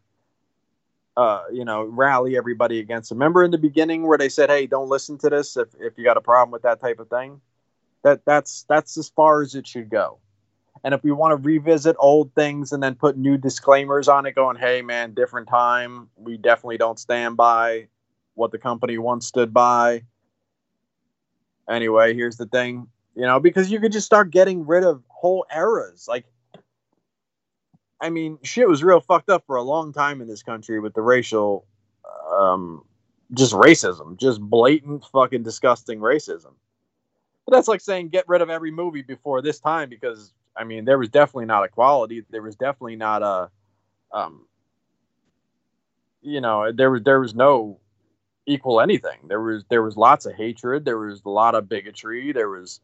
uh, you know, rally everybody against. them. Remember in the beginning where they said, "Hey, don't listen to this if if you got a problem with that type of thing." That that's that's as far as it should go. And if we want to revisit old things and then put new disclaimers on it, going, "Hey, man, different time. We definitely don't stand by what the company once stood by." Anyway, here's the thing, you know, because you could just start getting rid of whole eras. Like I mean, shit was real fucked up for a long time in this country with the racial, um, just racism, just blatant fucking disgusting racism. But that's like saying get rid of every movie before this time because I mean there was definitely not equality. There was definitely not a, um, you know, there was there was no equal anything. There was there was lots of hatred. There was a lot of bigotry. There was,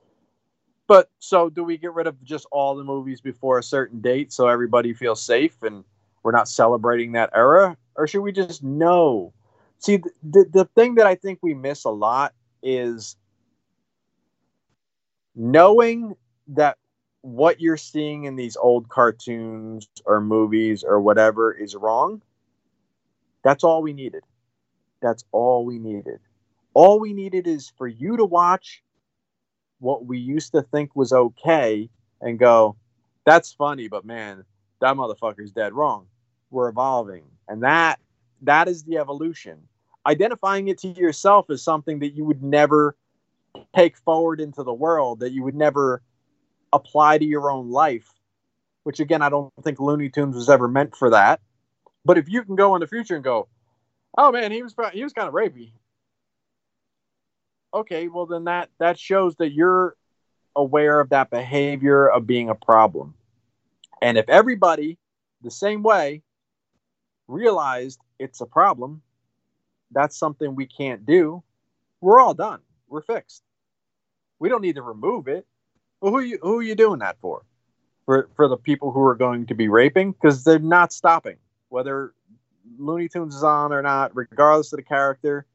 but so do we get rid of just all the movies before a certain date so everybody feels safe and we're not celebrating that era, or should we just know? See, the the, the thing that I think we miss a lot is knowing that what you're seeing in these old cartoons or movies or whatever is wrong. That's all we needed. That's all we needed. All we needed is for you to watch what we used to think was okay and go, that's funny, but man, that motherfucker's dead wrong. We're evolving. And that that is the evolution. Identifying it to yourself is something that you would never take forward into the world, that you would never apply to your own life, which again, I don't think Looney Tunes was ever meant for that. But if you can go in the future and go, oh man, he was he was kind of rapey. Okay, well then that that shows that you're aware of that behavior of being a problem. And if everybody the same way realized it's a problem, that's something we can't do, we're all done. We're fixed. We don't need to remove it. Well, who are you who are you doing that for? For for the people who are going to be raping because they're not stopping. Whether Looney Tunes is on or not, regardless of the character,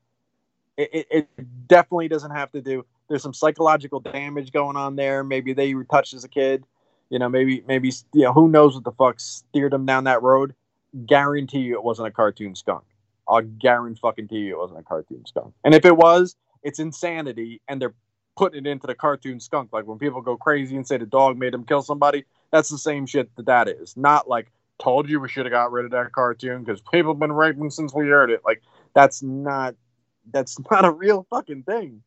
it, it, it definitely doesn't have to do. There's some psychological damage going on there. Maybe they were touched as a kid. You know, maybe maybe you know who knows what the fuck steered them down that road. Guarantee you it wasn't a cartoon skunk. I'll guarantee fucking you it wasn't a cartoon skunk. And if it was, it's insanity, and they're putting it into the cartoon skunk. Like when people go crazy and say the dog made him kill somebody, that's the same shit that that is. Not like told you we should have got rid of that cartoon because people have been raping since we heard it. Like that's not that's *laughs* not a real fucking thing.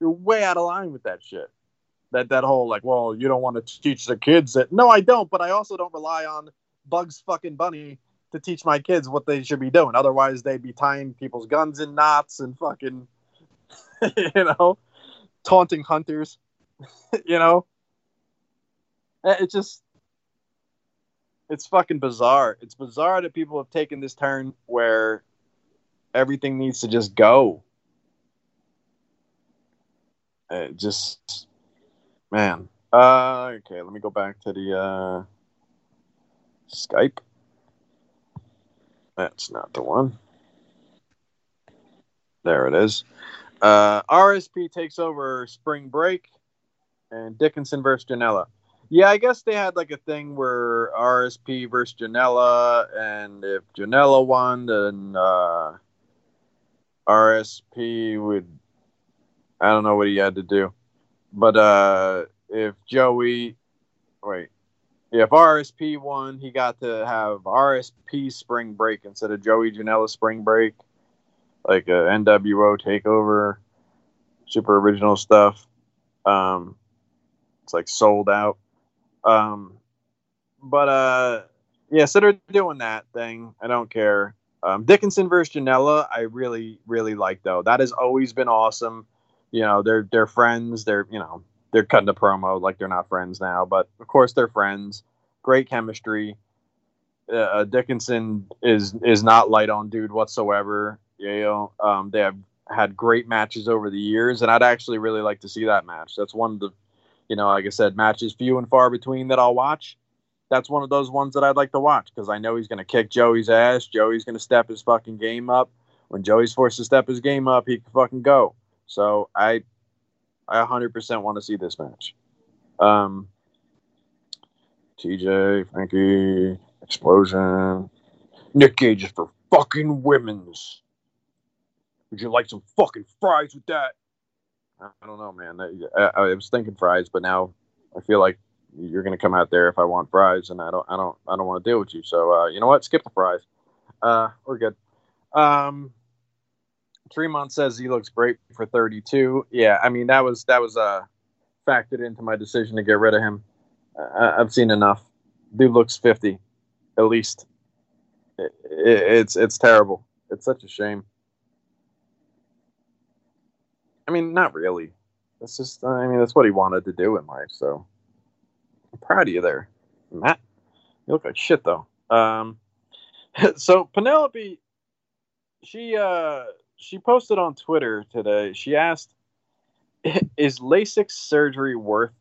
You're way out of line with that shit. That that whole like, well, you don't want to teach the kids that. No, I don't. But I also don't rely on Bugs fucking Bunny to teach my kids what they should be doing. Otherwise, they'd be tying people's guns in knots and fucking, *laughs* you know, taunting hunters. *laughs* you know, eh, it just it's fucking bizarre. It's bizarre that people have taken this turn where everything needs to just go. It just, man. Uh, okay, let me go back to the uh, Skype. That's not the one. There it is. Uh, RSP takes over spring break, and Dickinson versus Janela. Yeah, I guess they had like a thing where RSP versus Janela, and if Janela won, then uh, RSP would. I don't know what he had to do, but uh, if Joey, wait, yeah, if RSP won, he got to have RSP spring break instead of Joey Janela spring break, like a NWO takeover, super original stuff. Um, it's like sold out. Um, but uh, yeah, so they're doing that thing. I don't care. Um, Dickinson versus Janela, I really, really like though. That has always been awesome. You know, they're they're friends. They're you know they're cutting the promo like they're not friends now, but of course they're friends. Great chemistry. Uh, uh Dickinson is is not light on dude whatsoever. You know, um, they have had great matches over the years, and I'd actually really like to see that match. That's one of the you know, like I said, matches few and far between that I'll watch. That's one of those ones that I'd like to watch because I know he's going to kick Joey's ass. Joey's going to step his fucking game up. When Joey's forced to step his game up, he can fucking go. So I, I 100% want to see this match. Um, TJ, Frankie, Explosion, Nick Gage is for fucking women's. Would you like some fucking fries with that? I don't know, man. I, I, was thinking fries, but now I feel like you're going to come out there if I want fries, and I don't, I don't, I don't want to deal with you. So uh, you know what? Skip the fries. Uh, we're good. Um, Tremont says he looks great for 32. Yeah, I mean that was that was uh factored into my decision to get rid of him. Uh, I've seen enough. Dude looks 50. At least, it, it, it's it's terrible. It's such a shame. I mean, not really. That's just. I mean, that's what he wanted to do in life. So, proud of you there, Matt. You look like shit though. Um, *laughs* so Penelope, she uh she posted on Twitter today. She asked, *laughs* "Is LASIK surgery worth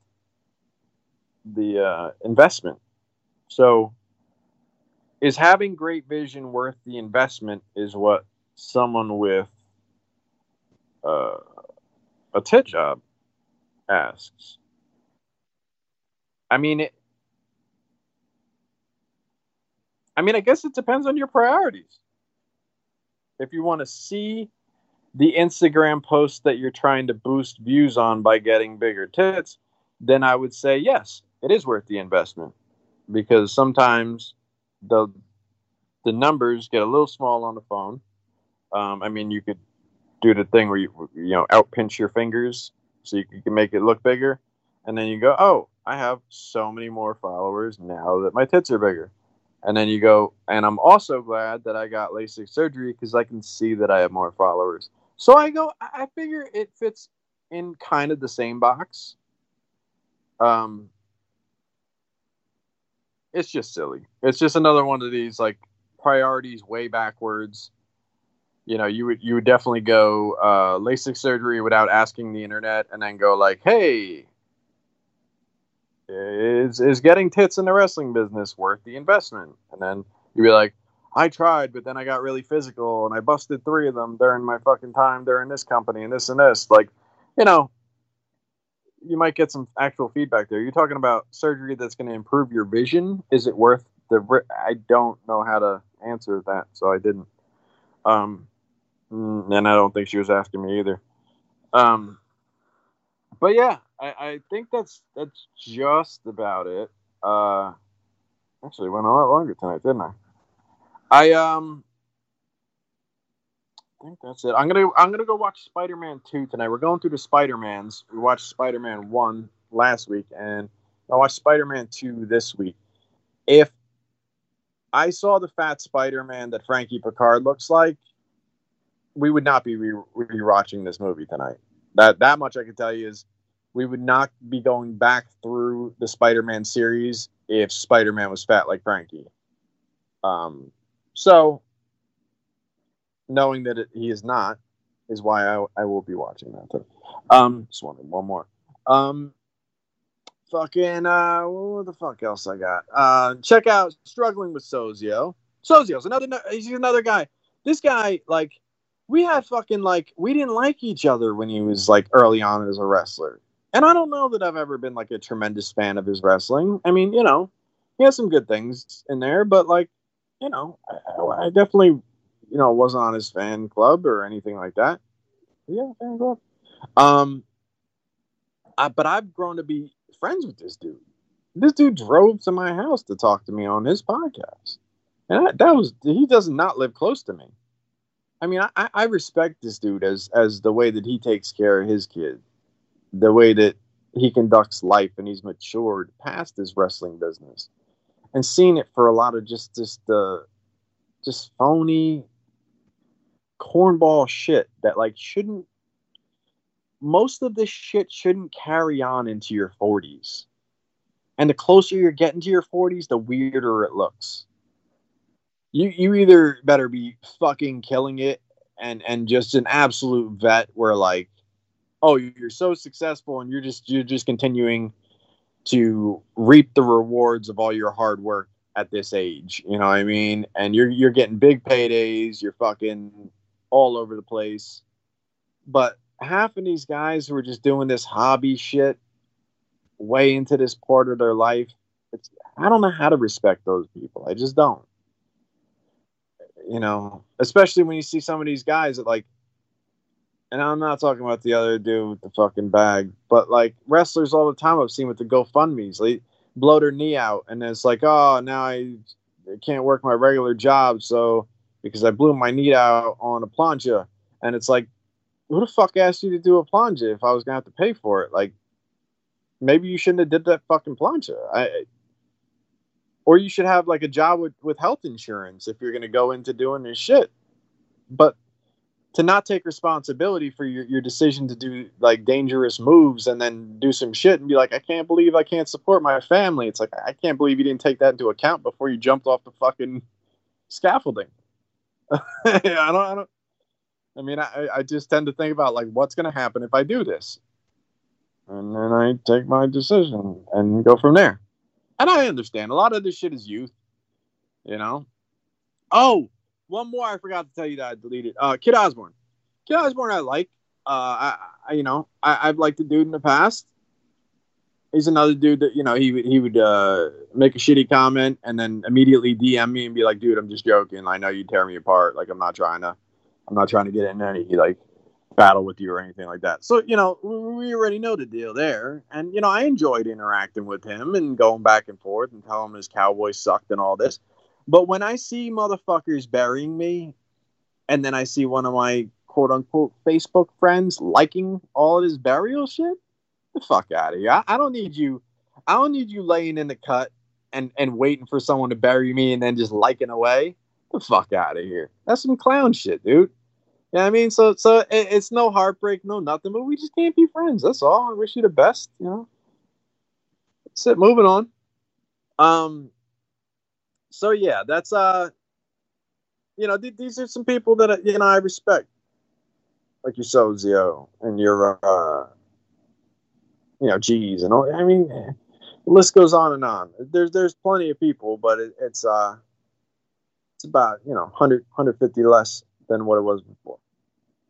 the uh, investment?" So, is having great vision worth the investment? Is what someone with uh, a tit job asks. I mean, it, I mean, I guess it depends on your priorities. If you want to see the Instagram post that you're trying to boost views on by getting bigger tits, then I would say yes, it is worth the investment because sometimes the the numbers get a little small on the phone. Um, I mean, you could do the thing where you you know out pinch your fingers so you can make it look bigger, and then you go, oh, I have so many more followers now that my tits are bigger. And then you go, and I'm also glad that I got LASIK surgery because I can see that I have more followers. So I go, I figure it fits in kind of the same box. Um, it's just silly. It's just another one of these like priorities way backwards. You know, you would you would definitely go uh, LASIK surgery without asking the internet, and then go like, "Hey, is is getting tits in the wrestling business worth the investment? And then you'd be like, I tried, but then I got really physical and I busted three of them during my fucking time during this company and this and this. Like, you know, you might get some actual feedback there. You're talking about surgery that's going to improve your vision. Is it worth the? I don't know how to answer that, so I didn't. Um, mm, and I don't think she was asking me either. Um, but yeah, I, I think that's that's just about it. Uh, actually, went a lot longer tonight, didn't I? I um, I think that's it. I'm gonna I'm gonna go watch Spider Man two tonight. We're going through the Spider Mans. We watched Spider Man one last week, and I watched Spider Man two this week. If I saw the fat Spider Man that Frankie Pickard looks like, we would not be re- rewatching this movie tonight. That that much I can tell you is we would not be going back through the Spider-Man series if Spider-Man was fat like Frankie. Um, so knowing that it, he is not is why I, I will be watching that too. Um, just wanted one more. Um, fucking uh, what the fuck else I got? Uh, check out struggling with Sozio. Sozio's another he's another guy. This guy like we had fucking like we didn't like each other when he was like early on as a wrestler. And I don't know that I've ever been like a tremendous fan of his wrestling. I mean, you know, he has some good things in there, but like, you know, I, I definitely, you know, wasn't on his fan club or anything like that. Yeah, fan club. Um, I, but I've grown to be friends with this dude. This dude drove to my house to talk to me on his podcast, and I, that was he does not live close to me. I mean, I, I respect this dude as as the way that he takes care of his kid. The way that he conducts life and he's matured past his wrestling business. And seen it for a lot of just just the uh, just phony cornball shit that like shouldn't most of this shit shouldn't carry on into your 40s and the closer you're getting to your 40s the weirder it looks you you either better be fucking killing it and and just an absolute vet where like oh you're so successful and you're just you're just continuing to reap the rewards of all your hard work at this age you know what i mean? And you're you're getting big paydays you're fucking all over the place. But half of these guys who are just doing this hobby shit way into this part of their life it's i don't know how to respect those people. I just don't you know especially when you see some of these guys that like and I'm not talking about the other dude with the fucking bag, but like wrestlers all the time I've seen with the GoFundMe's, they blow their knee out, and it's like, oh, now I can't work my regular job, so because I blew my knee out on a plancha, and it's like, who the fuck asked you to do a plancha if I was gonna have to pay for it? Like, maybe you shouldn't have did that fucking plancha. I or you should have like a job with, with health insurance if you're going to go into doing this shit. But to not take responsibility for your, your decision to do like dangerous moves and then do some shit and be like, I can't believe I can't support my family. It's like, I can't believe you didn't take that into account before you jumped off the fucking scaffolding. *laughs* I don't, I don't, I mean, I, I just tend to think about like, what's going to happen if I do this? And then I take my decision and go from there. And I understand a lot of this shit is youth, you know? Oh, one more I forgot to tell you that I deleted. Uh, Kid Osborne. Kid Osborne, I like. Uh, I, I you know, I, I've liked the dude in the past. He's another dude that you know he he would uh, make a shitty comment and then immediately DM me and be like, "Dude, I'm just joking. I know you tear me apart. Like I'm not trying to, I'm not trying to get in any like battle with you or anything like that." So you know, we already know the deal there, and you know, I enjoyed interacting with him and going back and forth and telling him his Cowboys sucked and all this. But when I see motherfuckers burying me, and then I see one of my quote unquote Facebook friends liking all of his burial shit, the fuck out of here. I, I don't need you. I don't need you laying in the cut and and waiting for someone to bury me and then just liking away. The fuck out of here. That's some clown shit, dude. Yeah, I mean, so so it, it's no heartbreak, no nothing, but we just can't be friends. That's all. I wish you the best. You know. That's it. Moving on. Um, so yeah, that's uh, you know, th- these are some people that you know I respect, like yourself, Zio, and your uh, you know, G's and all. I mean, the list goes on and on. There's there's plenty of people, but it, it's uh, it's about you know 100 150 less than what it was before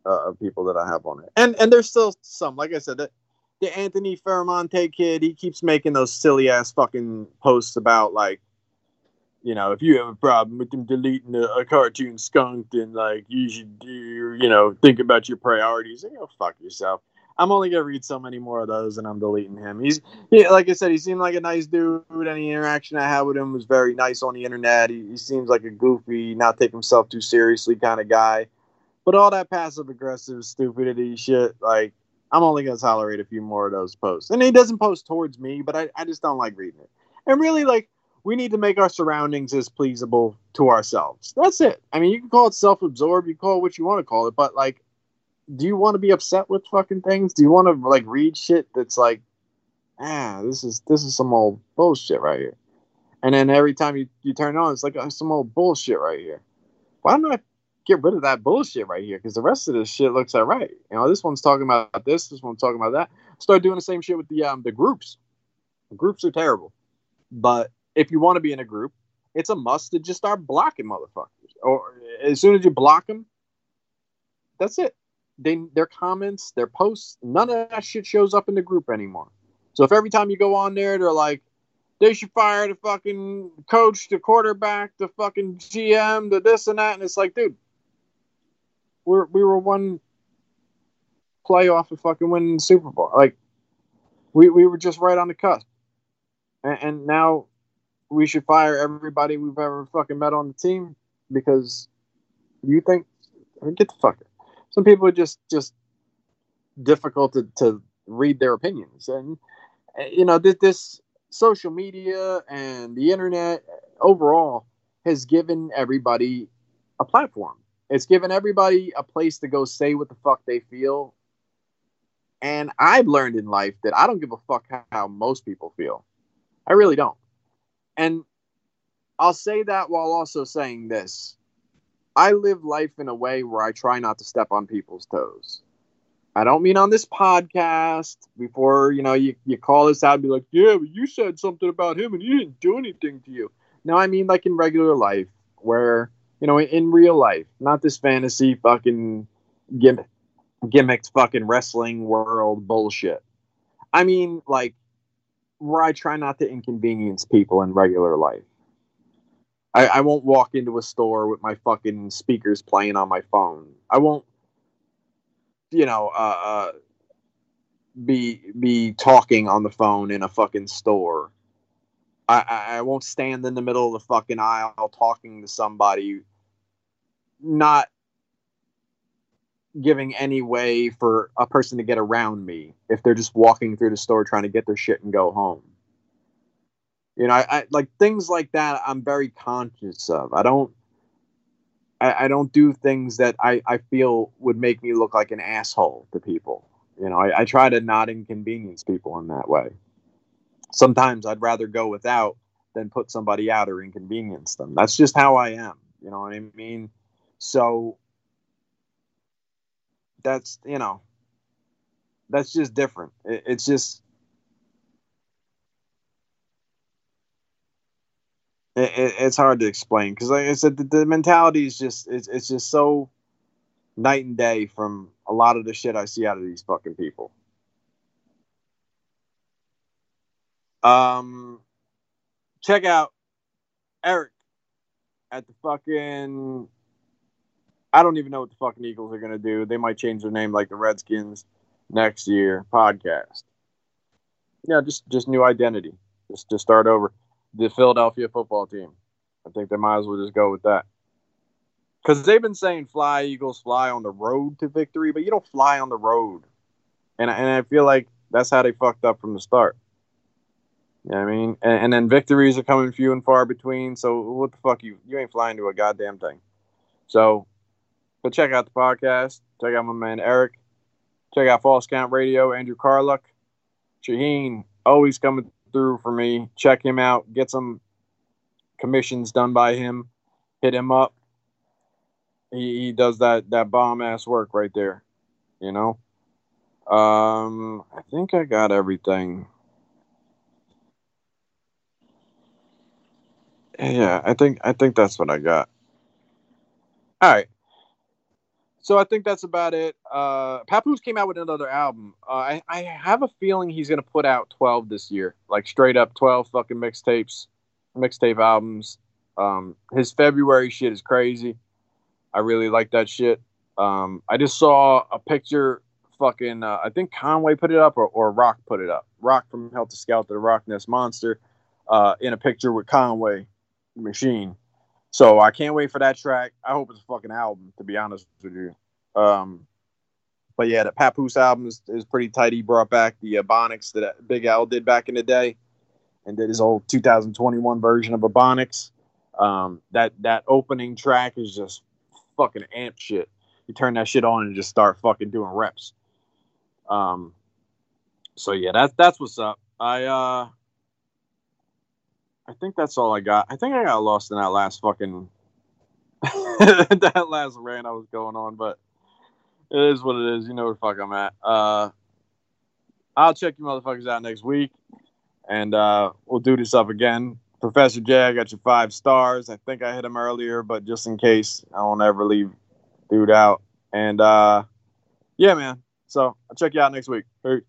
uh, of people that I have on it, and and there's still some. Like I said, the, the Anthony Ferramonte kid, he keeps making those silly ass fucking posts about like you know, if you have a problem with them deleting a, a cartoon skunk, then like you should do, you know, think about your priorities. And, you know, fuck yourself. I'm only gonna read so many more of those, and I'm deleting him. He's, yeah, like I said, he seemed like a nice dude. Any interaction I had with him was very nice on the internet. He, he seems like a goofy, not take himself too seriously kind of guy. But all that passive aggressive stupidity shit, like I'm only gonna tolerate a few more of those posts. And he doesn't post towards me, but I, I just don't like reading it. And really, like we need to make our surroundings as pleasable to ourselves. That's it. I mean, you can call it self-absorbed, you call it what you want to call it, but like, do you want to be upset with fucking things? Do you want to like read shit that's like, ah, this is this is some old bullshit right here, and then every time you you turn on, it's like oh, some old bullshit right here. Why don't I get rid of that bullshit right here? Because the rest of this shit looks alright. You know, this one's talking about this, this one's talking about that. Start doing the same shit with the um the groups. The groups are terrible, but if you want to be in a group, it's a must to just start blocking motherfuckers. Or as soon as you block them, that's it. They their comments, their posts, none of that shit shows up in the group anymore. So if every time you go on there, they're like, they should fire the fucking coach, the quarterback, the fucking GM, the this and that, and it's like, dude, we're we were one playoff of fucking winning the Super Bowl. Like we we were just right on the cusp, and, and now we should fire everybody we've ever fucking met on the team because you think get the fuck. Some people are just just difficult to, to read their opinions, and you know this, this social media and the internet overall has given everybody a platform. It's given everybody a place to go say what the fuck they feel. And I've learned in life that I don't give a fuck how most people feel. I really don't. And I'll say that while also saying this. I live life in a way where I try not to step on people's toes. I don't mean on this podcast before, you know, you, you call this out and be like, yeah, but you said something about him and he didn't do anything to you. No, I mean like in regular life where, you know, in real life, not this fantasy fucking gimmick, gimmicks fucking wrestling world bullshit. I mean like where I try not to inconvenience people in regular life. I, I won't walk into a store with my fucking speakers playing on my phone. I won't, you know, uh, uh, be be talking on the phone in a fucking store. I, I, I won't stand in the middle of the fucking aisle talking to somebody, not giving any way for a person to get around me if they're just walking through the store trying to get their shit and go home. You know, I, I like things like that. I'm very conscious of. I don't. I, I don't do things that I, I feel would make me look like an asshole to people. You know, I, I try to not inconvenience people in that way. Sometimes I'd rather go without than put somebody out or inconvenience them. That's just how I am. You know what I mean? So that's you know that's just different. It, it's just it, it, it's hard to explain because, like I said, the, the mentality is just it's, it's just so night and day from a lot of the shit I see out of these fucking people. Um, check out Eric at the fucking. I don't even know what the fucking Eagles are gonna do. They might change their name like the Redskins next year. Podcast. Yeah, just just new identity. Just just start over. The Philadelphia football team. I think they might as well just go with that. Because they've been saying fly Eagles fly on the road to victory, but you don't fly on the road. And and I feel like that's how they fucked up from the start. You know I mean? And, and, then victories are coming few and far between. So what the fuck you you ain't flying to a goddamn thing. So but check out the podcast. Check out my man Eric. Check out False Count Radio, Andrew Carluck. Shaheen, always coming through for me. Check him out. Get some commissions done by him. Hit him up. He, he does that that bomb ass work right there. You know? Um I think I got everything. Yeah, I think I think that's what I got. All right. So I think that's about it. Uh, Papoose came out with another album. Uh, I, I have a feeling he's gonna put out twelve this year, like straight up twelve fucking mixtapes, mixtape albums. Um, his February shit is crazy. I really like that shit. Um, I just saw a picture. Fucking, uh, I think Conway put it up or, or Rock put it up. Rock from Heltah Skeltah, the Rock Ness Monster, uh, in a picture with Conway Machine. So I can't wait for that track. I hope it's a fucking album, to be honest with you. Um, but yeah, the Papoose album is, is pretty tight. He brought back the Ebonics that Big L did back in the day, and did his old 2021 version of Ebonics. Um, that that opening track is just fucking amp shit. You turn that shit on and just start fucking doing reps. Um, so yeah, that's that's what's up. I uh I think that's all I got. I think I got lost in that last fucking *laughs* that last rant I was going on, but it is what it is. You know where the fuck I'm at. Uh, I'll check you motherfuckers out next week, and uh, we'll do this up again. Professor J, I got your five stars. I think I hit him earlier, but just in case, I won't ever leave dude out. And uh, yeah, man. So I'll check you out next week. Peace.